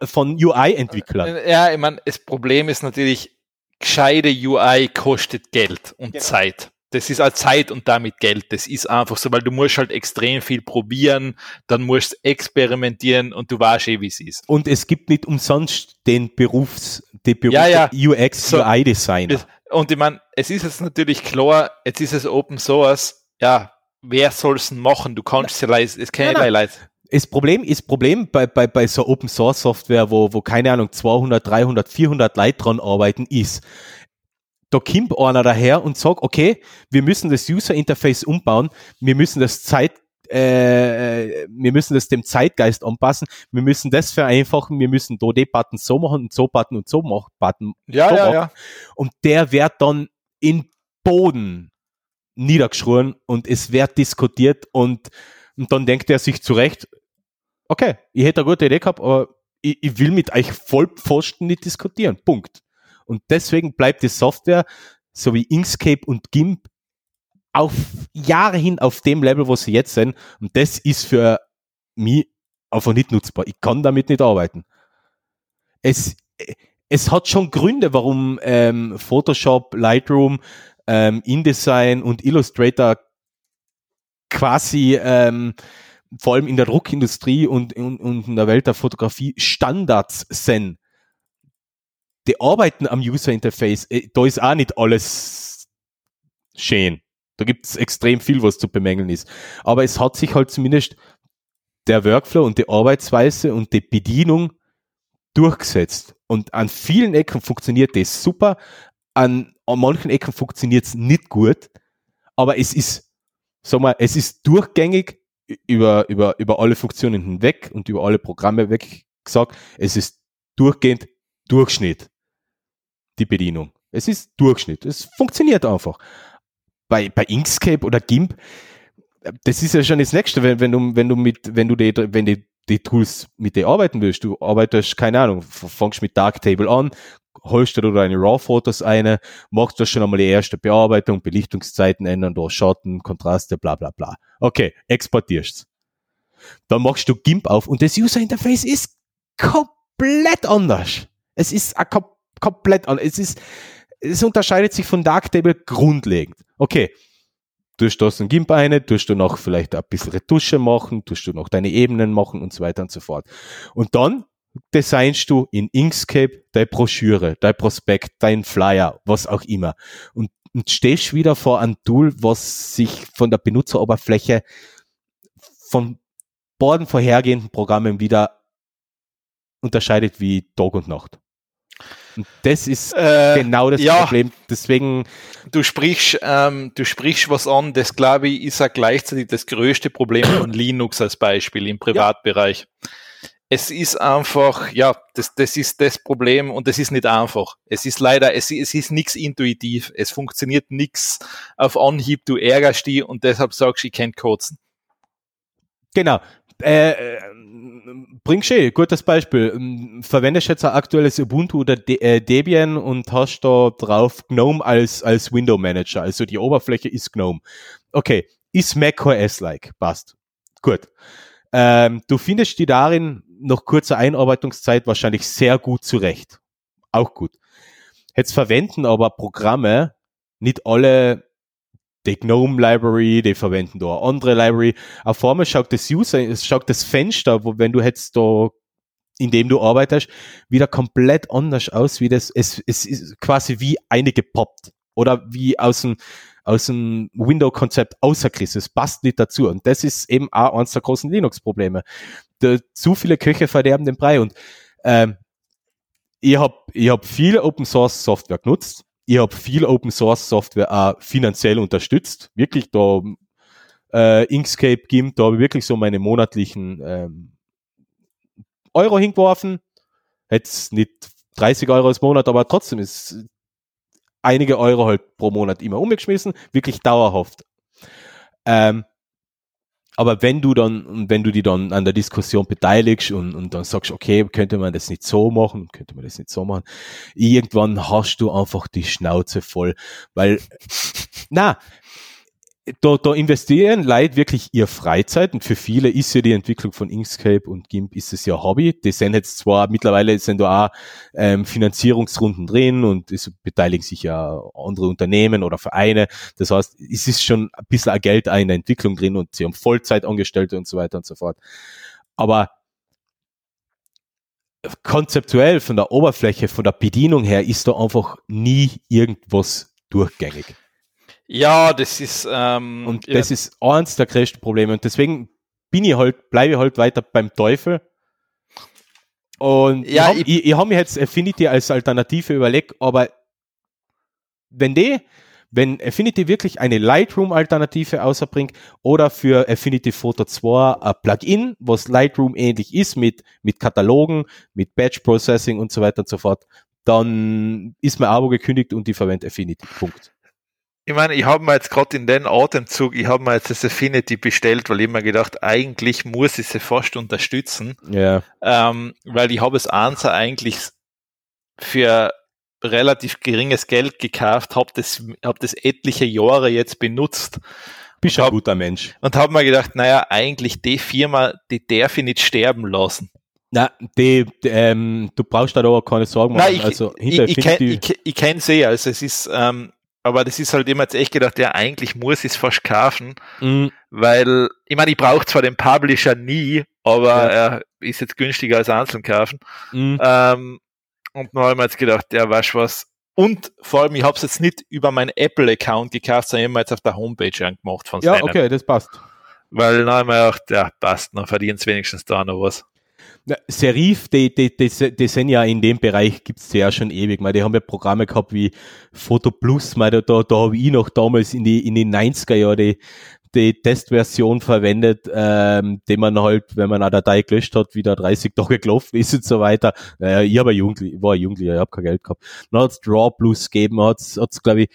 Von UI-Entwicklern. Ja, ich meine, das Problem ist natürlich, gescheite UI kostet Geld und Genau. Zeit. Das ist auch Zeit und damit Geld. Das ist einfach so, weil du musst halt extrem viel probieren, dann musst du experimentieren und du weißt eh, wie es ist. Und es gibt nicht umsonst den Berufs, die Beruf Ja, ja. UX, So. UI-Designer. Und ich meine, es ist jetzt natürlich klar, jetzt ist es Open Source, ja, wer soll es denn machen? Du kannst es ja leisten, es kann ja leisten. Das Problem ist Problem bei, bei, bei so Open Source Software, wo, wo keine Ahnung 200, 300, 400 Leute dran arbeiten, ist, da kommt einer daher und sagt, okay, wir müssen das User Interface umbauen, wir müssen das Zeit, äh, wir müssen das dem Zeitgeist anpassen, wir müssen das vereinfachen, wir müssen da die Button so machen und so Button und so machen, Button Ja, so ja, machen. ja. und der wird dann in Boden niedergeschrien und es wird diskutiert und, und dann denkt er sich zurecht, okay, ich hätte eine gute Idee gehabt, aber ich, ich will mit euch Vollpfosten nicht diskutieren. Punkt. Und deswegen bleibt die Software, so wie Inkscape und GIMP, auf Jahre hin auf dem Level, wo sie jetzt sind. Und das ist für mich einfach nicht nutzbar. Ich kann damit nicht arbeiten. Es, es hat schon Gründe, warum ähm, Photoshop, Lightroom, ähm, InDesign und Illustrator quasi ähm, vor allem in der Druckindustrie und, und, und in der Welt der Fotografie Standards sind. Die arbeiten am User Interface, äh, da ist auch nicht alles schön. Da gibt es extrem viel, was zu bemängeln ist. Aber es hat sich halt zumindest der Workflow und die Arbeitsweise und die Bedienung durchgesetzt. Und an vielen Ecken funktioniert das super, an, an manchen Ecken funktioniert es nicht gut, aber es ist, sag mal, es ist durchgängig über, über, über alle Funktionen hinweg und über alle Programme weg gesagt, es ist durchgehend Durchschnitt, die Bedienung. Es ist Durchschnitt. Es funktioniert einfach. Bei, bei Inkscape oder GIMP, das ist ja schon das Nächste, wenn, wenn du, wenn du mit, wenn du die, wenn die, die Tools mit dir arbeiten willst. Du arbeitest, keine Ahnung, fängst mit Darktable an, holst du deine RAW-Fotos ein, machst du schon einmal die erste Bearbeitung, Belichtungszeiten ändern, da Schatten, Kontraste, bla bla bla. Okay, exportierst Dann machst du GIMP auf und das User Interface ist komplett anders. Es ist kom komplett anders. Es ist, es unterscheidet sich von Darktable grundlegend. Okay, tust du ein GIMP eine, tust du noch vielleicht ein bisschen Retusche machen, tust du noch deine Ebenen machen und so weiter und so fort. Und dann designst du in Inkscape deine Broschüre, dein Prospekt, dein Flyer, was auch immer. Und, und stehst wieder vor einem Tool, was sich von der Benutzeroberfläche von beiden vorhergehenden Programmen wieder unterscheidet wie Tag und Nacht. Und das ist äh, genau das ja, Problem. Deswegen. Du sprichst, ähm, du sprichst was an, das glaube ich ist auch gleichzeitig das größte Problem von Linux als Beispiel im Privatbereich. Ja es ist einfach, ja, das, das ist das Problem und es ist nicht einfach. Es ist leider, es, es ist nichts intuitiv. Es funktioniert nichts auf Anhieb, du ärgerst die und deshalb sagst du, ich kennt kotzen. Genau. Äh, äh bring schön, gutes Beispiel. Ähm, verwendest jetzt ein aktuelles Ubuntu oder De äh, Debian und hast da drauf GNOME als, als Window Manager. Also die Oberfläche ist GNOME. Okay, ist macOS-like, passt. Gut. Ähm, du findest die darin noch kurzer Einarbeitungszeit wahrscheinlich sehr gut zurecht. Auch gut. Jetzt verwenden aber Programme nicht alle die GNOME Library, die verwenden da andere Library. Auf einmal schaut das User, schaut das Fenster, wo wenn du jetzt da, in dem du arbeitest, wieder komplett anders aus, wie das, es, es ist quasi wie eine gepoppt. Oder wie aus dem, aus dem Window-Konzept außergerissen. Es passt nicht dazu. Und das ist eben auch eines der großen Linux-Probleme. Zu viele Köche verderben den Brei. Und ähm, ich habe ich hab viel Open Source Software genutzt. Ich habe viel Open Source Software auch finanziell unterstützt. Wirklich da äh, Inkscape, GIMP, da habe ich wirklich so meine monatlichen ähm, Euro hingeworfen. Jetzt nicht 30 Euro im Monat, aber trotzdem ist einige Euro halt pro Monat immer umgeschmissen, wirklich dauerhaft. Ähm, aber wenn du dann, wenn du die dann an der Diskussion beteiligst und, und dann sagst, okay, könnte man das nicht so machen, könnte man das nicht so machen, irgendwann hast du einfach die Schnauze voll, weil, na, da, da investieren Leute wirklich ihr Freizeit und für viele ist ja die Entwicklung von Inkscape und GIMP ist es ja Hobby. Die sind jetzt zwar mittlerweile sind da auch ähm, Finanzierungsrunden drin und es beteiligen sich ja andere Unternehmen oder Vereine. Das heißt, es ist schon ein bisschen ein Geld in der Entwicklung drin und sie haben Vollzeitangestellte und so weiter und so fort. Aber konzeptuell von der Oberfläche, von der Bedienung her ist da einfach nie irgendwas durchgängig. Ja, das ist. Ähm, und ja. das ist eins der größten Probleme. Und deswegen bin ich halt, bleibe ich halt weiter beim Teufel. Und ja, ich, ich, ich habe mir jetzt Affinity als Alternative überlegt, aber wenn die, wenn Affinity wirklich eine Lightroom-Alternative außerbringt oder für Affinity Photo 2 ein Plugin, was Lightroom ähnlich ist, mit, mit Katalogen, mit Batch Processing und so weiter und so fort, dann ist mein Abo gekündigt und ich verwende Affinity. Punkt. Ich meine, ich habe mir jetzt gerade in den Atemzug, ich habe mir jetzt das Affinity bestellt, weil ich mir gedacht, eigentlich muss ich sie fast unterstützen. Ja. Ähm, weil ich habe es Answer eigentlich für relativ geringes Geld gekauft, habe das, hab das etliche Jahre jetzt benutzt. Bist ein guter Mensch. Und habe mir gedacht, naja, eigentlich die Firma, die darf ich nicht sterben lassen. Na, die, die ähm, du brauchst da aber keine Sorgen machen. Nein, ich, also, ich, ich, ich, ich kenne sie, also es ist, ähm, aber das ist halt immer jetzt echt gedacht, ja, eigentlich muss ich es fast kaufen, mhm. weil, ich meine, ich brauche zwar den Publisher nie, aber ja. er ist jetzt günstiger als einzeln kaufen. Mhm. Ähm, und dann habe ich mir jetzt gedacht, ja, weißt du was, und vor allem, ich habe es jetzt nicht über meinen Apple-Account gekauft, sondern immer jetzt auf der Homepage angemacht von Ja, Steinen. okay, das passt. Weil dann habe ich mir gedacht, ja, passt, dann verdient es wenigstens da noch was. Na, Serif, die, die, die, die sind ja in dem Bereich, gibt's ja schon ewig. Mal, die haben ja Programme gehabt wie Photo Plus, mal, da, da, da habe ich noch damals in die, in die 90er Jahre die, die Testversion verwendet, ähm, die man halt, wenn man eine Datei gelöscht hat, wieder 30 Tage gelaufen ist und so weiter. Naja, ich aber Jugendlich, war Jugendlicher, ich habe kein Geld gehabt. Dann hat's Draw Plus gegeben, hat's, hat's glaube ich,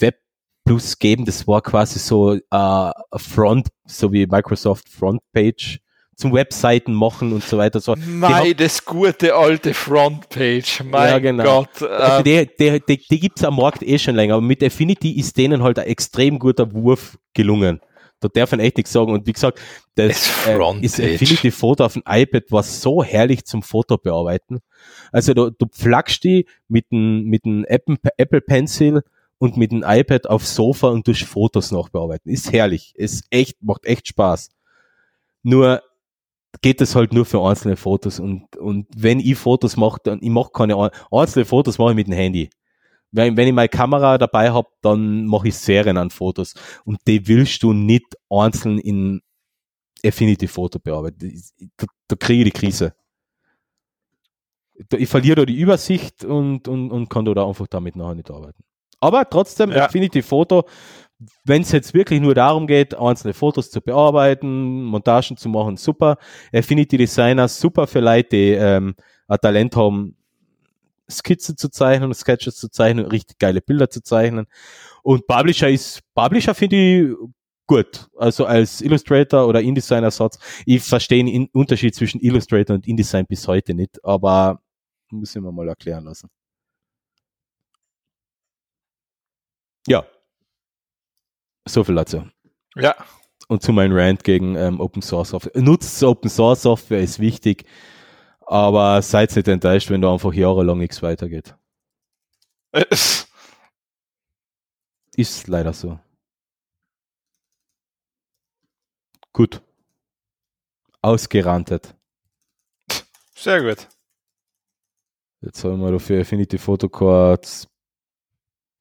Web Plus gegeben, das war quasi so äh, Front, so wie Microsoft Frontpage zum Webseiten machen und so weiter. So. Mei, das gute alte Frontpage, mein ja, genau. Gott. Also die, die, die, die gibt es am Markt eh schon länger, aber mit Affinity ist denen halt ein extrem guter Wurf gelungen. Da darf man echt nichts sagen. Und wie gesagt, das äh, ist Affinity Photo auf dem iPad war so herrlich zum Foto bearbeiten. Also du, du pflackst die mit dem, mit dem Apple, Apple Pencil und mit dem iPad aufs Sofa und durch Fotos nachbearbeiten. Ist herrlich. Ist echt, macht echt Spaß. Nur geht es halt nur für einzelne Fotos und, und wenn ich Fotos mache, dann ich mache keine einzelne Fotos mache ich mit dem Handy. Wenn, wenn ich meine Kamera dabei habe, dann mache ich Serien an Fotos und die willst du nicht einzeln in Affinity Photo bearbeiten. Da, da kriege ich die Krise. Ich verliere da die Übersicht und, und, und kann da einfach damit nachher nicht arbeiten. Aber trotzdem, ja. Affinity Photo wenn es jetzt wirklich nur darum geht, einzelne Fotos zu bearbeiten, Montagen zu machen, super. Affinity Designer, super für Leute, die ähm, ein Talent haben, Skizzen zu zeichnen, Sketches zu zeichnen, richtig geile Bilder zu zeichnen. Und Publisher ist, Publisher finde ich gut. Also als Illustrator oder InDesign-Ersatz. Ich verstehe den Unterschied zwischen Illustrator und InDesign bis heute nicht, aber muss ich mir mal erklären lassen. Ja, so viel dazu. Ja. Und zu meinem Rant gegen ähm, Open Source Software. Nutzt Open Source Software, ist wichtig, aber seid nicht enttäuscht, wenn da einfach jahrelang nichts weitergeht. ist leider so. Gut. Ausgerantet. Sehr gut. Jetzt haben wir dafür Affinity Photocards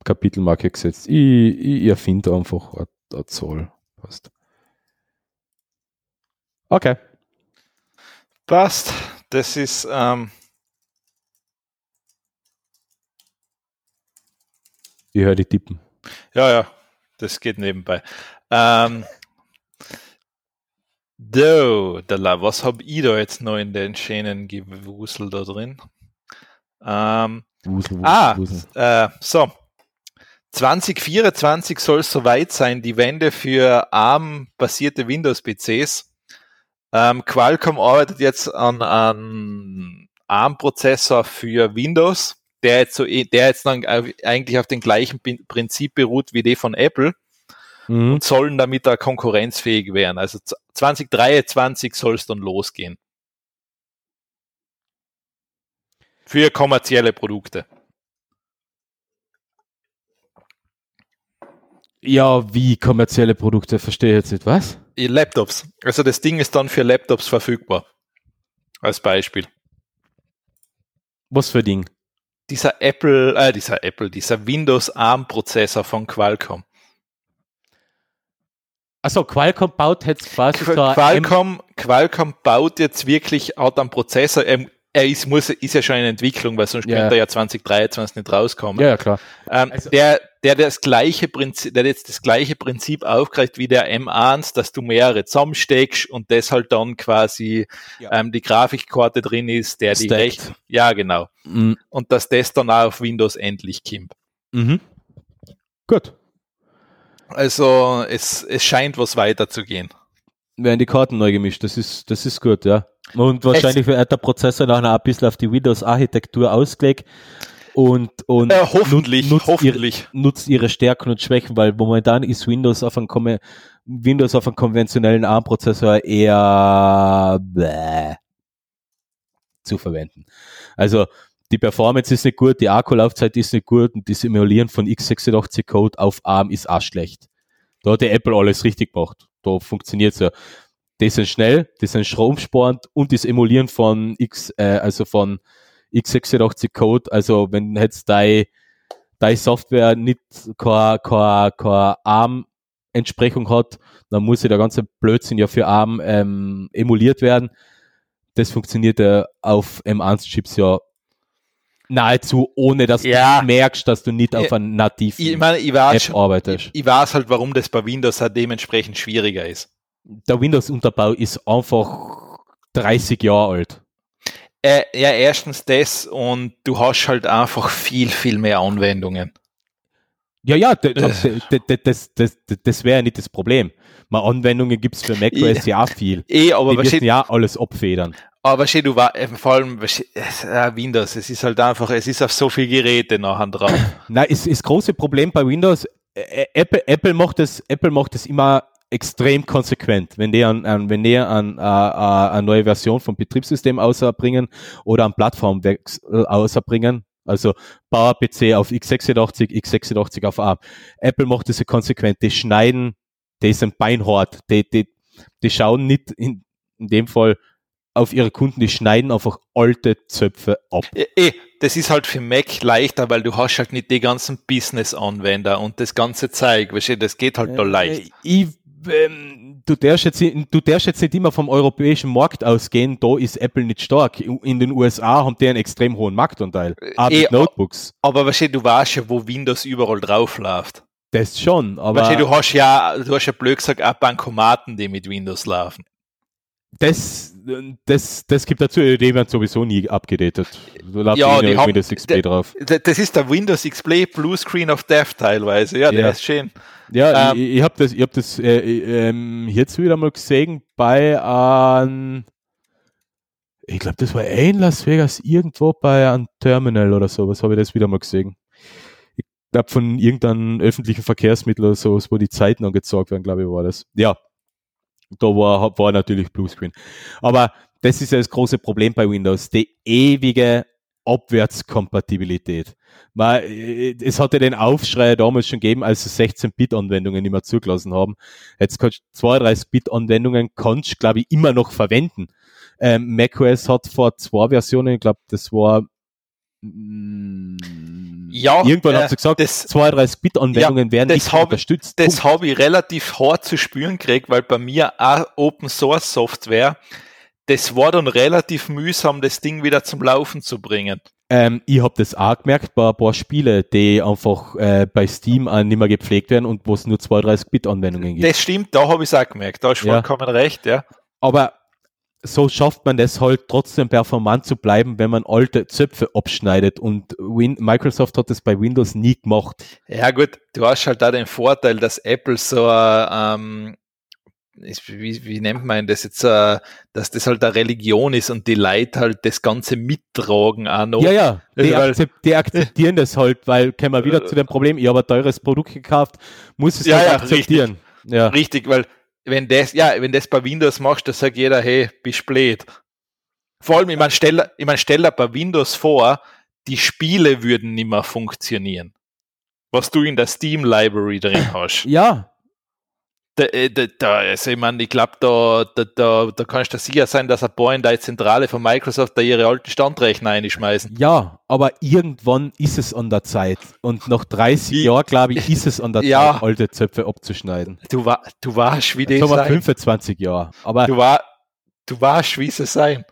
Kapitelmarke gesetzt. Ich, ich erfinde einfach eine Zahl. Passt. Okay. Passt. Das ist. Ähm ich höre die tippen. Ja, ja, das geht nebenbei. Ähm, do, was habe ich da jetzt noch in den schönen Gewusel da drin? Ähm, Wusel, Wusel, ah, Wusel. Äh, so, 2024 soll es soweit sein, die Wende für ARM-basierte Windows-PCs. Ähm, Qualcomm arbeitet jetzt an einem ARM-Prozessor für Windows, der jetzt, so, der jetzt dann eigentlich auf dem gleichen Prinzip beruht wie die von Apple mhm. und sollen damit da konkurrenzfähig werden. Also 2023 soll es dann losgehen. Für kommerzielle Produkte. Ja, wie kommerzielle Produkte, verstehe ich jetzt nicht, was? Laptops. Also das Ding ist dann für Laptops verfügbar. Als Beispiel. Was für Ding? Dieser Apple, äh, dieser Apple, dieser Windows ARM Prozessor von Qualcomm. Also Qualcomm baut jetzt quasi Qu Qualcomm, Qualcomm baut jetzt wirklich, hat einen Prozessor, ähm, er ist, muss, ist ja schon in Entwicklung, weil sonst ja. könnte er ja 2023 nicht rauskommen. Ja, klar. Ähm, also, der, der das gleiche Prinzip, der jetzt das gleiche Prinzip aufgreift wie der M1, dass du mehrere zusammensteckst und das halt dann quasi ja. ähm, die Grafikkarte drin ist, der Stacked. die recht, ja genau. Mhm. Und dass das dann auch auf Windows endlich kommt. Mhm. Gut. Also es, es scheint was weiterzugehen. Werden die Karten neu gemischt, das ist, das ist gut, ja. Und wahrscheinlich wird der Prozessor nachher ein bisschen auf die Windows-Architektur ausgelegt und, und äh, hoffentlich, nutzt, hoffentlich. Ihre, nutzt ihre Stärken und Schwächen, weil momentan ist Windows auf einem, Windows auf einem konventionellen ARM-Prozessor eher bläh, zu verwenden. Also die Performance ist nicht gut, die Akkulaufzeit ist nicht gut und das Simulieren von x86-Code auf ARM ist auch schlecht. Da hat die Apple alles richtig gemacht. Da funktioniert es ja. Die sind schnell, die sind stromsparend und das Emulieren von X, äh, also von x86 Code, also wenn jetzt deine deine Software nicht keine, keine, keine ARM-Entsprechung hat, dann muss ja der ganze Blödsinn ja für ARM ähm, emuliert werden. Das funktioniert ja auf M1-Chips ja nahezu, ohne dass Ja. du merkst, dass du nicht auf einem nativen Ich meine, ich weiß, App arbeitest. ich, ich weiß halt, warum das bei Windows halt dementsprechend schwieriger ist. Der Windows-Unterbau ist einfach 30 Jahre alt. Äh, ja, erstens das und du hast halt einfach viel, viel mehr Anwendungen. Ja, ja, d- das, das, das, das wäre ja nicht das Problem. Mal Anwendungen gibt's für macOS ja auch viel. Eh, aber Die müssen ja alles abfedern. Aber wahrscheinlich, du war, äh, vor allem wahrscheinlich- äh, Windows, es ist halt einfach, es ist auf so viele Geräte nachher drauf. Na, ist ist große Problem bei Windows. Ä- Apple, Apple macht das, Apple macht das immer extrem konsequent, wenn die an, an wenn die an äh, äh, eine neue Version vom Betriebssystem ausbringen oder an Plattformwechsel ausbringen. Also Power PC auf x86, x86 auf ARM. Apple macht das ja konsequent. Die schneiden, die sind beinhart. Die, die, die schauen nicht in, in dem Fall auf ihre Kunden, die schneiden einfach alte Zöpfe ab. Eh, eh, das ist halt für Mac leichter, weil du hast halt nicht die ganzen Business-Anwender und das ganze Zeug, weißt du, das geht halt da leicht. Äh, Ich, ähm, du, darfst jetzt, nicht- du darfst jetzt nicht immer vom europäischen Markt ausgehen, da ist Apple nicht stark. In den USA haben die einen extrem hohen Marktanteil. Auch eh, mit Notebooks. Aber weißt du, du weißt ja, wo Windows überall drauf läuft. Das schon, aber Weißt du, du hast ja, du hast ja blöd gesagt, auch Bankomaten, die mit Windows laufen. Das, das, das gibt dazu, die werden sowieso nie abgedatet. Da Ja, die haben- Windows XP drauf. Das ist der Windows XP Blue Screen of Death teilweise. Ja, der Ja. ist schön. Ja, Ähm, ich, ich habe das, ich hab das äh, äh, ähm, jetzt wieder mal gesehen bei einem, ich glaube, das war in Las Vegas, irgendwo bei einem Terminal oder so, was habe ich das wieder mal gesehen. Ich glaube, von irgendeinem öffentlichen Verkehrsmittel oder so, wo die Zeiten angezeigt werden, glaube ich, war das. Ja, da war, war natürlich Bluescreen. Aber das ist ja das große Problem bei Windows, die ewige Abwärtskompatibilität. Man, äh, es hatte den Aufschrei damals schon gegeben, als sie 16-Bit-Anwendungen nicht mehr zugelassen haben. Jetzt kannst du 32-Bit-Anwendungen kannst, glaube ich, immer noch verwenden. Ähm, macOS hat vor zwei Versionen, ich glaube, das war mm, Ja, irgendwann äh, haben sie gesagt, das- 32-Bit-Anwendungen werden das nicht hab- unterstützt. Das habe ich relativ hart zu spüren gekriegt, weil bei mir auch Open Source Software, das war dann relativ mühsam, das Ding wieder zum Laufen zu bringen. Ähm, ich habe das auch gemerkt bei ein paar Spiele, die einfach äh, bei Steam auch nicht mehr gepflegt werden und wo es nur 32-Bit-Anwendungen gibt. Das stimmt, da habe ich es auch gemerkt. Da hast du Ja. vollkommen recht, ja. Aber so schafft man das halt trotzdem performant zu bleiben, wenn man alte Zöpfe abschneidet. Und Win Microsoft hat das bei Windows nie gemacht. Ja gut, du hast halt da den Vorteil, dass Apple so äh, ähm, ist, wie, wie nennt man das jetzt, äh, dass das halt eine Religion ist und die Leute halt das Ganze mittragen auch noch. Ja, ja, die, Also, weil- akzep die akzeptieren das halt, weil kommen wir wieder zu dem Problem, ich habe ein teures Produkt gekauft, muss es Ja, halt ja, akzeptieren. Ja. Richtig, weil wenn das, ja, wenn das bei Windows machst, dann sagt jeder, hey, bist blöd. Vor allem, ich meine, stell, ich mein, stell dir bei Windows vor, die Spiele würden nicht mehr funktionieren. Was du in der Steam Library drin hast. ja, Da, äh, da, da, also ich meine, ich glaube, da, da, da, da kannst du sicher sein, dass ein paar in der Zentrale von Microsoft da ihre alten Standrechner einschmeißen. ja, aber irgendwann ist es an der Zeit. Und nach 30 Ich- Jahren, glaube ich, ist es an der Ja. Zeit, alte Zöpfe abzuschneiden. Du, wa du weißt, wie das sein. 25 Jahre. Aber Du, wa du weißt, wie es sein.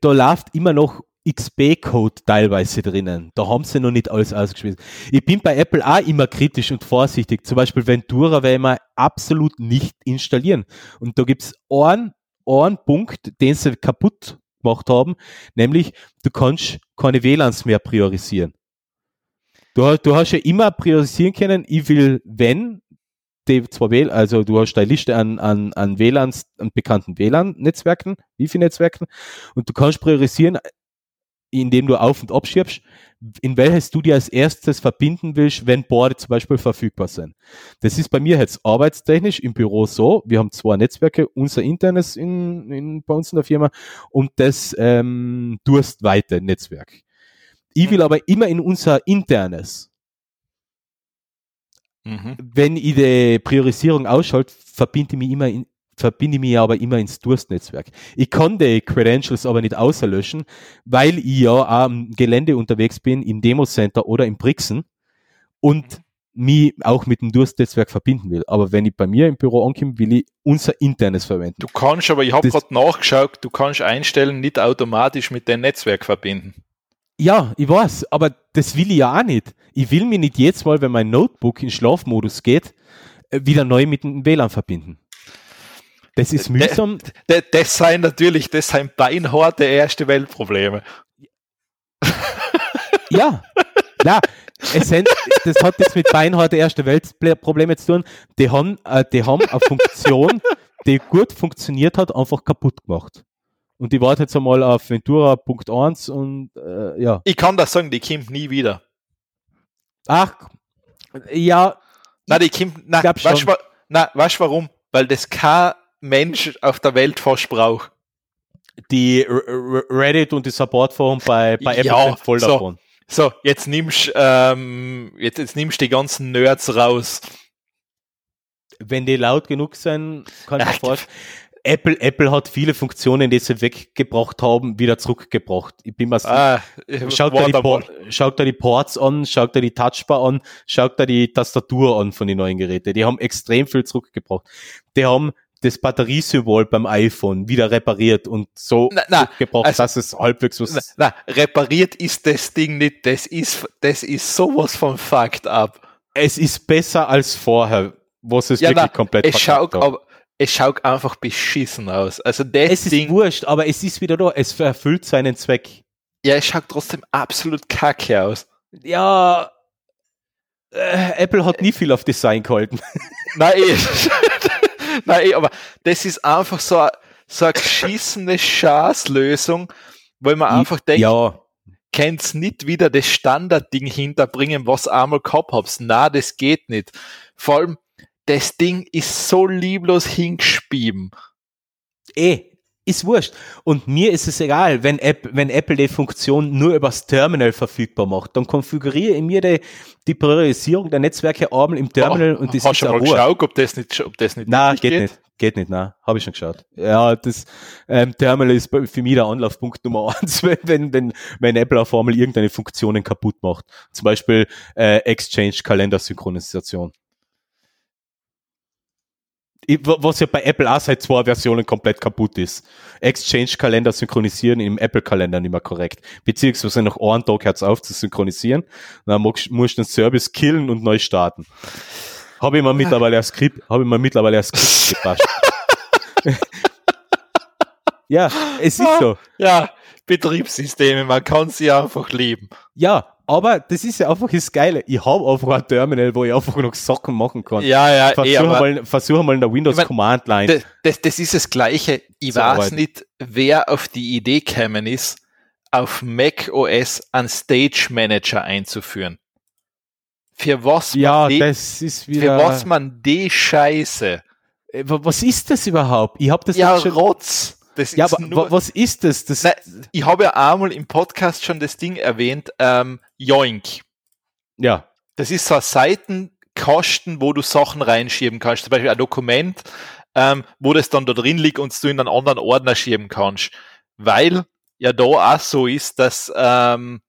da läuft immer noch XP-Code teilweise drinnen. Da haben sie noch nicht alles ausgeschmissen. Ich bin bei Apple auch immer kritisch und vorsichtig. Zum Beispiel Ventura will man absolut nicht installieren. Und da gibt's einen, einen Punkt, den sie kaputt gemacht haben, nämlich du kannst keine WLANs mehr priorisieren. Du, hast- du hast ja immer priorisieren können, ich will, wenn also du hast eine Liste an, an, an WLANs, an bekannten WLAN-Netzwerken, Wifi-Netzwerken und du kannst priorisieren, indem du auf und abschiebst, in welches du dir als erstes verbinden willst, wenn Boards zum Beispiel verfügbar sind. Das ist bei mir jetzt arbeitstechnisch im Büro so. Wir haben zwei Netzwerke, unser internes in, in, bei uns in der Firma und das ähm, durstweite Netzwerk. Ich will aber immer in unser internes. Mhm. Wenn ich die Priorisierung ausschalte, verbinde ich mich immer in, verbinde ich mich aber immer ins Durstnetzwerk. Ich kann die Credentials aber nicht außerlöschen, weil ich ja am Gelände unterwegs bin, im Demo-Center oder im Brixen und mich auch mit dem Durstnetzwerk verbinden will. Aber wenn ich bei mir im Büro ankomme, will ich unser internes verwenden. Du kannst aber, ich habe gerade nachgeschaut, du kannst einstellen, nicht automatisch mit dem Netzwerk verbinden. Ja, ich weiß, aber das will ich ja auch nicht. Ich will mich nicht jetzt mal, wenn mein Notebook in Schlafmodus geht, äh, wieder neu mit dem WLAN verbinden. Das ist mühsam. Das, das seien natürlich, das seien beinharte erste Weltprobleme. Ja, na, es sind, das hat jetzt mit beinharte erste Weltprobleme zu tun. Die haben, äh, die haben eine Funktion, die gut funktioniert hat, einfach kaputt gemacht. Und die wartet jetzt einmal auf Ventura.1 und äh, ja. Ich kann das sagen, die kommt nie wieder. Ach, ja. Na, die kommt, na, weißt du warum? Weil das kein Mensch auf der Welt fast braucht. Die Reddit und die Support-Forum bei, bei Apple ja, sind voll so, davon. So, jetzt nimmst, ähm, jetzt, jetzt nimmst die ganzen Nerds raus. Wenn die laut genug sind, kann ich mir vorstellen. Apple, Apple hat viele Funktionen, die sie weggebracht haben, wieder zurückgebracht. Ich bin mal ah, schaut, da die schaut da die Ports an, schaut da die Touchbar an, schaut da die Tastatur an von den neuen Geräten. Die haben extrem viel zurückgebracht. Die haben das Batteriesymbol beim iPhone wieder repariert und so na, na, gebraucht, also, dass es halbwegs was. Na, na, repariert ist das Ding nicht. Das ist, das ist sowas von fucked up. Es ist besser als vorher, was es ja, wirklich komplett es schaut, aber es schaut einfach beschissen aus. Also das es Ding, ist wurscht, aber es ist wieder da. Es erfüllt seinen Zweck. Ja, es schaut trotzdem absolut kacke aus. Ja, äh, Apple hat nie viel auf Design gehalten. Nein. Nein, aber das ist einfach so, eine, so eine geschissene Schaßlösung, weil man einfach denkt, ja. kann's nicht wieder das Standardding hinterbringen, was einmal gehabt hab's. Na, das geht nicht. Vor allem, das Ding ist so lieblos hingespieben. Eh, ist wurscht. Und mir ist es egal, wenn, App, wenn Apple die Funktion nur übers Terminal verfügbar macht, dann konfiguriere ich mir die, die Priorisierung der Netzwerke einmal im Terminal oh, und das hast ist du mal geschaut, ob das nicht, ob das nicht Nein, geht, geht nicht. Geht nicht, nein, habe ich schon geschaut. Ja, das ähm, Terminal ist für mich der Anlaufpunkt Nummer eins, wenn, wenn, wenn, wenn Apple auf einmal irgendeine Funktionen kaputt macht. Zum Beispiel äh, Exchange Kalendersynchronisation was ja bei Apple auch seit zwei Versionen komplett kaputt ist. Exchange-Kalender synchronisieren im Apple-Kalender nicht mehr korrekt. Beziehungsweise noch einen Tag hat's auf zu synchronisieren. Dann musst du den Service killen und neu starten. Habe ich mir mittlerweile als Skript, habe ich mir mittlerweile als Skript gepasst. ja, es ist so. Ja, Betriebssysteme, man kann sie einfach lieben. Ja, aber das ist ja einfach das Geile. Ich habe einfach ein Terminal, wo ich einfach noch Sachen machen kann. Ja, ja, versuche eh, mal, versuch mal in der Windows ich mein, Command Line. Das, das, das, ist das Gleiche. Ich weiß arbeiten. nicht, wer auf die Idee gekommen ist, auf Mac OS einen Stage Manager einzuführen. Für was ja, die, das ist wieder, für was man die Scheiße. Äh, was ist das überhaupt? Ich habe das ja schon, Rotz. Das ja, aber nur, was ist das? das nein, ich habe ja einmal im Podcast schon das Ding erwähnt, ähm, Yoink. Ja. Das ist so ein Seitenkasten, wo du Sachen reinschieben kannst. Zum Beispiel ein Dokument, ähm, wo das dann da drin liegt und du in einen anderen Ordner schieben kannst. Weil ja da auch so ist, dass, ähm,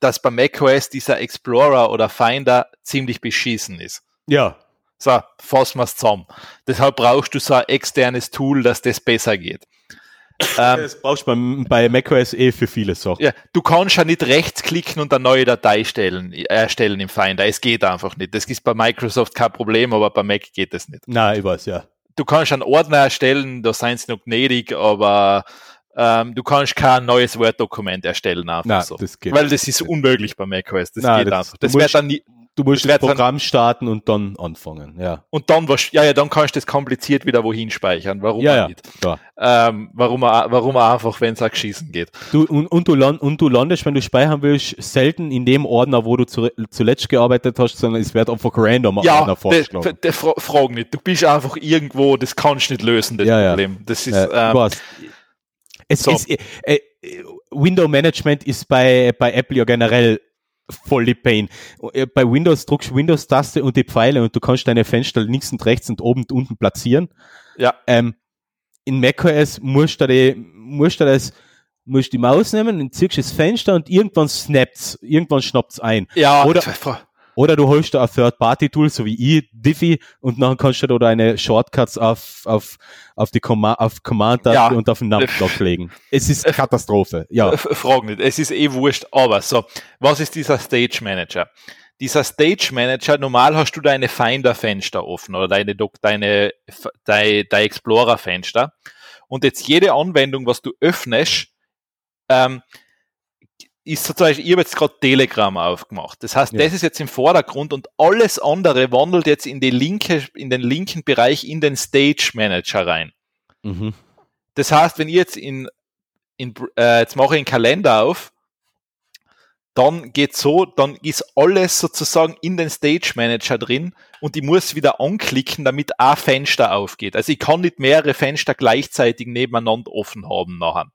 dass bei macOS dieser Explorer oder Finder ziemlich beschissen ist. Ja. So, fassen wir es zusammen. Deshalb brauchst du so ein externes Tool, dass das besser geht. Ähm, das brauchst du bei, bei macOS eh für viele Sachen. Ja, du kannst ja nicht rechtsklicken und eine neue Datei stellen, erstellen im Finder. Es geht einfach nicht. Das ist bei Microsoft kein Problem, aber bei Mac geht das nicht. Nein, ich weiß, ja. Du kannst einen Ordner erstellen, da seien sie noch gnädig, aber ähm, du kannst kein neues Word-Dokument erstellen einfach Nein, so. Das geht Weil das ist unmöglich bei macOS. Das Nein, geht das, einfach. Das wird dann nie, Du musst das, das Programm starten und dann anfangen, ja. Und dann was, ja, ja, dann kannst du das kompliziert wieder wohin speichern. Warum ja, ja, nicht? Ähm, warum, warum einfach, wenn es auch geschissen geht. Du, und, und, du land, und du landest, wenn du speichern willst, selten in dem Ordner, wo du zu, zuletzt gearbeitet hast, sondern es wird einfach random ja, Ordner vorgeschlagen. Ja, fra frag nicht. Du bist einfach irgendwo, das kannst du nicht lösen, das ja, Problem. Das ist, ja, ähm, es so. ist, äh, äh, Window Management ist bei, bei Apple ja generell voll die Pain. Äh, bei Windows drückst du Windows-Taste und die Pfeile und du kannst deine Fenster links und rechts und oben und unten platzieren. Ja. Ähm, in macOS musst du, die, musst du das musst die Maus nehmen, dann ziehst du das Fenster und irgendwann snappt's, irgendwann schnappt's ein. Ja, oder, oder du holst da ein Third-Party-Tool, so wie ich, Diffie, und dann kannst du da deine Shortcuts auf, auf, auf die Command, auf Command ja. und auf den Numplock legen. Es ist Katastrophe, ja. Frag nicht, es ist eh wurscht, aber so, was ist dieser Stage Manager? Dieser Stage Manager, normal hast du deine Finder-Fenster offen oder deine, deine, deine, deine Explorer-Fenster. Und jetzt jede Anwendung, was du öffnest, ähm, ist so zum Beispiel, ich habe jetzt gerade Telegram aufgemacht. Das heißt, ja. das ist jetzt im Vordergrund und alles andere wandelt jetzt in die linke, in den linken Bereich in den Stage Manager rein. Mhm. Das heißt, wenn ich jetzt in, in äh, jetzt mache ich einen Kalender auf, dann geht so, dann ist alles sozusagen in den Stage Manager drin und ich muss wieder anklicken, damit ein Fenster aufgeht. Also ich kann nicht mehrere Fenster gleichzeitig nebeneinander offen haben nachher.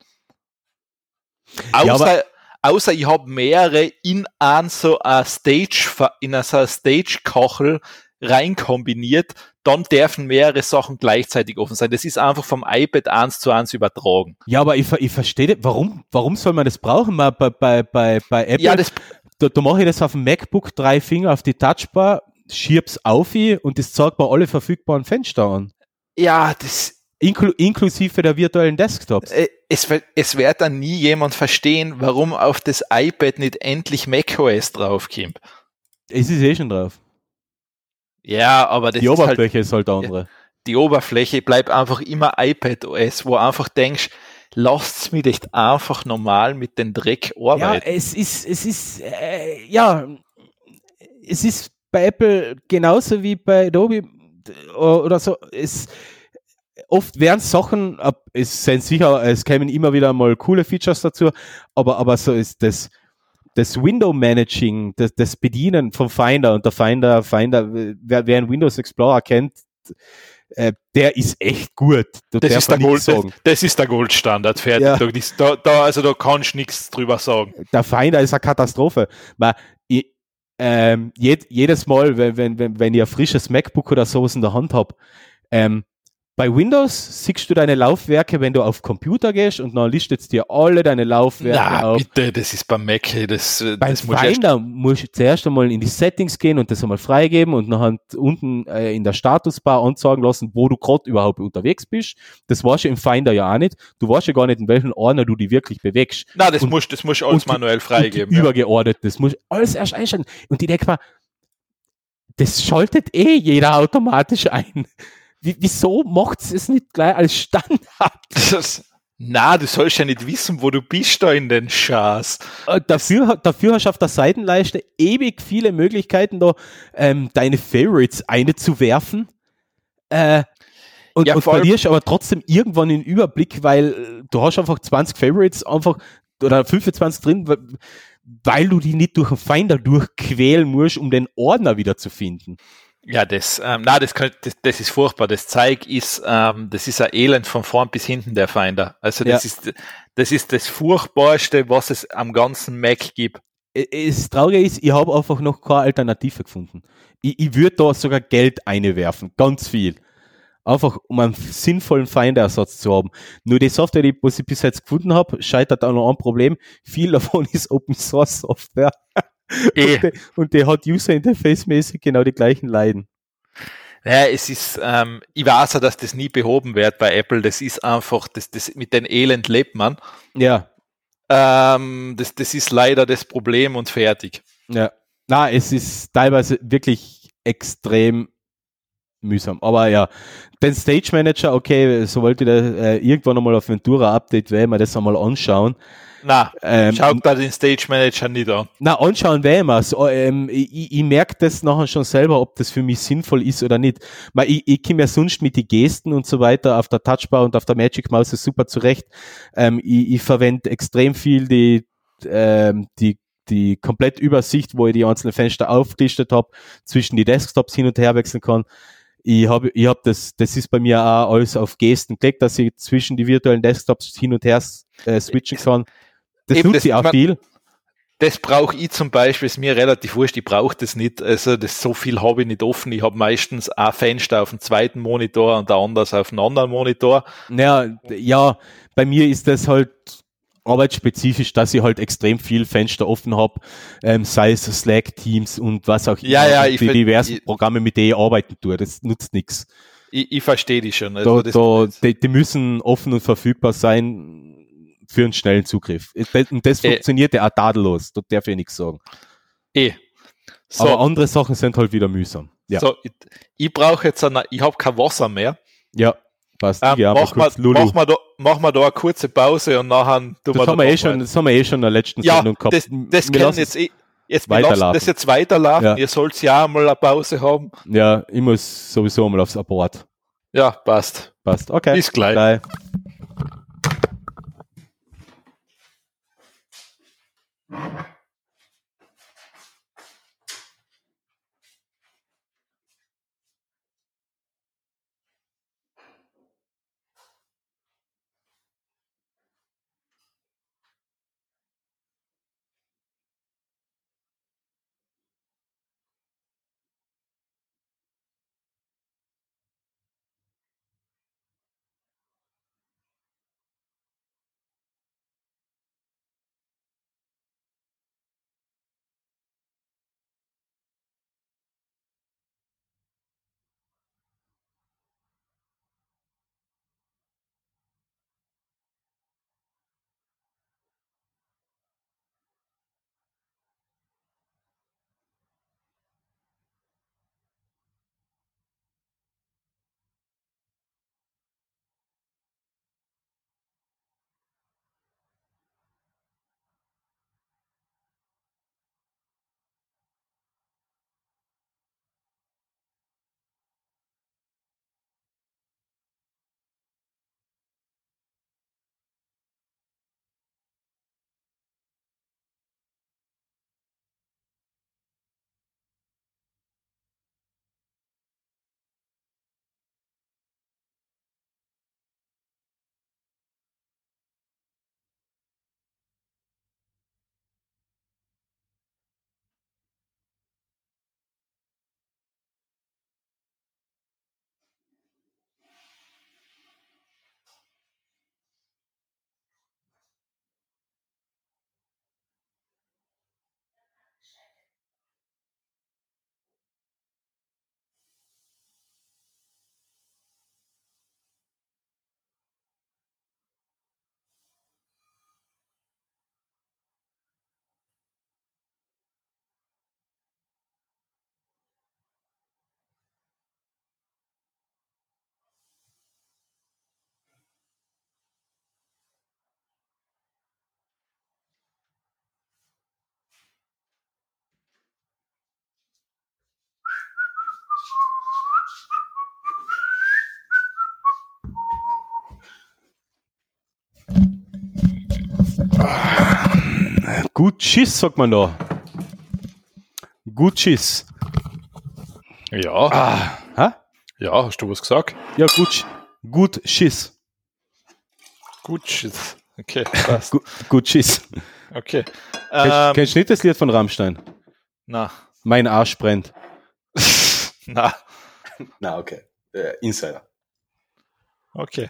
Außer, ja, außer ich habe mehrere in ein so ein Stage, in so eine Stage-Kachel rein kombiniert, dann dürfen mehrere Sachen gleichzeitig offen sein. Das ist einfach vom iPad eins zu eins übertragen. Ja, aber ich, ich verstehe, warum, warum soll man das brauchen? Bei, bei, bei, bei Apple, ja, das, da, da mache ich das auf dem MacBook, drei Finger auf die Touchbar, schieb's auf und das zeigt mir alle verfügbaren Fenster an. Ja, das, Inklu inklusive der virtuellen Desktops. Äh, es, es wird dann nie jemand verstehen, warum auf das iPad nicht endlich macOS draufkommt. Es ist eh schon drauf. Ja, aber das die ist halt Oberfläche halt, ist halt andere. Die Oberfläche bleibt einfach immer iPad OS, wo du einfach denkst, lasst's mich nicht einfach normal mit den Dreck arbeiten. Ja, es ist, es ist, äh, ja, es ist bei Apple genauso wie bei Adobe oder so. Es, oft werden Sachen, es sind sicher, es kämen immer wieder mal coole Features dazu, aber, aber so ist das, das Window Managing, das, das Bedienen vom Finder und der Finder, Finder, wer, wer einen Windows Explorer kennt, äh, der ist echt gut. Da das, ist der Gold, das, das, ist der Goldstandard, fertig. Ja. Da, da, also da kannst du nichts drüber sagen. Der Finder ist eine Katastrophe. Man, ich, ähm, jed, jedes Mal, wenn, wenn, wenn ich ein frisches MacBook oder sowas in der Hand habe, ähm, bei Windows siehst du deine Laufwerke, wenn du auf Computer gehst und dann listet dir alle deine Laufwerke Na, auf. bitte, das ist beim Mac, das, Beim das muss Finder musst du zuerst einmal in die Settings gehen und das einmal freigeben und dann unten äh, in der Statusbar anzeigen lassen, wo du gerade überhaupt unterwegs bist. Das warst du im Finder ja auch nicht. Du weißt ja gar nicht, in welchen Ordner du dich wirklich bewegst. Na, das musst, das musst du alles manuell freigeben. Ja. Übergeordnet, das musst du alles erst einstellen. Und die denke mal, das schaltet eh jeder automatisch ein wieso macht es nicht gleich als Standard? Na, du sollst ja nicht wissen, wo du bist da in den Schas. Äh, dafür, dafür hast du auf der Seitenleiste ewig viele Möglichkeiten, da ähm, deine Favorites einzuwerfen. Äh, und, ja, und verlierst aber trotzdem irgendwann den Überblick, weil äh, du hast einfach 20 Favorites einfach oder 25 drin, weil du die nicht durch den Finder durchquälen musst, um den Ordner wieder zu finden. Ja, das, ähm, na, das, das, das ist furchtbar. Das Zeig ist, ähm, das ist ein Elend von vorn bis hinten der Finder. Also das ja. ist, das ist das Furchtbarste, was es am ganzen Mac gibt. Das Traurige ist, ich habe einfach noch keine Alternative gefunden. Ich, ich würde da sogar Geld einwerfen, ganz viel. Einfach um einen sinnvollen Finderersatz zu haben. Nur die Software, die ich bis jetzt gefunden habe, scheitert auch noch ein Problem. Viel davon ist Open Source Software. Eh. Und, der, und der hat User Interface-mäßig genau die gleichen Leiden. Naja, es ist, ähm, ich weiß ja, dass das nie behoben wird bei Apple. Das ist einfach, das, das, mit den Elend lebt man. Ja. Ähm, das, das ist leider das Problem und fertig. Ja. Na, es ist teilweise wirklich extrem mühsam. Aber ja, den Stage Manager, okay, so wollte ich da, äh, irgendwann einmal auf Ventura Update, werden wir das einmal anschauen. Na, ähm, schaut da den Stage Manager nicht an. Na, anschauen wäre immer. So, ähm, ich, ich merke das nachher schon selber, ob das für mich sinnvoll ist oder nicht. Weil ich, ich komme ja sonst mit die Gesten und so weiter auf der Touchbar und auf der Magic Mouse super zurecht. Ähm, ich, ich verwende extrem viel die, ähm, die die komplett Übersicht, wo ich die einzelnen Fenster aufgelistet habe, zwischen die Desktops hin und her wechseln kann. Ich habe ich hab das, das ist bei mir auch alles auf Gesten gelegt, dass ich zwischen die virtuellen Desktops hin und her äh, switchen kann. Das Eben, nutze ich auch viel. Das brauche ich zum Beispiel, ist mir relativ wurscht, ich brauche das nicht, also das so viel habe ich nicht offen. Ich habe meistens ein Fenster auf dem zweiten Monitor und der anders auf einem anderen Monitor. Ja, ja, bei mir ist das halt arbeitsspezifisch, dass ich halt extrem viel Fenster offen habe, ähm, sei es Slack, Teams und was auch ja, immer, ja, ich die diversen ich, Programme, mit denen ich arbeiten tue. Das nutzt nichts. Ich, ich verstehe die schon. Also da, da, die, die, müssen offen und verfügbar sein für einen schnellen Zugriff. Und das äh, funktioniert ja auch tadellos, da darf ich nichts sagen. Eh. So. Aber andere Sachen sind halt wieder mühsam. Ja. So, ich, ich brauche jetzt eine, ich habe kein Wasser mehr. Ja. Passt. Ähm, ja, mach, mal, mach, mal da, mach mal da eine kurze Pause und nachher tun das wir haben wir eh schon, Das haben wir eh schon in der letzten ja, Sendung gehabt. Das, das können jetzt eh, jetzt weiterlaufen. das jetzt weiterlaufen. Ja. Ihr sollt ja mal eine Pause haben. Ja, ich muss sowieso mal aufs Abort. Ja, passt. Passt. Okay. Bis gleich. gleich. Gut Schiss, sagt man da. Gut Schiss. Ja. Ah, hä? Ja, hast du was gesagt? Ja, gut, gut Schiss. Gut Schiss. Okay, passt. gut, gut Schiss. Okay. Kennst, ähm, kennst du nicht das Lied von Rammstein? Na. Mein Arsch brennt. na. Na, okay. Äh, Insider. Okay.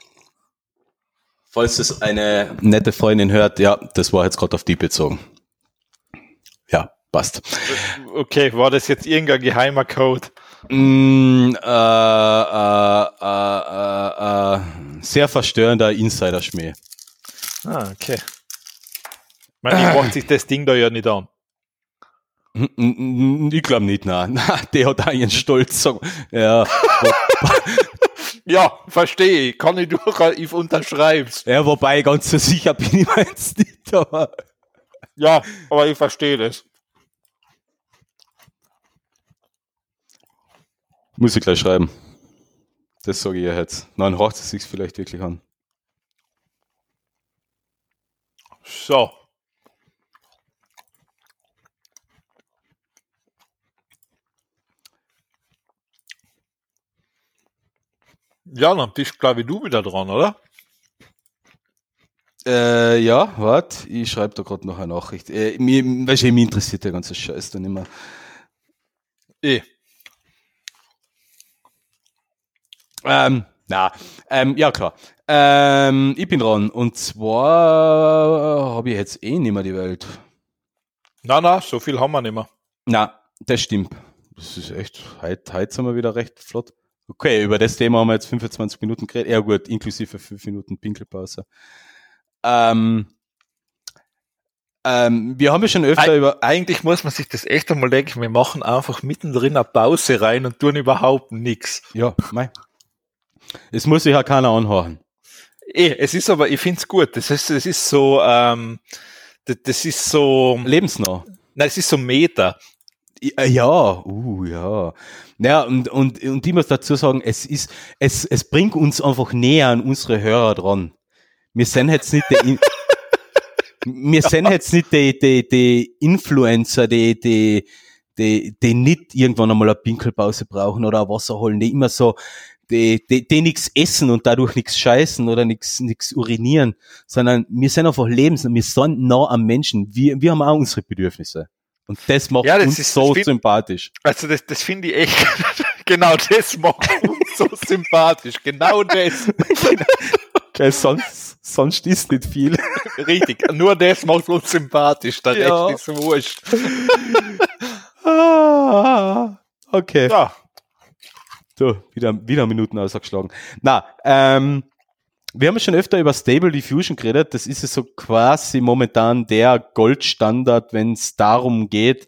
Falls es eine nette Freundin hört, ja, das war jetzt gerade auf die bezogen. Ja, passt. Okay, war das jetzt irgendein geheimer Code? Mm, äh, äh, äh, äh, sehr verstörender Insider-Schmäh. Ah, okay. Ich meine, ich macht sich das Ding da ja nicht an. Ich glaube nicht, nein. Der hat ihren Stolz. Ja, ja, verstehe ich. Kann ich durchaus unterschreib's. Ja, wobei, ganz so sicher bin ich jetzt nicht. aber. Ja, aber ich verstehe das. Muss ich gleich schreiben. Das sage ich ja jetzt. Dann hört es sich vielleicht wirklich an. So. Ja, dann bist, glaube ich, du wieder dran, oder? Äh, ja, warte, ich schreibe da gerade noch eine Nachricht. Äh, mir, weißt du, mich interessiert der ganze Scheiß dann immer. Eh. Ähm, na, ähm, ja klar. Ähm, ich bin dran. Und zwar habe ich jetzt eh nicht mehr die Welt. Na, na, so viel haben wir nicht mehr. Na, das stimmt. Das ist echt, heute, heute sind wir wieder recht flott. Okay, über das Thema haben wir jetzt 25 Minuten geredet. Ja gut, inklusive 5 Minuten Pinkelpause. Ähm, ähm, wir haben ja schon öfter Eig über... Eigentlich muss man sich das echt einmal denken, wir machen einfach mittendrin eine Pause rein und tun überhaupt nichts. Ja, mei. Es muss sich ja keiner anhören. Eh, es ist aber, ich find's gut. Das ist, das ist so, ähm, das, das ist so, Lebensnah. nein, es ist so Meta. Ja, uh, ja. Ja, und, und, und ich muss dazu sagen, es ist, es, es bringt uns einfach näher an unsere Hörer dran. Wir sind jetzt nicht die, wir sind jetzt nicht die, die, die Influencer, die, die, die, die nicht irgendwann einmal eine Pinkelpause brauchen oder ein Wasser holen, die immer so, die, die, die nichts essen und dadurch nichts scheißen oder nichts nichts urinieren, sondern wir sind einfach lebens wir sind nah am Menschen. Wir, wir haben auch unsere Bedürfnisse. Und das macht Ja, das uns ist- so find- sympathisch. Also das, das finde ich echt, genau das macht uns so sympathisch. Genau das. Okay, sonst, sonst ist nicht viel. Richtig. Nur das macht uns sympathisch. Der Ja. Rest ist wurscht. Ah, okay. Ja. So, wieder, wieder Minuten ausgeschlagen. Na, ähm, wir haben schon öfter über Stable Diffusion geredet. Das ist ja so quasi momentan der Goldstandard, wenn es darum geht,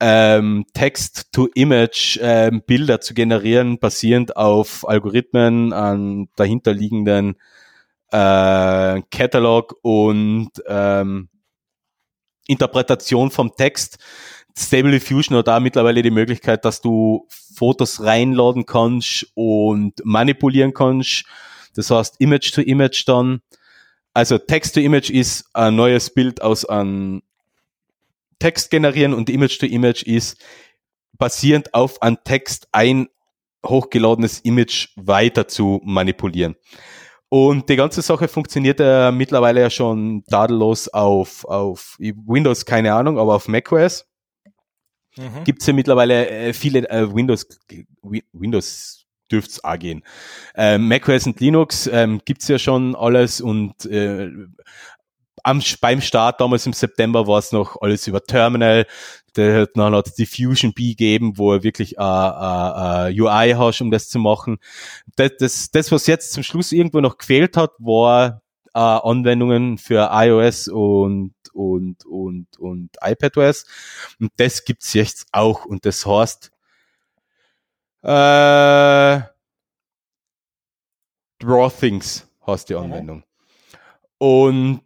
ähm, Text-to-Image ähm, Bilder zu generieren, basierend auf Algorithmen an dahinterliegenden äh, Catalog und ähm, Interpretation vom Text. Stable Diffusion hat da mittlerweile die Möglichkeit, dass du Fotos reinladen kannst und manipulieren kannst. Das heißt Image to Image dann. Also Text to Image ist ein neues Bild aus einem Text generieren und Image to Image ist basierend auf einem Text ein hochgeladenes Image weiter zu manipulieren. Und die ganze Sache funktioniert ja mittlerweile ja schon tadellos auf, auf Windows, keine Ahnung, aber auf macOS Mhm. gibt's ja mittlerweile äh, viele äh, Windows, Wi- Windows dürft's auch gehen. Ähm, macOS und Linux ähm, gibt's ja schon alles und äh, am, beim Start damals im September war es noch alles über Terminal. Der hat, dann hat es die Fusion B gegeben, wo er wirklich äh, äh, äh, UI hast, um das zu machen. Das, das, das, was jetzt zum Schluss irgendwo noch gefehlt hat, war äh, Anwendungen für iOS und und und und iPadOS und das gibt's jetzt auch und das heißt äh, Draw Things heißt die Mhm. Anwendung und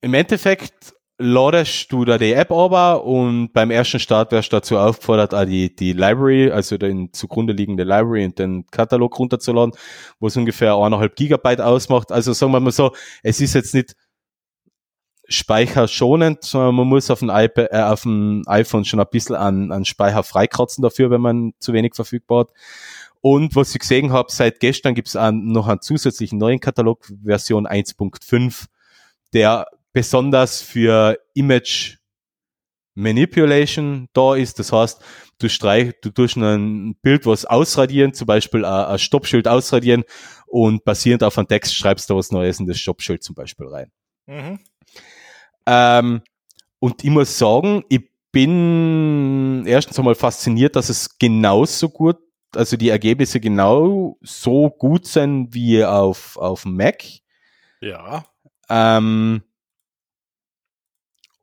im Endeffekt ladest du da die App aber und beim ersten Start wirst du dazu aufgefordert, auch die, die Library, also den zugrunde liegende Library und den Katalog runterzuladen, wo es ungefähr eineinhalb Gigabyte ausmacht. Also sagen wir mal so, es ist jetzt nicht speicherschonend, sondern man muss auf dem, iPad, äh, auf dem iPhone schon ein bisschen an, an Speicher freikratzen dafür, wenn man zu wenig verfügbar hat. Und was ich gesehen habe, seit gestern gibt es noch einen zusätzlichen neuen Katalog, Version 1.5, der besonders für Image Manipulation da ist. Das heißt, du streich, du tust ein Bild was ausradieren, zum Beispiel ein, Stoppschild ausradieren und basierend auf einem Text schreibst du was Neues in das Stoppschild zum Beispiel rein. Mhm. Ähm, und ich muss sagen, ich bin erstens einmal fasziniert, dass es genauso gut, also die Ergebnisse genau so gut sind wie auf, auf Mac. Ja. Ähm,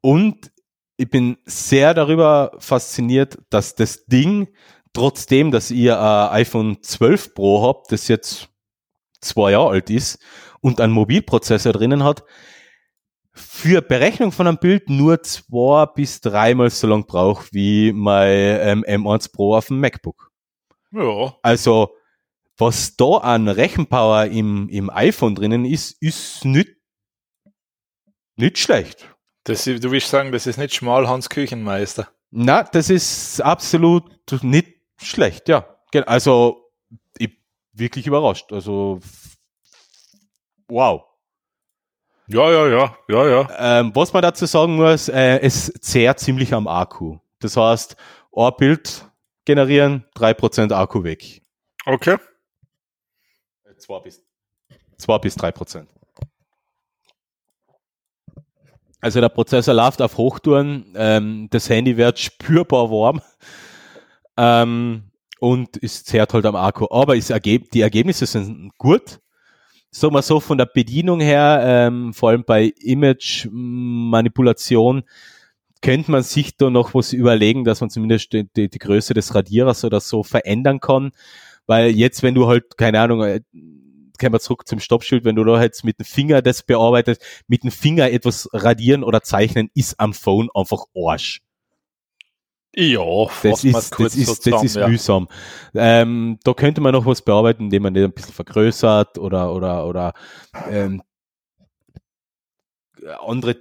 und ich bin sehr darüber fasziniert, dass das Ding, trotzdem, dass ihr ein iPhone 12 Pro habt, das jetzt zwei Jahre alt ist und einen Mobilprozessor drinnen hat, für Berechnung von einem Bild nur zwei bis dreimal so lang braucht wie mein ähm, M1 Pro auf dem MacBook. Ja. Also, was da an Rechenpower im, im iPhone drinnen ist, ist nicht, nicht schlecht. Das, du willst sagen, das ist nicht schmal Hans Küchenmeister. Na, das ist absolut nicht schlecht, ja. Also, ich wirklich überrascht. Also, wow. Ja, ja, ja, ja, ja. Ähm, was man dazu sagen muss, äh, es zehrt ziemlich am Akku. Das heißt, ein Bild generieren, drei Prozent Akku weg. Okay. Zwei bis, zwei bis drei Prozent. Also der Prozessor läuft auf Hochtouren, ähm, das Handy wird spürbar warm ähm, und es zehrt halt am Akku. Aber ergeb die Ergebnisse sind gut sagen wir so, von der Bedienung her, ähm, vor allem bei Image-Manipulation, könnte man sich da noch was überlegen, dass man zumindest die, die, die Größe des Radierers oder so verändern kann. Weil jetzt, wenn du halt, keine Ahnung, äh, kommen wir zurück zum Stoppschild, wenn du da jetzt mit dem Finger das bearbeitest, mit dem Finger etwas radieren oder zeichnen, ist am Phone einfach Arsch. Ja, das ist, das ist, zusammen, das ist ja. mühsam. Ähm, da könnte man noch was bearbeiten, indem man den ein bisschen vergrößert oder, oder, oder ähm, andere,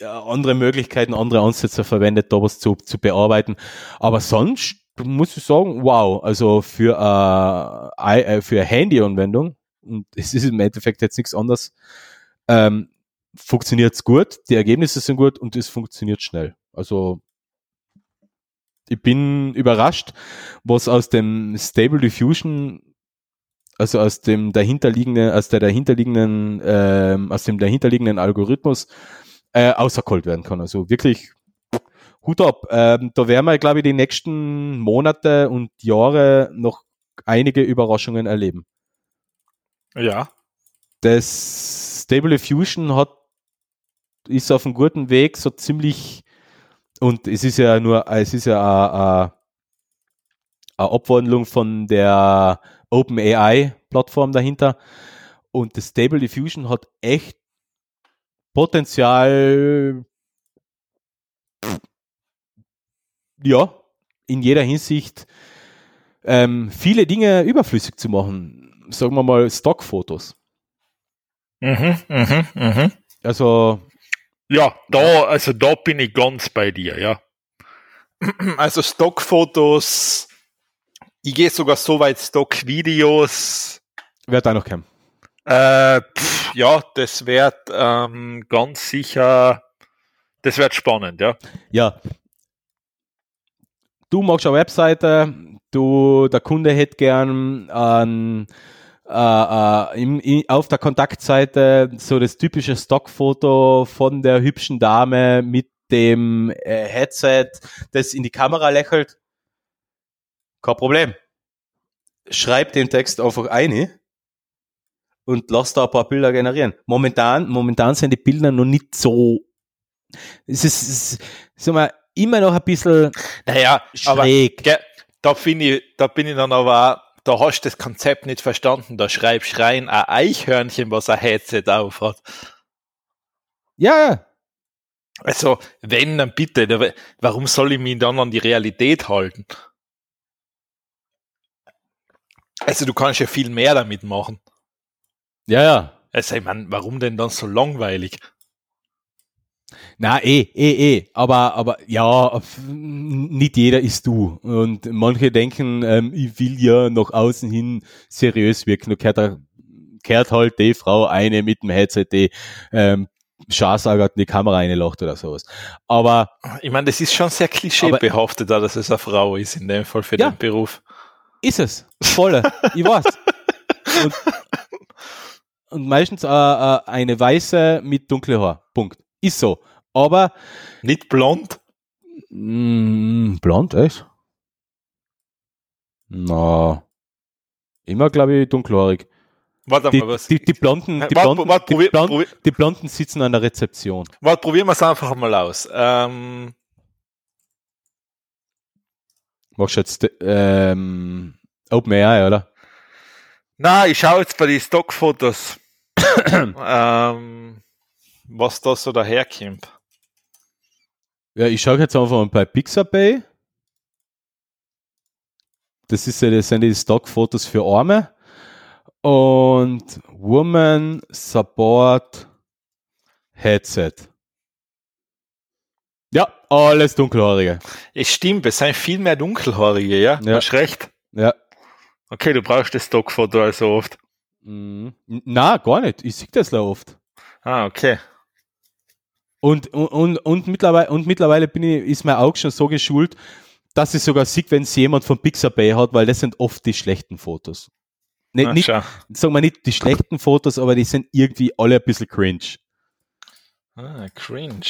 andere Möglichkeiten, andere Ansätze verwendet, da was zu, zu bearbeiten. Aber sonst muss ich sagen, wow, also für, äh, äh für Handy-Anwendung, und es ist im Endeffekt jetzt nichts anderes, ähm, funktioniert es gut, die Ergebnisse sind gut und es funktioniert schnell. Also ich bin überrascht, was aus dem Stable Diffusion, also aus dem dahinterliegenden, aus der dahinterliegenden, äh, aus dem dahinterliegenden Algorithmus äh, auserkollt werden kann. Also wirklich Hut ab. Ähm, da werden wir, glaube ich, die nächsten Monate und Jahre noch einige Überraschungen erleben. Ja. Das Stable Diffusion hat ist auf einem guten Weg, so ziemlich und es ist ja nur, es ist ja eine, eine Abwandlung von der OpenAI-Plattform dahinter. Und das Stable Diffusion hat echt Potenzial, ja, in jeder Hinsicht ähm, viele Dinge überflüssig zu machen. Sagen wir mal Stockfotos. Mhm, mhm, mhm. Also ja, da, also da bin ich ganz bei dir, ja. Also Stockfotos, ich gehe sogar so weit Stockvideos. Wird da noch kommen? Äh, pff, ja, das wird ähm, ganz sicher, das wird spannend, ja. Ja. Du magst eine Webseite, du, der Kunde hätte gern einen äh, äh, im, in, auf der Kontaktseite so das typische Stockfoto von der hübschen Dame mit dem äh, Headset, das in die Kamera lächelt. Kein Problem. Schreib den Text einfach ein und lass da ein paar Bilder generieren. Momentan, momentan sind die Bilder noch nicht so. Es ist, es ist sag mal, immer noch ein bisschen naja, schräg. Aber, da, finde ich, da bin ich dann aber auch da hast du das Konzept nicht verstanden. Da schreibst rein ein Eichhörnchen, was ein Headset auf hat. Ja. Also, wenn, dann bitte. Warum soll ich mich dann an die Realität halten? Also, du kannst ja viel mehr damit machen. Ja, ja. Also, ich meine, warum denn dann so langweilig? Na, eh, eh, eh. Aber, aber ja, nicht jeder ist du. Und manche denken, ähm, ich will ja nach außen hin seriös wirken. Da kehrt, kehrt halt die Frau eine mit dem Headset, die ähm, Scharsagert in die Kamera reinlacht oder sowas. Aber. Ich meine, das ist schon sehr klischeebehaftet, da, dass es eine Frau ist, in dem Fall für ja, den Beruf. Ist es. Voll. ich weiß. Und, und meistens äh, äh, eine weiße mit dunkler Haar. Punkt. Ist so. Aber. Nicht blond? Mh, mm, blond, echt? Na. Immer, glaube ich, dunkelhaarig. Warte die, mal, was? Die, die, Blonden, die, wart, Blonden, wart, probier, die, Blonden, probier. die Blonden sitzen an der Rezeption. Warte, probieren wir es einfach mal aus. Ähm. Machst du jetzt ähm, OpenAI, oder? Na, ich schaue jetzt bei den Stockfotos. ähm, was da so daherkommt. Ja, ich schaue jetzt einfach mal bei Pixabay. Das, ist ja, das sind die Stockfotos für Arme. Und Woman Support Headset. Ja, alles dunkelhaarige. Es stimmt, es sind viel mehr dunkelhaarige, ja? Ja. Hast recht. Ja. Okay, du brauchst das Stockfoto also oft. Mhm. Na, gar nicht. Ich sehe das da oft. Ah, okay. Und, und, und, mittlerweile, und mittlerweile bin ich, ist mein Auge schon so geschult, dass ich sogar sehe, wenn es jemand von Pixabay hat, weil das sind oft die schlechten Fotos. Nicht, Ah, nicht, schau. sagen wir nicht die schlechten Fotos, aber die sind irgendwie alle ein bisschen cringe. Ah, cringe.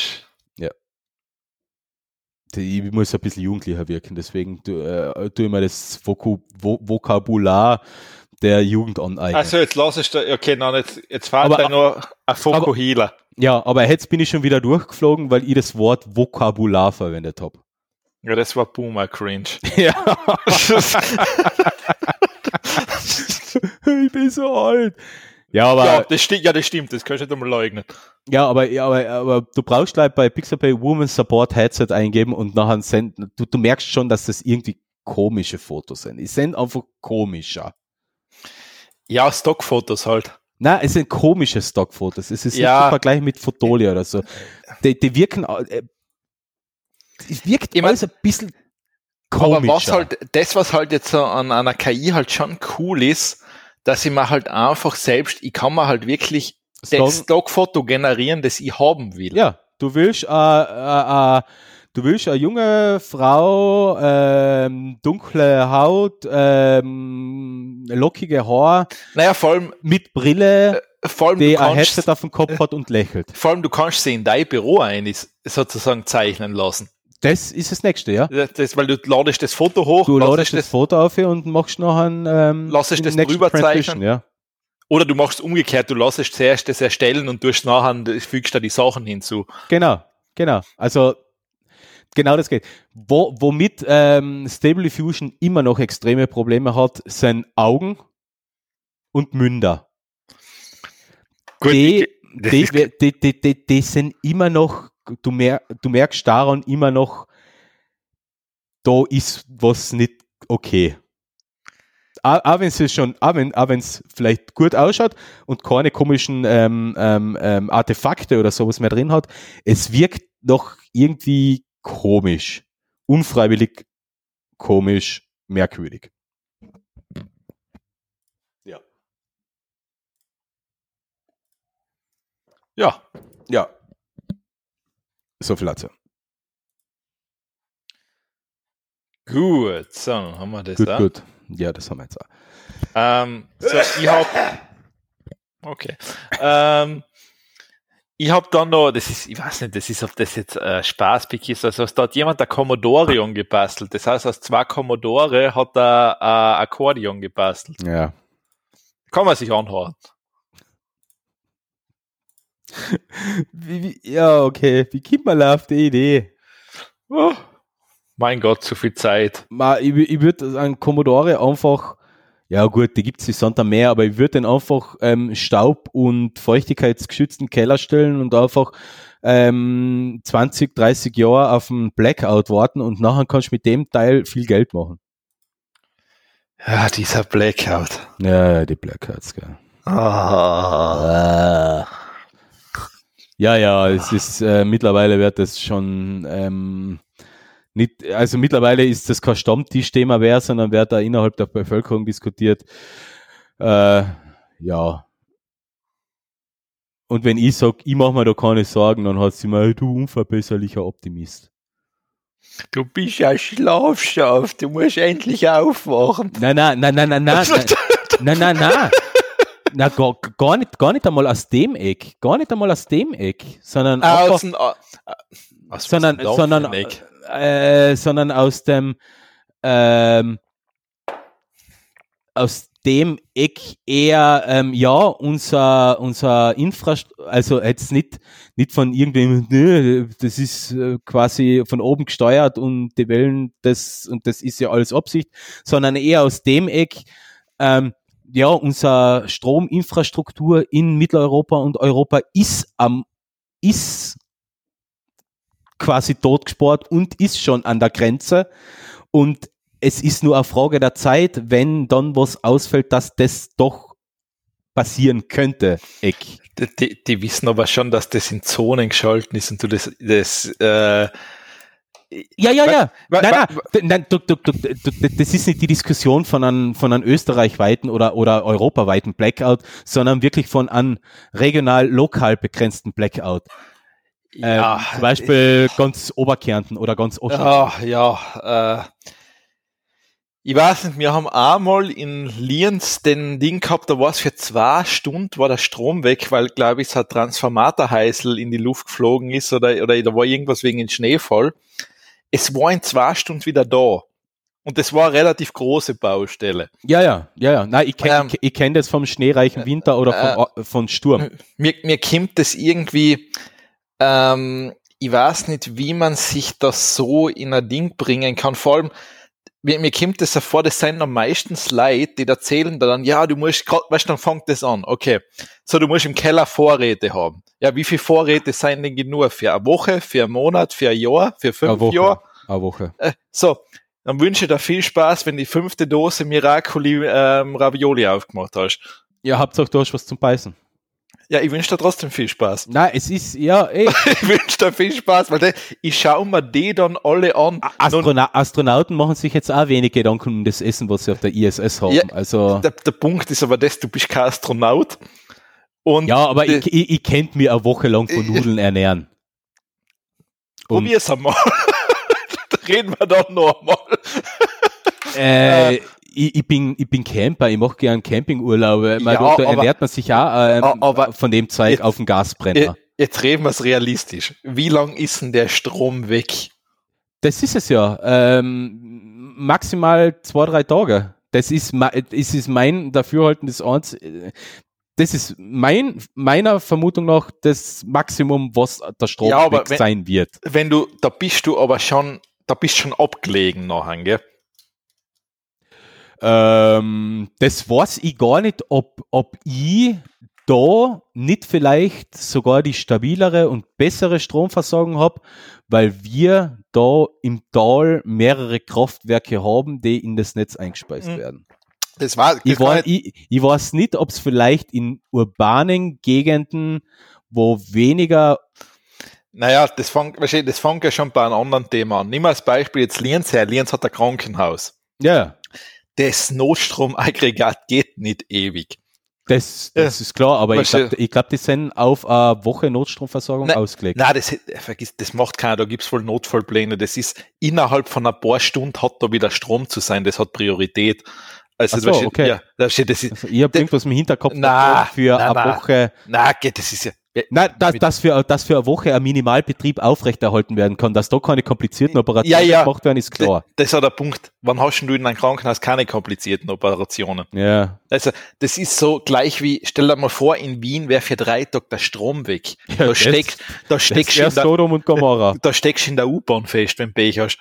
Die- Ich muss ein bisschen jugendlicher wirken, deswegen tu- äh, tue ich mir das Vokabular der Jugend aneignen. Also jetzt lass ich da, okay, nein, jetzt, jetzt fahrt Aber- da noch ein Fokuhila. Ja, aber jetzt bin ich schon wieder durchgeflogen, weil ich das Wort Vokabular verwendet habe. Ja, das war Boomer Cringe. Ja. ich bin so alt. Ja, aber ja, das stimmt, ja, das stimmt, das kannst du nicht einmal leugnen. Ja, aber, ja, aber, aber du brauchst gleich bei Pixabay Woman Support Headset eingeben und nachher senden. Du, du merkst schon, dass das irgendwie komische Fotos sind. Die sind einfach komischer. Ja, Stockfotos halt. Nein, es sind komische Stockfotos. Es ist Ja. nicht zu vergleichen mit Fotolia oder so. Die, die wirken, äh, es wirkt mein- alles ein bisschen komischer. Aber was halt, das, was halt jetzt so an einer KI halt schon cool ist, dass ich mir halt einfach selbst, ich kann mir halt wirklich Sagen- das Stockfoto generieren, das ich haben will. Ja, du willst, äh, äh, äh, du willst eine junge Frau, ähm, dunkle Haut, ähm, lockige Haar, Naja, vor allem, mit Brille, vor allem, die ein Headset auf dem Kopf hat und lächelt. vor allem, du kannst sie in dein Büro ein, sozusagen zeichnen lassen. Das ist das Nächste, ja. Das, das, weil du ladest das Foto hoch, Du ladest ladest das Foto auf und machst noch einen ähm, Lass ich das drüber zeichnen? Ja. oder du machst umgekehrt, du lässt zuerst das erstellen und tust nachher, fügst da die Sachen hinzu. Genau, genau. Also genau das geht. Wo, womit ähm, Stable Diffusion immer noch extreme Probleme hat, sind Augen und Münder. die, das die, ist- die, die, die, die sind immer noch, du, mer du merkst daran immer noch, da ist was nicht okay. Auch, wenn es schon, auch wenn auch wenn's vielleicht gut ausschaut und keine komischen ähm, ähm, ähm, Artefakte oder sowas mehr drin hat, es wirkt noch irgendwie komisch. Unfreiwillig komisch, merkwürdig. Ja. ja, Ja. So viel dazu. gut, so, haben wir das Gut, da. gut. Ja, das haben wir jetzt auch. Ähm, so, ich hab, okay. Ähm, ich habe dann noch, das ist, ich weiß nicht, das ist, ob das jetzt äh, Spaßpick ist, also da hat jemand ein Commodore gebastelt. Das heißt, aus zwei Commodore hat er ein Akkordeon gebastelt. Ja. Kann man sich anhören. Wie, wie, ja, okay. Wie kommt man auf die Idee? Oh, mein Gott, zu viel Zeit. Ma, ich, ich würde einen Commodore einfach, ja gut, die gibt es die Santa mehr, aber ich würde den einfach ähm, Staub- und feuchtigkeitsgeschützten Keller stellen und einfach ähm, 20, 30 Jahre auf einen Blackout warten und nachher kannst du mit dem Teil viel Geld machen. Ja, dieser Blackout. Ja, die Blackouts, gell. Ah. Ja, ja, es ist äh, mittlerweile wird das schon ähm, nicht, also mittlerweile ist das kein Stammtischthema mehr, sondern wird da innerhalb der Bevölkerung diskutiert. Äh, ja. Und wenn ich sage, ich mache mir da keine Sorgen, dann hat sie "Hey, du unverbesserlicher Optimist. Du bist ja schlafschaft, du musst endlich aufwachen. Nein, nein, nein, nein, nein, nein, nein, nein, nein, nein. Na, gar, gar, nicht, gar nicht einmal aus dem Eck, gar nicht einmal aus dem Eck, sondern einfach, Aus dem, äh, sondern, denn da sondern, ein Eck? Äh, sondern aus dem, ähm, aus dem Eck eher, ähm, ja, unser, unser Infrastruktur, also jetzt nicht, nicht von irgendwem, nö, das ist äh, quasi von oben gesteuert und die Wellen, das, und das ist ja alles Absicht, sondern eher aus dem Eck, ähm, ja, unsere Strominfrastruktur in Mitteleuropa und Europa ist am ist quasi totgesport und ist schon an der Grenze. Und es ist nur eine Frage der Zeit, wenn dann was ausfällt, dass das doch passieren könnte. Eck. Die, die, wissen aber schon, dass das in Zonen geschalten ist und du das, das äh, ja, ja, ja. Nein, nein, nein du, du, du, das ist nicht die Diskussion von einem, von einem österreichweiten oder, oder europaweiten Blackout, sondern wirklich von einem regional, lokal begrenzten Blackout. Ja, ähm, zum Beispiel ich, ganz Oberkärnten oder ganz Osten. Ja, ja. Äh, ich weiß nicht, wir haben einmal in Lienz den Ding gehabt, da war es für zwei Stunden, war der Strom weg, weil, glaube ich, so ein Transformatorheißel in die Luft geflogen ist oder, oder da war irgendwas wegen dem Schneefall. Es war in zwei Stunden wieder da. Und das war eine relativ große Baustelle. Ja, ja, ja, ja. Nein, ich kenne ähm, ich, ich kenn das vom schneereichen Winter oder von, äh, von Sturm. Mir, mir kommt das irgendwie, ähm, ich weiß nicht, wie man sich das so in ein Ding bringen kann. Vor allem, mir, mir kommt das vor, das sind am meisten Leute, die erzählen da dann, ja, du musst, weißt du, dann fängt das an, okay. So, du musst im Keller Vorräte haben. Ja, wie viele Vorräte sind denn genug? Für eine Woche, für einen Monat, für ein Jahr, für fünf Jahre? Eine Woche. Äh, so, dann wünsche ich dir viel Spaß, wenn die fünfte Dose Miracoli ähm, Ravioli aufgemacht hast. Ja, Hauptsache du hast was zum Beißen. Ja, ich wünsche dir trotzdem viel Spaß. Nein, es ist, ja, ey. ich wünsche dir viel Spaß, weil de, ich schaue mir die dann alle an. Astronaut, Astronauten machen sich jetzt auch wenig Gedanken um das Essen, was sie auf der ISS haben. Ja, also. Der, der Punkt ist aber das, du bist kein Astronaut. Und ja, aber die, ich, ich, ich könnte mir eine Woche lang von Nudeln ernähren. Probier's einmal. da reden wir doch noch einmal. Äh, ich, ich, bin, ich bin Camper, ich mache gern Campingurlaube. Ja, da, da ernährt man sich auch äh, aber von dem Zeug jetzt, auf dem Gasbrenner. Jetzt reden wir es realistisch. Wie lang ist denn der Strom weg? Das ist es ja. Ähm, maximal zwei, drei Tage. Das ist, das ist mein Dafürhalten des Orts. Das ist mein, meiner Vermutung nach das Maximum, was der Strom ja, weg wenn, sein wird. Wenn du, da bist du aber schon, da bist schon abgelegen nachher, gell? Ähm, das weiß ich gar nicht, ob, ob ich da nicht vielleicht sogar die stabilere und bessere Stromversorgung habe, weil wir da im Tal mehrere Kraftwerke haben, die in das Netz eingespeist mhm. werden. Das war, das ich, war, ich, ich weiß nicht, ob es vielleicht in urbanen Gegenden, wo weniger naja, das fängt, das fängt ja schon bei einem anderen Thema an. Nimm mal als Beispiel jetzt Lienz her. Lienz hat ein Krankenhaus. Ja das Notstromaggregat geht nicht ewig. Das, das ja. ist klar, aber ich glaube, ich glaub, die sind auf eine Woche Notstromversorgung nein, ausgelegt. Nein, das, vergiss, das macht keiner, da gibt's wohl Notfallpläne. Das ist innerhalb von ein paar Stunden hat da wieder Strom zu sein, das hat Priorität. Also, so, okay. ja, steht, das ist, also ich habe irgendwas im Hinterkopf na, für na, eine na, Woche. Na, das ist ja, Nein, dass, dass, für, dass für eine Woche ein Minimalbetrieb aufrechterhalten werden kann, dass da keine komplizierten Operationen ja, ja. gemacht werden, ist klar. Das ist ja der Punkt. Wann hast du in einem Krankenhaus keine komplizierten Operationen? Ja. Also, das ist so gleich wie, stell dir mal vor, in Wien wäre für drei Tage der Strom weg. Ja, da steckst, da steckst in der, und Gomorra. Da steckst in der U-Bahn fest, wenn du Pech hast.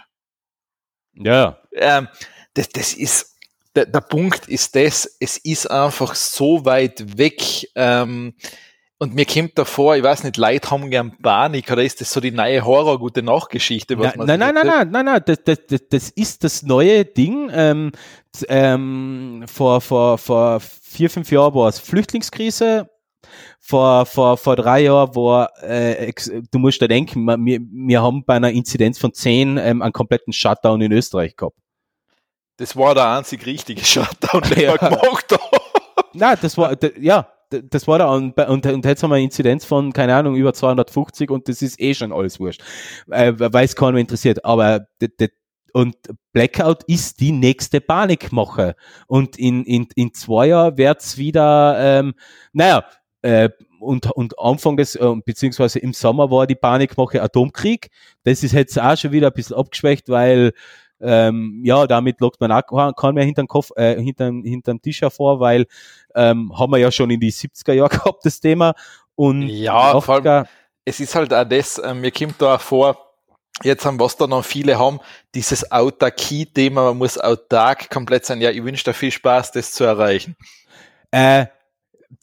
Ja. Ähm, das, das ist, der, der Punkt ist das, es ist einfach so weit weg, ähm, und mir kommt davor, ich weiß nicht, Leute haben gern Panik oder ist das so die neue Horror-gute Nachgeschichte? Was nein, nein, nein, nein, nein, nein, das, das, das, das ist das neue Ding. Ähm, ähm, vor, vor, vor vier, fünf Jahren war es Flüchtlingskrise. Vor, vor, vor drei Jahren war, äh, du musst da denken, wir, wir haben bei einer Inzidenz von zehn ähm, einen kompletten Shutdown in Österreich gehabt. Das war der einzig richtige Shutdown, den ja. wir gemacht haben. Nein, das war, ja, das war da und, und, und jetzt haben wir eine Inzidenz von, keine Ahnung, über 250 und das ist eh schon alles wurscht, äh, weil es keiner interessiert. Aber und Blackout ist die nächste Panikmache. Und in, in, in zwei Jahren wird's wieder, ähm, naja, äh, und, und Anfang des, äh, beziehungsweise im Sommer war die Panikmache Atomkrieg. Das ist jetzt auch schon wieder ein bisschen abgeschwächt, weil ähm, ja, damit lockt man auch keinen mehr hinterm Kopf, äh, hinterm, hinterm Tisch hervor, weil ähm, haben wir ja schon in die 70er Jahre gehabt, das Thema. Und ja, vor allem, es ist halt auch das, äh, mir kommt da vor, jetzt haben was da noch viele haben, dieses Autarkie-Thema, man muss autark komplett sein. Ja, ich wünsche dir viel Spaß, das zu erreichen. Äh,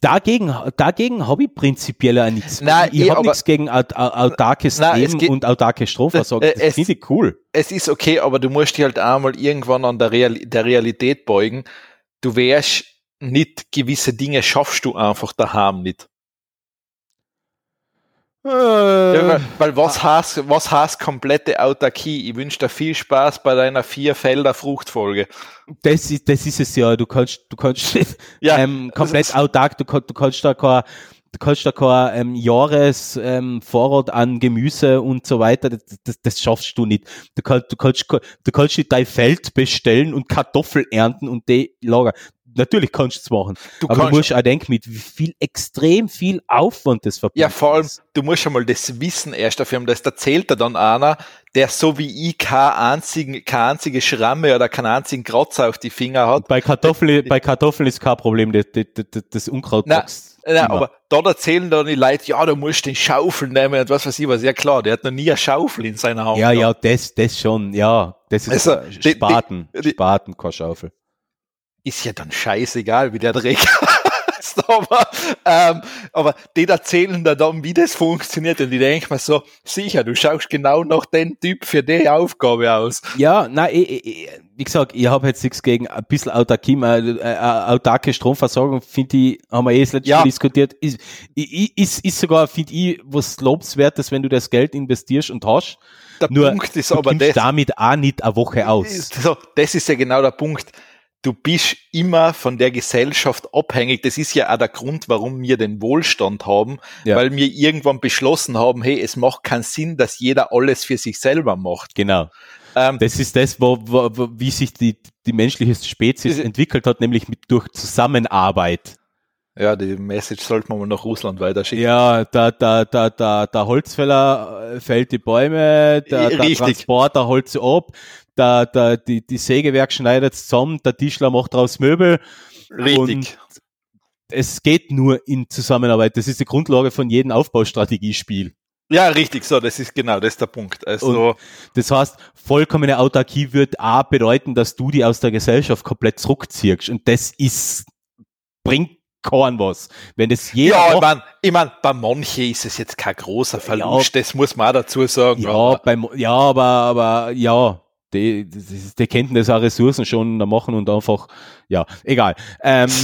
dagegen, dagegen habe ich prinzipiell auch nichts. Nein, ich eh, habe nichts gegen aut- au- autarkes Nein, Leben geht- und autarke Stromversorgung. Äh, Das es- finde ich cool. es ist okay, aber du musst dich halt einmal irgendwann an der, Real der Realität beugen. Du wärst nicht gewisse Dinge schaffst du einfach daheim nicht. Ja, weil, Äh, was heißt, was heißt komplette Autarkie? Ich wünsche dir viel Spaß bei deiner vier Felder Fruchtfolge. das, ist, das ist es ja. Du kannst, du kannst Ja, ähm, komplett ist- autark, du, kannst- du kannst da kein, du kannst da kein ähm, Jahres ähm, Vorrat an Gemüse und so weiter, das, das, das schaffst du nicht. Du kannst, du kannst, du kannst nicht dein Feld bestellen und Kartoffel ernten und die lagern. Natürlich kannst du es machen. Du aber du musst auch denken, mit wie viel, extrem viel Aufwand das verbunden ja, vor allem, ist. du musst schon mal das Wissen erst dafür haben. Das erzählt dir dann einer, der so wie ich keine, einzigen, keine einzige Schramme oder keinen einzigen Kratzer auf die Finger hat. Bei Kartoffeln, bei Kartoffeln ist kein Problem, das, das, das, Unkraut Ja, immer. aber dort erzählen dann die Leute, ja, du musst den Schaufel nehmen und was weiß ich was. Ja klar, der hat noch nie eine Schaufel in seiner Hand. Ja, gehabt. ja, das, das schon, ja. Das ist Also, äh, die- Spaten, die- Spaten, keine Schaufel. Ist ja dann scheißegal, wie der Dreck ist. aber, ähm, aber die erzählen da dann, wie das funktioniert. Und ich denke mir so, sicher, du schaust genau nach den Typ für die Aufgabe aus. Ja, nein, ich, ich, wie gesagt, ich habe jetzt nichts gegen ein bisschen Autarkie, äh, äh, autarke Stromversorgung, finde ich, haben wir eh das letzte Ja. Mal diskutiert, ist, ist, ist sogar, finde ich, was lobenswertes, wenn du das Geld investierst und hast. Der Nur, Punkt ist du aber das, damit auch nicht eine Woche aus. so, das ist ja genau der Punkt. Du bist immer von der Gesellschaft abhängig. Das ist ja auch der Grund, warum wir den Wohlstand haben, Ja. weil wir irgendwann beschlossen haben, hey, es macht keinen Sinn, dass jeder alles für sich selber macht. Genau. Ähm, Das ist das, wo, wo, wo, wie sich die, die menschliche Spezies entwickelt hat, nämlich mit, durch Zusammenarbeit. ja, die Message sollte man mal nach Russland weiterschicken. Ja, der, der, der, der, der Holzfäller fällt die Bäume, der, der Richtig. Transporter holt sie ab, der, der, die, die Sägewerk schneidet zusammen, der Tischler macht daraus Möbel. Richtig. Und es geht nur in Zusammenarbeit. Das ist die Grundlage von jedem Aufbaustrategiespiel. Ja, richtig, so, das ist genau, das ist der Punkt. Also, Das heißt, vollkommene Autarkie wird A bedeuten, dass du die aus der Gesellschaft komplett zurückziehst. Und das ist, bringt keinen was. Wenn das jeder ja, ich meine, ich mein, bei manchen ist es jetzt kein großer Verlust, das muss man auch dazu sagen. Ja, aber- beim, ja, aber, aber ja, die, die, kennen das auch Ressourcen schon machen und einfach, ja, egal. Ähm,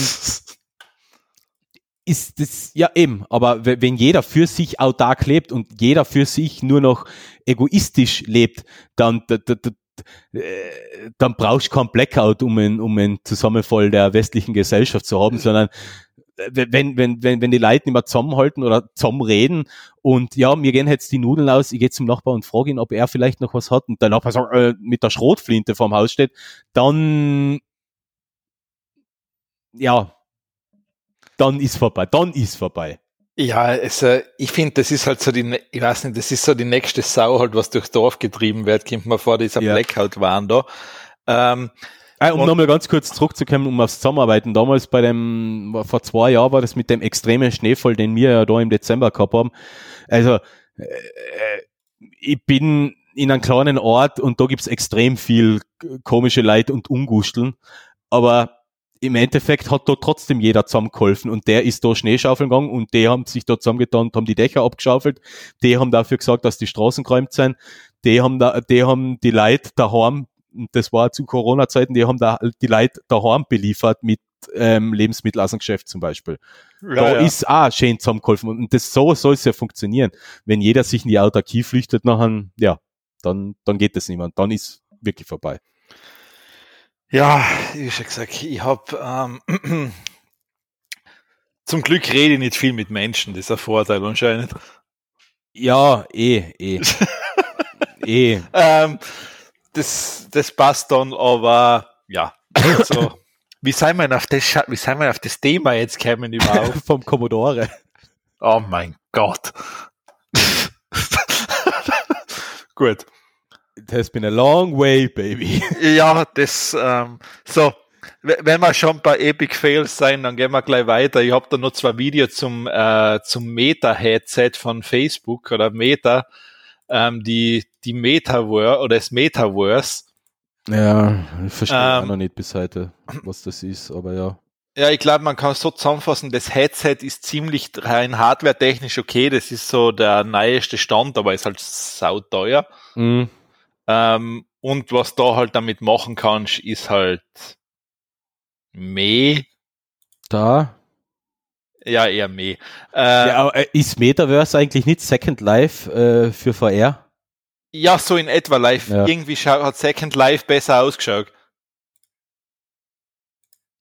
ist das, ja eben, aber wenn jeder für sich autark lebt und jeder für sich nur noch egoistisch lebt, dann, da, da, da, äh, dann brauchst du keinen Blackout, um einen, um einen Zusammenfall der westlichen Gesellschaft zu haben, sondern wenn, wenn, wenn, wenn die Leute nicht mehr zusammenhalten oder zusammenreden und ja, mir gehen jetzt die Nudeln aus, ich gehe zum Nachbar und frage ihn, ob er vielleicht noch was hat und der Nachbar sagt, äh, mit der Schrotflinte vorm Haus steht, dann ja, dann ist vorbei, dann ist vorbei. Ja, äh, ich finde, das ist halt so die, ne- ich weiß nicht, das ist so die nächste Sau halt, was durchs Dorf getrieben wird, kommt mir vor, dieser Ja. Blackout waren da. Ähm, Äh, um Und- nochmal ganz kurz zurückzukommen, um aufs Zusammenarbeiten. Damals bei dem, vor zwei Jahren war das mit dem extremen Schneefall, den wir ja da im Dezember gehabt haben. Also, äh, ich bin in einem kleinen Ort und da gibt's extrem viel komische Leid und Ungusteln. Aber im Endeffekt hat da trotzdem jeder zusammengeholfen und der ist da Schneeschaufeln gegangen und die haben sich da zusammengetan und haben die Dächer abgeschaufelt. Die haben dafür gesagt, dass die Straßen geräumt sind. Die haben da, die haben die Leute daheim das war zu Corona-Zeiten, die haben da die Leute daheim beliefert mit ähm, Lebensmittel aus dem Geschäft zum Beispiel. da ist auch schön zusammengeholfen und das so soll es ja funktionieren. Wenn jeder sich in die Autarkie flüchtet, nachher, ja, dann, dann geht das niemand. Dann ist wirklich vorbei. Ja, wie schon gesagt, ich habe ähm, zum Glück rede ich nicht viel mit Menschen, das ist ein Vorteil anscheinend. Ja, eh, eh. eh. Ähm, das, das passt dann, aber ja, also, wie sind wir auf das, wie sind wir auf das Thema jetzt gekommen überhaupt? Vom Commodore. Oh mein Gott. Gut. It has been a long way, baby. Ja, das, ähm, so, wenn wir schon bei Epic Fails sein, dann gehen wir gleich weiter. Ich habe da noch zwei Videos zum, äh, zum Meta-Headset von Facebook oder Meta, ähm, die, die Metaverse oder das Metaverse. Ja, ich verstehe Ähm, auch noch nicht bis heute, was das ist, aber ja. Ja, ich glaube, man kann es so zusammenfassen, das Headset ist ziemlich rein hardware-technisch okay, das ist so der neueste Stand, aber ist halt sauteuer. Mhm. Ähm, und was da halt damit machen kannst, ist halt meh. Da? Ja, eher meh. Äh, ja, äh, ist Metaverse eigentlich nicht Second Life äh, für VR? Ja, so in etwa live. Ja. Irgendwie hat Second Life besser ausgeschaut.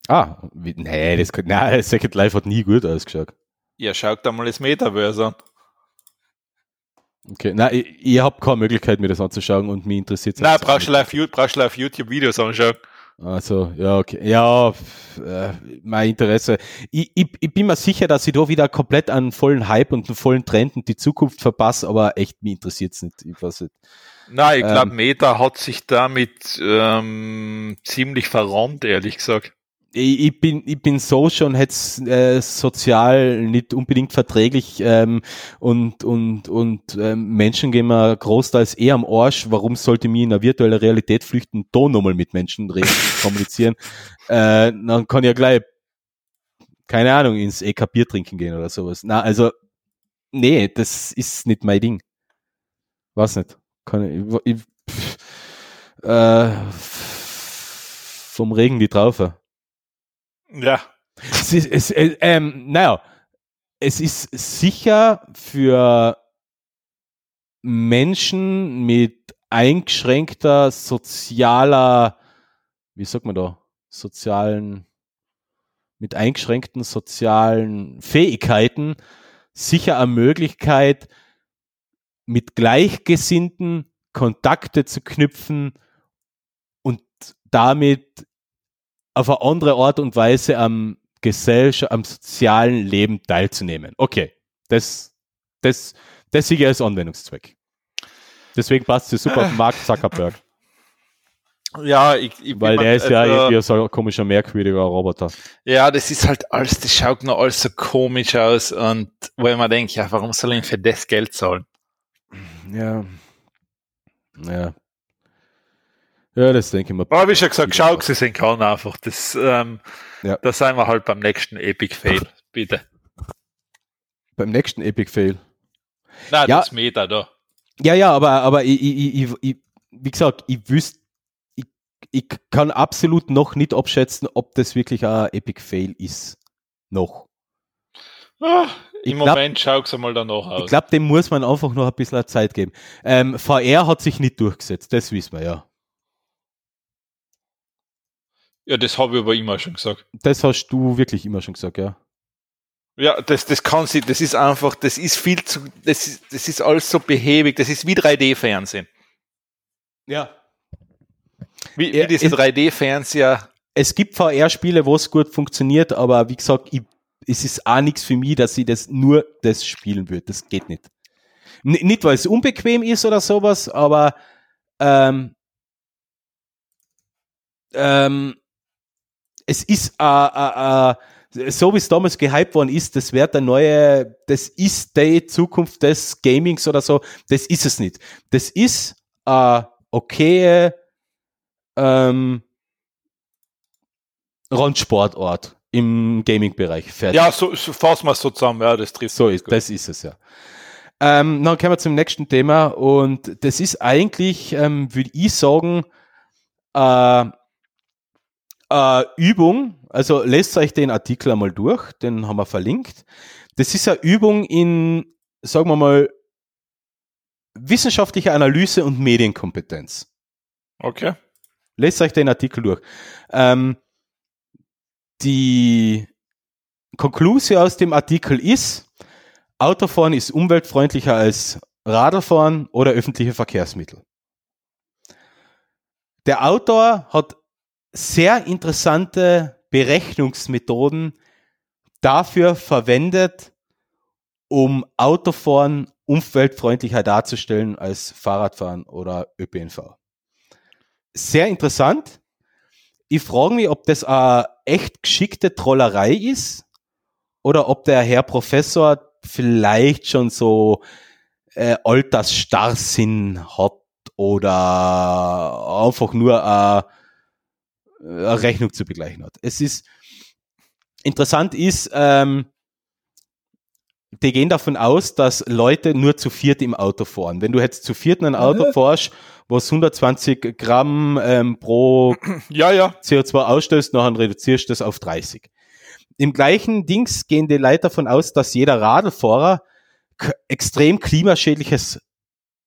Ah, wie, nee, das, nein, Second Life hat nie gut ausgeschaut. Ja, schaut da mal das Metaverse an. Okay, nein, ich, ich habe keine Möglichkeit, mir das anzuschauen und mich interessiert es Nein, brauchst du live, brauchst du live YouTube-Videos anschauen. Also, ja, okay. Ja, äh, mein Interesse. Ich, ich, ich bin mir sicher, dass ich da wieder komplett einen vollen Hype und einen vollen Trend und die Zukunft verpasse, aber echt, mich interessiert es nicht. Ich weiß nicht. Nein, ich glaube, ähm, Meta hat sich damit ähm, ziemlich verrannt, ehrlich gesagt ich, ich, bin, ich bin so schon jetzt äh, sozial nicht unbedingt verträglich ähm, und, und, und ähm, Menschen gehen mir großteils eher am Arsch. Warum sollte mich in eine virtuelle Realität flüchten, da nochmal mit Menschen reden, kommunizieren? Äh, dann kann ich ja gleich, keine Ahnung, ins EK Bier trinken gehen oder sowas. Na, also, nee, das ist nicht mein Ding. Was nicht. Kann ich, ich äh, vom Regen die Traufe. Ja. Es ist, es, äh, ähm, naja, es ist sicher für Menschen mit eingeschränkter sozialer, wie sagt man da, sozialen, mit eingeschränkten sozialen Fähigkeiten sicher eine Möglichkeit, mit Gleichgesinnten Kontakte zu knüpfen und damit auf eine andere Art und Weise am Gesellschaft, am sozialen Leben teilzunehmen. Okay, das, das, das sehe ich als Anwendungszweck. Deswegen passt es super auf Mark Zuckerberg. Ja, ich, ich Weil der ist ja also, irgendwie so ein komischer, merkwürdiger Roboter. Ja, das ist halt alles, das schaut nur alles so komisch aus und wo ich mir denke, ja, warum soll ich für das Geld zahlen? Ja. Ja. Ja, das denke ich mal. Aber wie schon gesagt, schau sie sind kann einfach. Das, ähm, ja. da sind wir halt beim nächsten Epic Fail, bitte. Beim nächsten Epic Fail. Nein, ja. das Meta da. Ja, ja, aber, aber ich, ich, ich, ich wie gesagt, ich wüsste, ich, ich kann absolut noch nicht abschätzen, ob das wirklich ein Epic Fail ist. Noch. Ah, Im glaub, Moment schau es einmal danach aus. Ich glaube, dem muss man einfach noch ein bisschen Zeit geben. Ähm, VR hat sich nicht durchgesetzt, das wissen wir ja. Ja, das habe ich aber immer schon gesagt. Das hast du wirklich immer schon gesagt, ja. Ja, das, das kann sie, das ist einfach, das ist viel zu, das ist, das ist alles so behäbig, das ist wie 3D-Fernsehen. Ja. Wie, wie diese 3D-Fernseher. Es gibt VR-Spiele, wo es gut funktioniert, aber wie gesagt, ich, es ist auch nichts für mich, dass ich das nur das spielen würde. Das geht nicht. N nicht, weil es unbequem ist oder sowas, aber ähm, ähm, es ist äh, äh, äh, so wie es damals gehypt worden ist, das wird der neue, das ist die Zukunft des Gamings oder so, das ist es nicht. Das ist äh, okay ähm, Randsportort im Gaming-Bereich. Ja, so, so fassen wir es so zusammen, ja, das trifft. So ist, das ist es ja. Ähm, dann kommen wir zum nächsten Thema und das ist eigentlich, ähm, würde ich sagen, äh, äh, Übung, also lest euch den Artikel einmal durch, den haben wir verlinkt. Das ist eine Übung in, sagen wir mal, wissenschaftliche Analyse und Medienkompetenz. Okay. Lest euch den Artikel durch. Ähm, die Konklusion aus dem Artikel ist, Autofahren ist umweltfreundlicher als Radfahren oder öffentliche Verkehrsmittel. Der Autor hat sehr interessante Berechnungsmethoden dafür verwendet, um Autofahren umweltfreundlicher darzustellen als Fahrradfahren oder ÖPNV. Sehr interessant. Ich frage mich, ob das eine echt geschickte Trollerei ist oder ob der Herr Professor vielleicht schon so äh, Altersstarrsinn hat oder einfach nur eine äh, Rechnung zu begleichen hat. Es ist, interessant ist, ähm, die gehen davon aus, dass Leute nur zu viert im Auto fahren. Wenn du jetzt zu viert in ein Auto fährst, was 120 Gramm ähm, pro ja, ja. CO2 ausstößt, dann reduzierst du das auf 30. Im gleichen Dings gehen die Leute davon aus, dass jeder Radlfahrer extrem klimaschädliches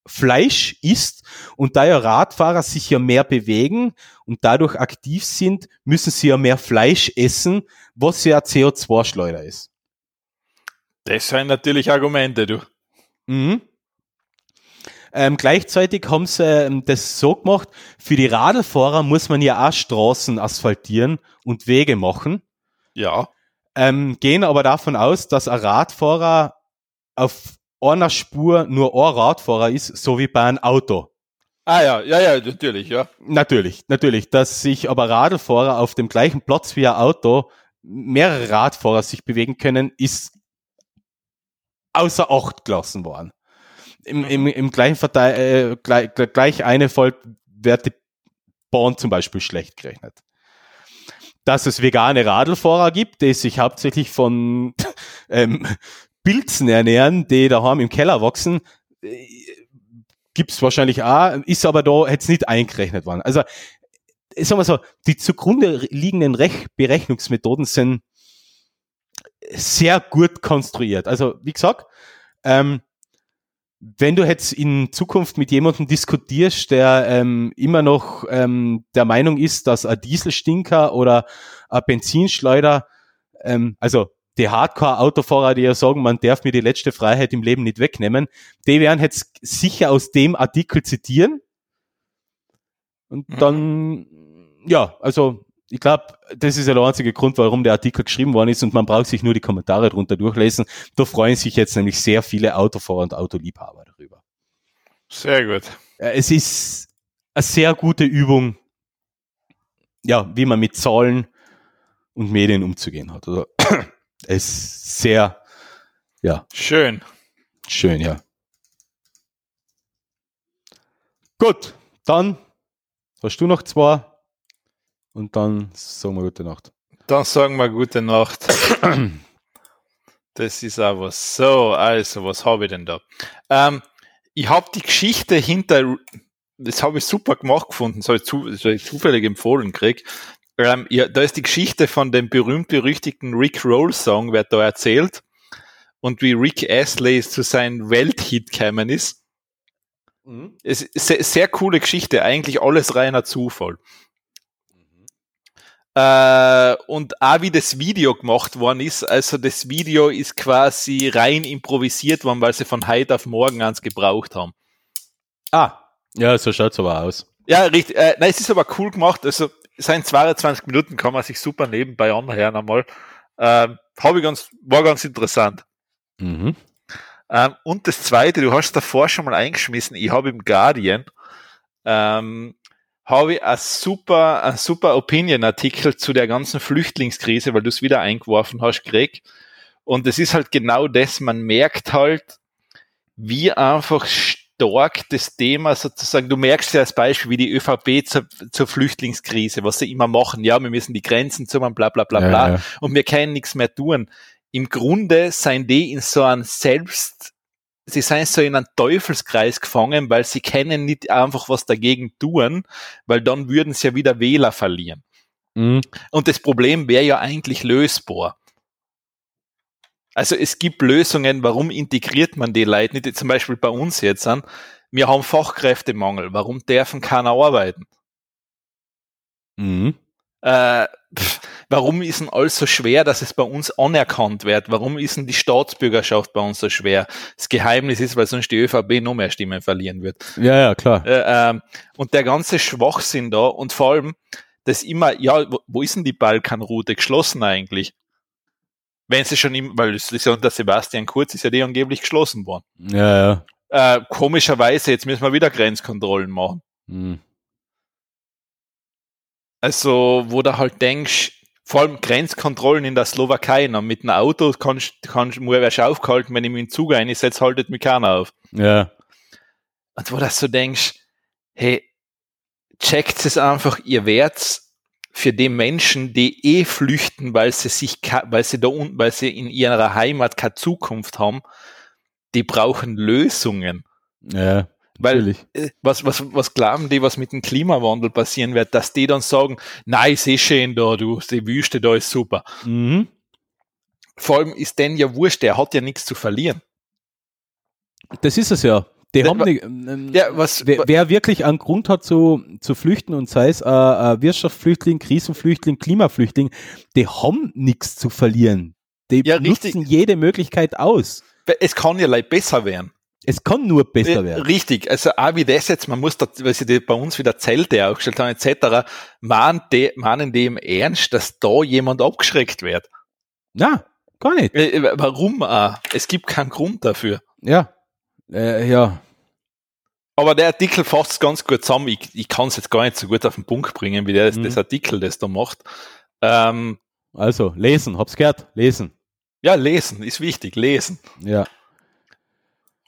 Fleisch isst und da ja Radfahrer sich ja mehr bewegen und dadurch aktiv sind, müssen sie ja mehr Fleisch essen, was ja CO2-Schleuder ist. Das sind natürlich Argumente, du. Mhm. Ähm, gleichzeitig haben sie ähm, das so gemacht, für die Radlfahrer muss man ja auch Straßen asphaltieren und Wege machen. Ja. Ähm, gehen aber davon aus, dass ein Radfahrer auf einer Spur nur ein Radfahrer ist, so wie bei einem Auto. Ah ja, ja, ja, natürlich, ja. Natürlich, natürlich. Dass sich aber Radlfahrer auf dem gleichen Platz wie ein Auto mehrere Radfahrer sich bewegen können, ist außer Acht gelassen worden. Im, im, im gleichen Verteil, äh, gleich, gleich eine Folge wird die Bahn zum Beispiel schlecht gerechnet. Dass es vegane Radlfahrer gibt, die sich hauptsächlich von ähm, Pilzen ernähren, die daheim im Keller wachsen, äh, gibt's wahrscheinlich auch, ist aber da jetzt nicht eingerechnet worden. Also, sagen wir so, die zugrunde liegenden Rech Berechnungsmethoden sind sehr gut konstruiert. Also, wie gesagt, ähm, wenn du jetzt in Zukunft mit jemandem diskutierst, der ähm, immer noch ähm, der Meinung ist, dass ein Dieselstinker oder ein Benzinschleuder, ähm, also die Hardcore-Autofahrer, die ja sagen, man darf mir die letzte Freiheit im Leben nicht wegnehmen, die werden jetzt sicher aus dem Artikel zitieren. Und mhm. dann, ja, also ich glaube, das ist ja der einzige Grund, warum der Artikel geschrieben worden ist und man braucht sich nur die Kommentare drunter durchlesen. Da freuen sich jetzt nämlich sehr viele Autofahrer und Autoliebhaber darüber. Sehr gut. Es ist eine sehr gute Übung, ja, wie man mit Zahlen und Medien umzugehen hat. Also, es ist sehr, ja. Schön. Schön, ja. Gut, dann hast du noch zwei und dann sagen wir gute Nacht. Dann sagen wir gute Nacht. Das ist aber so. Also, was habe ich denn da? Ähm, ich habe die Geschichte hinter, das habe ich super gemacht gefunden, das habe ich, zu, das habe ich zufällig empfohlen gekriegt. Ähm, ja, da ist die Geschichte von dem berühmt-berüchtigten Rick Roll-Song, wird da erzählt. Und wie Rick Astley zu seinem Welthit gekommen ist. Mhm. Es ist sehr, sehr coole Geschichte, eigentlich alles reiner Zufall. Äh, und auch wie das Video gemacht worden ist, also das Video ist quasi rein improvisiert worden, weil sie von heute auf morgen eins gebraucht haben. Ah, ja, so schaut's aber aus. Ja, richtig. Äh, nein, es ist aber cool gemacht. Also, sein 22 Minuten kann man sich super nebenbei anhören einmal. Ähm, Habe ich ganz, war ganz interessant. Mhm. Ähm, und das zweite, du hast davor schon mal eingeschmissen, ich habe im Guardian ähm, habe ich ein super, ein super Opinion-Artikel zu der ganzen Flüchtlingskrise, weil du es wieder eingeworfen hast, Greg. Und es ist halt genau das, man merkt halt, wie einfach stark das Thema sozusagen, du merkst ja als Beispiel, wie die ÖVP zur, zur Flüchtlingskrise, was sie immer machen, ja, wir müssen die Grenzen zumachen, bla bla bla bla, ja. und wir können nichts mehr tun. Im Grunde seien die in so einem Selbst, sie sind so in einen Teufelskreis gefangen, weil sie können nicht einfach was dagegen tun, weil dann würden sie ja wieder Wähler verlieren. Mhm. Und das Problem wäre ja eigentlich lösbar. Also es gibt Lösungen, warum integriert man die Leute nicht, zum Beispiel bei uns jetzt an. Wir haben Fachkräftemangel, warum dürfen keiner arbeiten? Mhm. Äh, pff, warum ist denn alles so schwer, dass es bei uns anerkannt wird? Warum ist denn die Staatsbürgerschaft bei uns so schwer? Das Geheimnis ist, weil sonst die ÖVP noch mehr Stimmen verlieren wird. Ja, ja, klar. Äh, ähm, und der ganze Schwachsinn da und vor allem, das immer, ja, wo, wo ist denn die Balkanroute geschlossen eigentlich? Wenn sie schon im, weil das ist ja unter Sebastian Kurz ist ja die angeblich geschlossen worden. Ja, ja. Äh, komischerweise, jetzt müssen wir wieder Grenzkontrollen machen. Hm. Also, wo du halt denkst, vor allem Grenzkontrollen in der Slowakei, noch mit einem Auto kannst, kannst, muss aufgehalten, wenn ich mich in den Zug einsetze, haltet mich keiner auf. Ja. Und wo du so denkst, hey, checkt es einfach, ihr werdet für die Menschen, die eh flüchten, weil sie sich, weil sie da unten, weil sie in ihrer Heimat keine Zukunft haben, die brauchen Lösungen. Ja, Weil natürlich. äh, was, was, was glauben die, was mit dem Klimawandel passieren wird, dass die dann sagen, nein, ist eh schön da, du, die Wüste da ist super. Mhm. Vor allem ist denn ja wurscht, der hat ja nichts zu verlieren. Das ist es ja. Die haben ähm, Ja, was, wer, wer wirklich einen Grund hat zu, zu flüchten und sei es äh, äh, Wirtschaftsflüchtling, Krisenflüchtling, Klimaflüchtling, die haben nichts zu verlieren. Die Ja, richtig. nutzen jede Möglichkeit aus. es kann ja leicht besser werden. Es kann nur besser werden. Richtig, also auch wie das jetzt, man muss da, weil sie die bei uns wieder Zelte aufgestellt haben, etc., meinen die, meinen die im Ernst, dass da jemand abgeschreckt wird. Na, gar nicht. Äh, äh, Warum auch? Es gibt keinen Grund dafür. Ja. Äh, ja. Aber der Artikel fasst es ganz gut zusammen. Ich, ich kann es jetzt gar nicht so gut auf den Punkt bringen, wie der Mhm. das Artikel das da macht. Ähm, Also, lesen, hab's gehört, lesen. ja, lesen ist wichtig, lesen. Ja.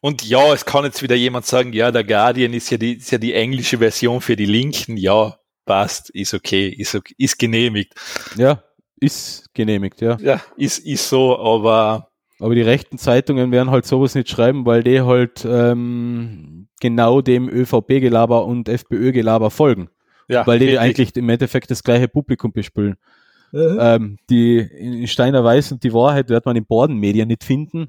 Und ja, es kann jetzt wieder jemand sagen, ja, der Guardian ist ja die, ist ja die englische Version für die Linken. Ja, passt, ist okay, ist, okay, ist genehmigt. Ja, ist genehmigt, ja. Ja, ist, ist so, aber Aber die rechten Zeitungen werden halt sowas nicht schreiben, weil die halt ähm, genau dem ÖVP-Gelaber und FPÖ-Gelaber folgen. ja, weil die richtig. eigentlich im Endeffekt das gleiche Publikum bespielen. Ähm, die in Steiner Weiß und die Wahrheit wird man in Bordenmedien nicht finden.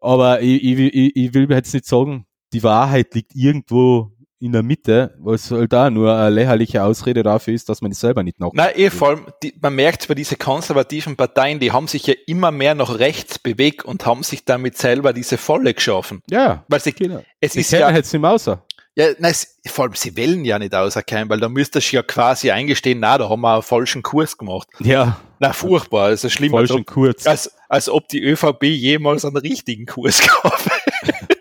Aber ich, ich, ich, ich will jetzt nicht sagen, die Wahrheit liegt irgendwo in der Mitte, was halt da nur eine lächerliche Ausrede dafür ist, dass man es selber nicht noch. Nein, eh, vor allem, die, man merkt bei diese konservativen Parteien, die haben sich ja immer mehr nach rechts bewegt und haben sich damit selber diese Volle geschaffen. Ja, Weil sie, genau. es Sie ist ja, jetzt nicht mehr außer. ja nein, vor allem, sie wählen ja nicht auserkennen, weil da müsstest du ja quasi eingestehen, na, da haben wir einen falschen Kurs gemacht. Ja, Na, furchtbar, also schlimm, als falsch ob, und kurz. als, als ob die ÖVP jemals einen richtigen Kurs gehabt hätte.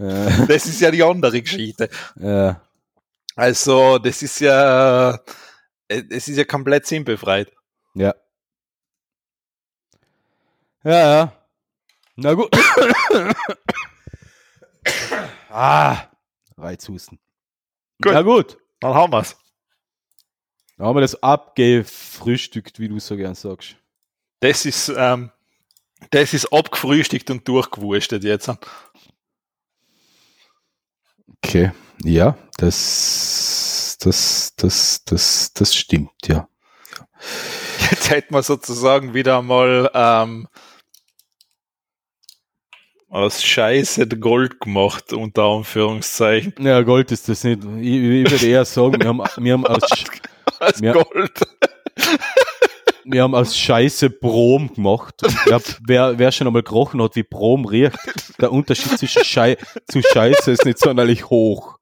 Äh, Das ist ja die andere Geschichte. äh, Also, das ist ja, äh, es ist ja komplett sinnbefreit. ja. Ja, ja. Na gut. ah, Reizhusten. Gut. Na gut. Dann haben wir's. Dann haben wir das abgefrühstückt, wie du so gern sagst. Das ist, ähm, das ist abgefrühstückt und durchgewurstet jetzt. Okay. Ja, das, das, das, das, das stimmt, ja. Jetzt hätten wir sozusagen wieder mal ähm, aus Scheiße Gold gemacht, unter Anführungszeichen. Ja, Gold ist das nicht. Ich, ich würde eher sagen, wir haben, wir haben aus, Aus Ja. Gold. Wir haben aus Scheiße Brom gemacht. Ja, wer, wer schon einmal gerochen hat, wie Brom riecht, der Unterschied zwischen Schei zu Scheiße ist nicht sonderlich hoch.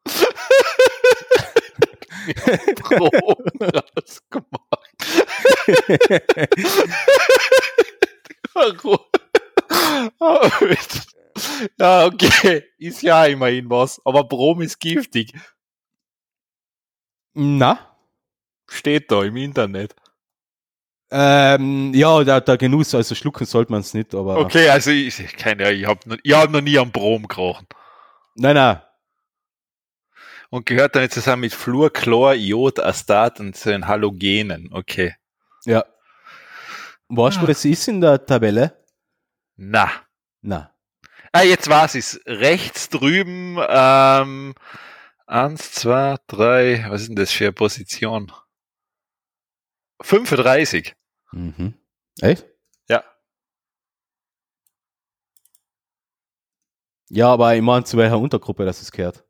Brom rausgemacht. Warum? ja, okay. Ist ja immerhin was. Aber Brom ist giftig. Na? Steht da im Internet. Ähm, ja, der, der Genuss, also schlucken sollte man es nicht, aber. Okay, also ich, keine Ahnung, ich habe noch, ich hab noch nie am Brom gerochen. Nein, nein. Und gehört dann jetzt zusammen mit Fluor, Chlor, Iod, Astat und zu den Halogenen. Okay. Ja. Weißt du, wo das ist in der Tabelle? Na. Na. Ah, jetzt war's es. Rechts drüben, ähm, eins, zwei, drei, was ist denn das für eine Position? 35. Mhm. Echt? Ja. Ja, aber ich meine, zu welcher Untergruppe das es gehört.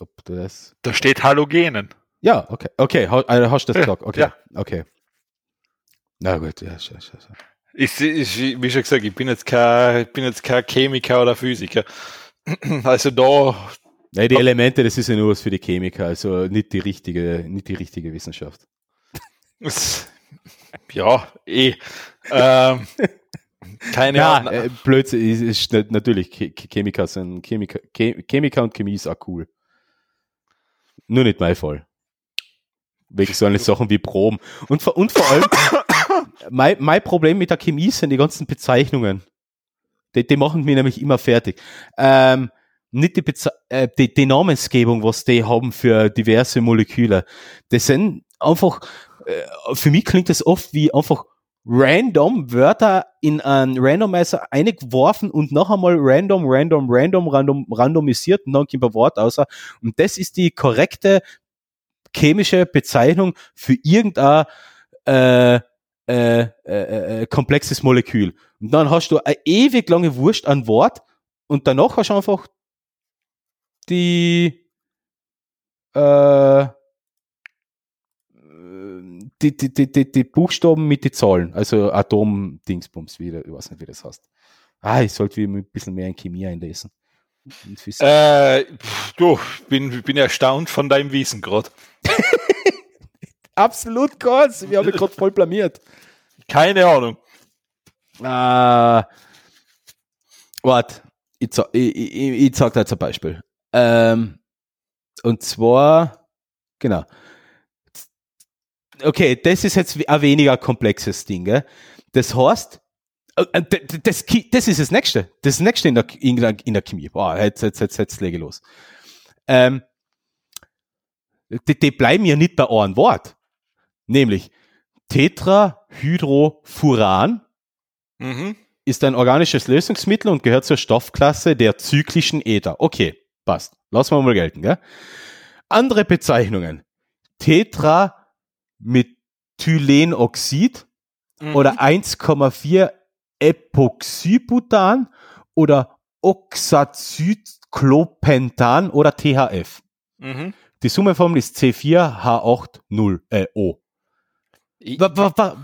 Ob du das. Da steht Halogenen. Ja, okay. Okay, ha- also hast du das Ja, gesagt? Okay. ja. Okay. Na gut, ja, schau, schau, schau. Ich, ich, wie schon gesagt, ich bin jetzt kein, ich bin jetzt kein Chemiker oder Physiker. Also da, Nee, die Elemente, das ist ja nur was für die Chemiker, also nicht die richtige, nicht die richtige Wissenschaft. Ist- ja, eh. Ähm, keine Ja, Ahnung. äh, Blödsinn, ist, ist nat- natürlich, Che- Che- Chemiker sind, Chemiker, Che- Chemiker und Chemie ist auch cool. Nur nicht mein Fall. Wegen so eine Sachen wie Brom. Und vor, und vor allem, mein, mein Problem mit der Chemie sind die ganzen Bezeichnungen. Die, die machen mich nämlich immer fertig. Ähm, nicht die, Beze äh, die, die Namensgebung, was die haben für diverse Moleküle. Das sind einfach, für mich klingt das oft wie einfach random Wörter in einen Randomizer eingeworfen und noch einmal random, random, random, random, randomisiert und dann kommt ein Wort außer. Und das ist die korrekte chemische Bezeichnung für irgendein äh, äh, äh, äh, komplexes Molekül. Und dann hast du eine ewig lange Wurst an Wort und danach hast du einfach die äh, die, die, die, die, Buchstaben mit den Zahlen, also Atom-Dingsbums wieder, ich weiß nicht, wie das heißt. Ah, ich sollte ein bisschen mehr in Chemie einlesen. Äh, du, bin, bin erstaunt von deinem Wissen gerade. Absolut kurz, wir haben gerade voll blamiert. Keine Ahnung. Äh, warte, ich, ich, ich, ich sag da jetzt ein Beispiel. Ähm, und zwar, genau okay, das ist jetzt ein weniger komplexes Ding. Gell? Das heißt, äh, äh, das, das ist das Nächste. Das Nächste in der, in der, in der Chemie. Boah, jetzt, jetzt, jetzt, jetzt lege ich los. Ähm, die, die bleiben ja nicht bei einem Wort. Nämlich Tetrahydrofuran mhm. ist ein organisches Lösungsmittel und gehört zur Stoffklasse der zyklischen Äther. Okay, passt. Lassen wir mal gelten. Gell? Andere Bezeichnungen. Tetra Methylenoxid mhm. oder 1,4 Epoxybutan oder Oxacyclopentan oder THF. Mhm. Die Summenformel ist C4H80O. Äh,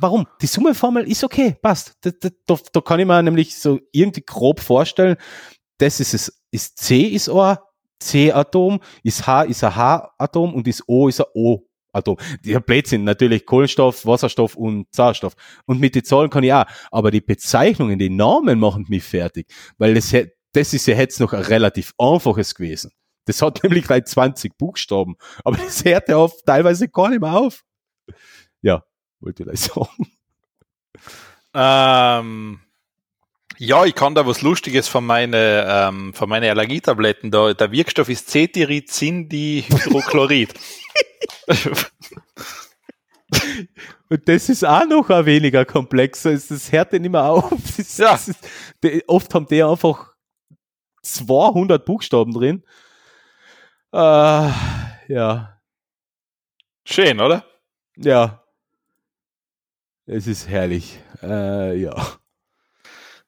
warum? Die Summenformel ist okay, passt. Da, da, da, da, kann ich mir nämlich so irgendwie grob vorstellen, das ist es, ist C ist ein C-Atom, ist H ist ein H-Atom und ist O ist ein O Atom. Die Blödsinn, natürlich Kohlenstoff, Wasserstoff und Sauerstoff. Und mit den Zahlen kann ich auch. Aber die Bezeichnungen, die Namen machen mich fertig. Weil das, das ist ja jetzt noch ein relativ einfaches gewesen. Das hat nämlich gleich 20 Buchstaben. Aber das hört ja auf, teilweise gar nicht mehr auf. Ja, wollte ich gleich sagen. Ähm, ja, ich kann da was Lustiges von meine, ähm, von meine Allergietabletten. Da, der Wirkstoff ist Cetirizindihydrochlorid. Und das ist auch noch ein weniger komplexer. Das hört ja nicht mehr auf. Das, ja. Das ist, die, oft haben die einfach 200 Buchstaben drin. Uh, ja. Schön, oder? Ja. Es ist herrlich. Uh, ja.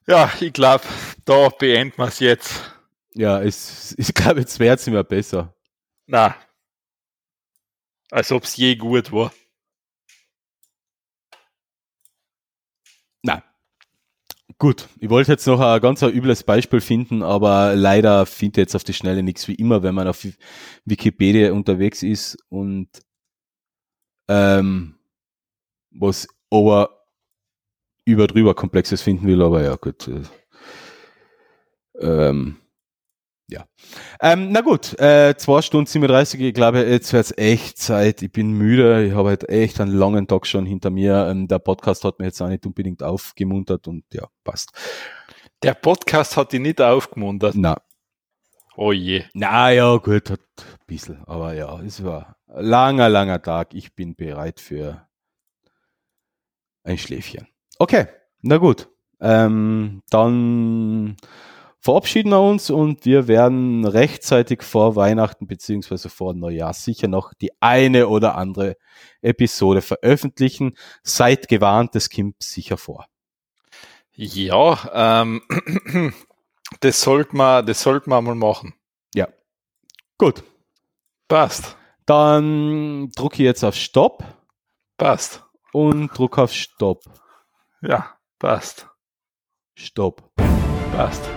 Ja, ich glaube, da beenden wir es jetzt. Ja, es, ich glaube, jetzt wird es immer besser. Na, als ob es je gut war. Na, gut. Ich wollte jetzt noch ein ganz ein übles Beispiel finden, aber leider finde jetzt auf die Schnelle nichts wie immer, wenn man auf Wikipedia unterwegs ist und ähm, was aber über drüber Komplexes finden will, aber ja gut. Äh, ähm, ja. Ähm, na gut, äh, zwei Stunden 37, ich glaube, jetzt wird's echt Zeit. Ich bin müde, ich habe halt echt einen langen Tag schon hinter mir. Ähm, der Podcast hat mir jetzt auch nicht unbedingt aufgemuntert und ja, passt. Der Podcast hat dich nicht aufgemuntert? Na. Oh je. Na ja, gut, hat ein bisschen, aber ja, es war ein langer, langer Tag. Ich bin bereit für ein Schläfchen. Okay, na gut. Ähm, dann verabschieden wir uns und wir werden rechtzeitig vor Weihnachten beziehungsweise vor Neujahr sicher noch die eine oder andere Episode veröffentlichen. Seid gewarnt, das kommt sicher vor. Ja, ähm, das sollte man, das sollte man mal machen. Ja. Gut. Passt. Dann drücke ich jetzt auf Stopp. Passt. Und druck auf Stopp. Ja, passt. Stopp. Passt.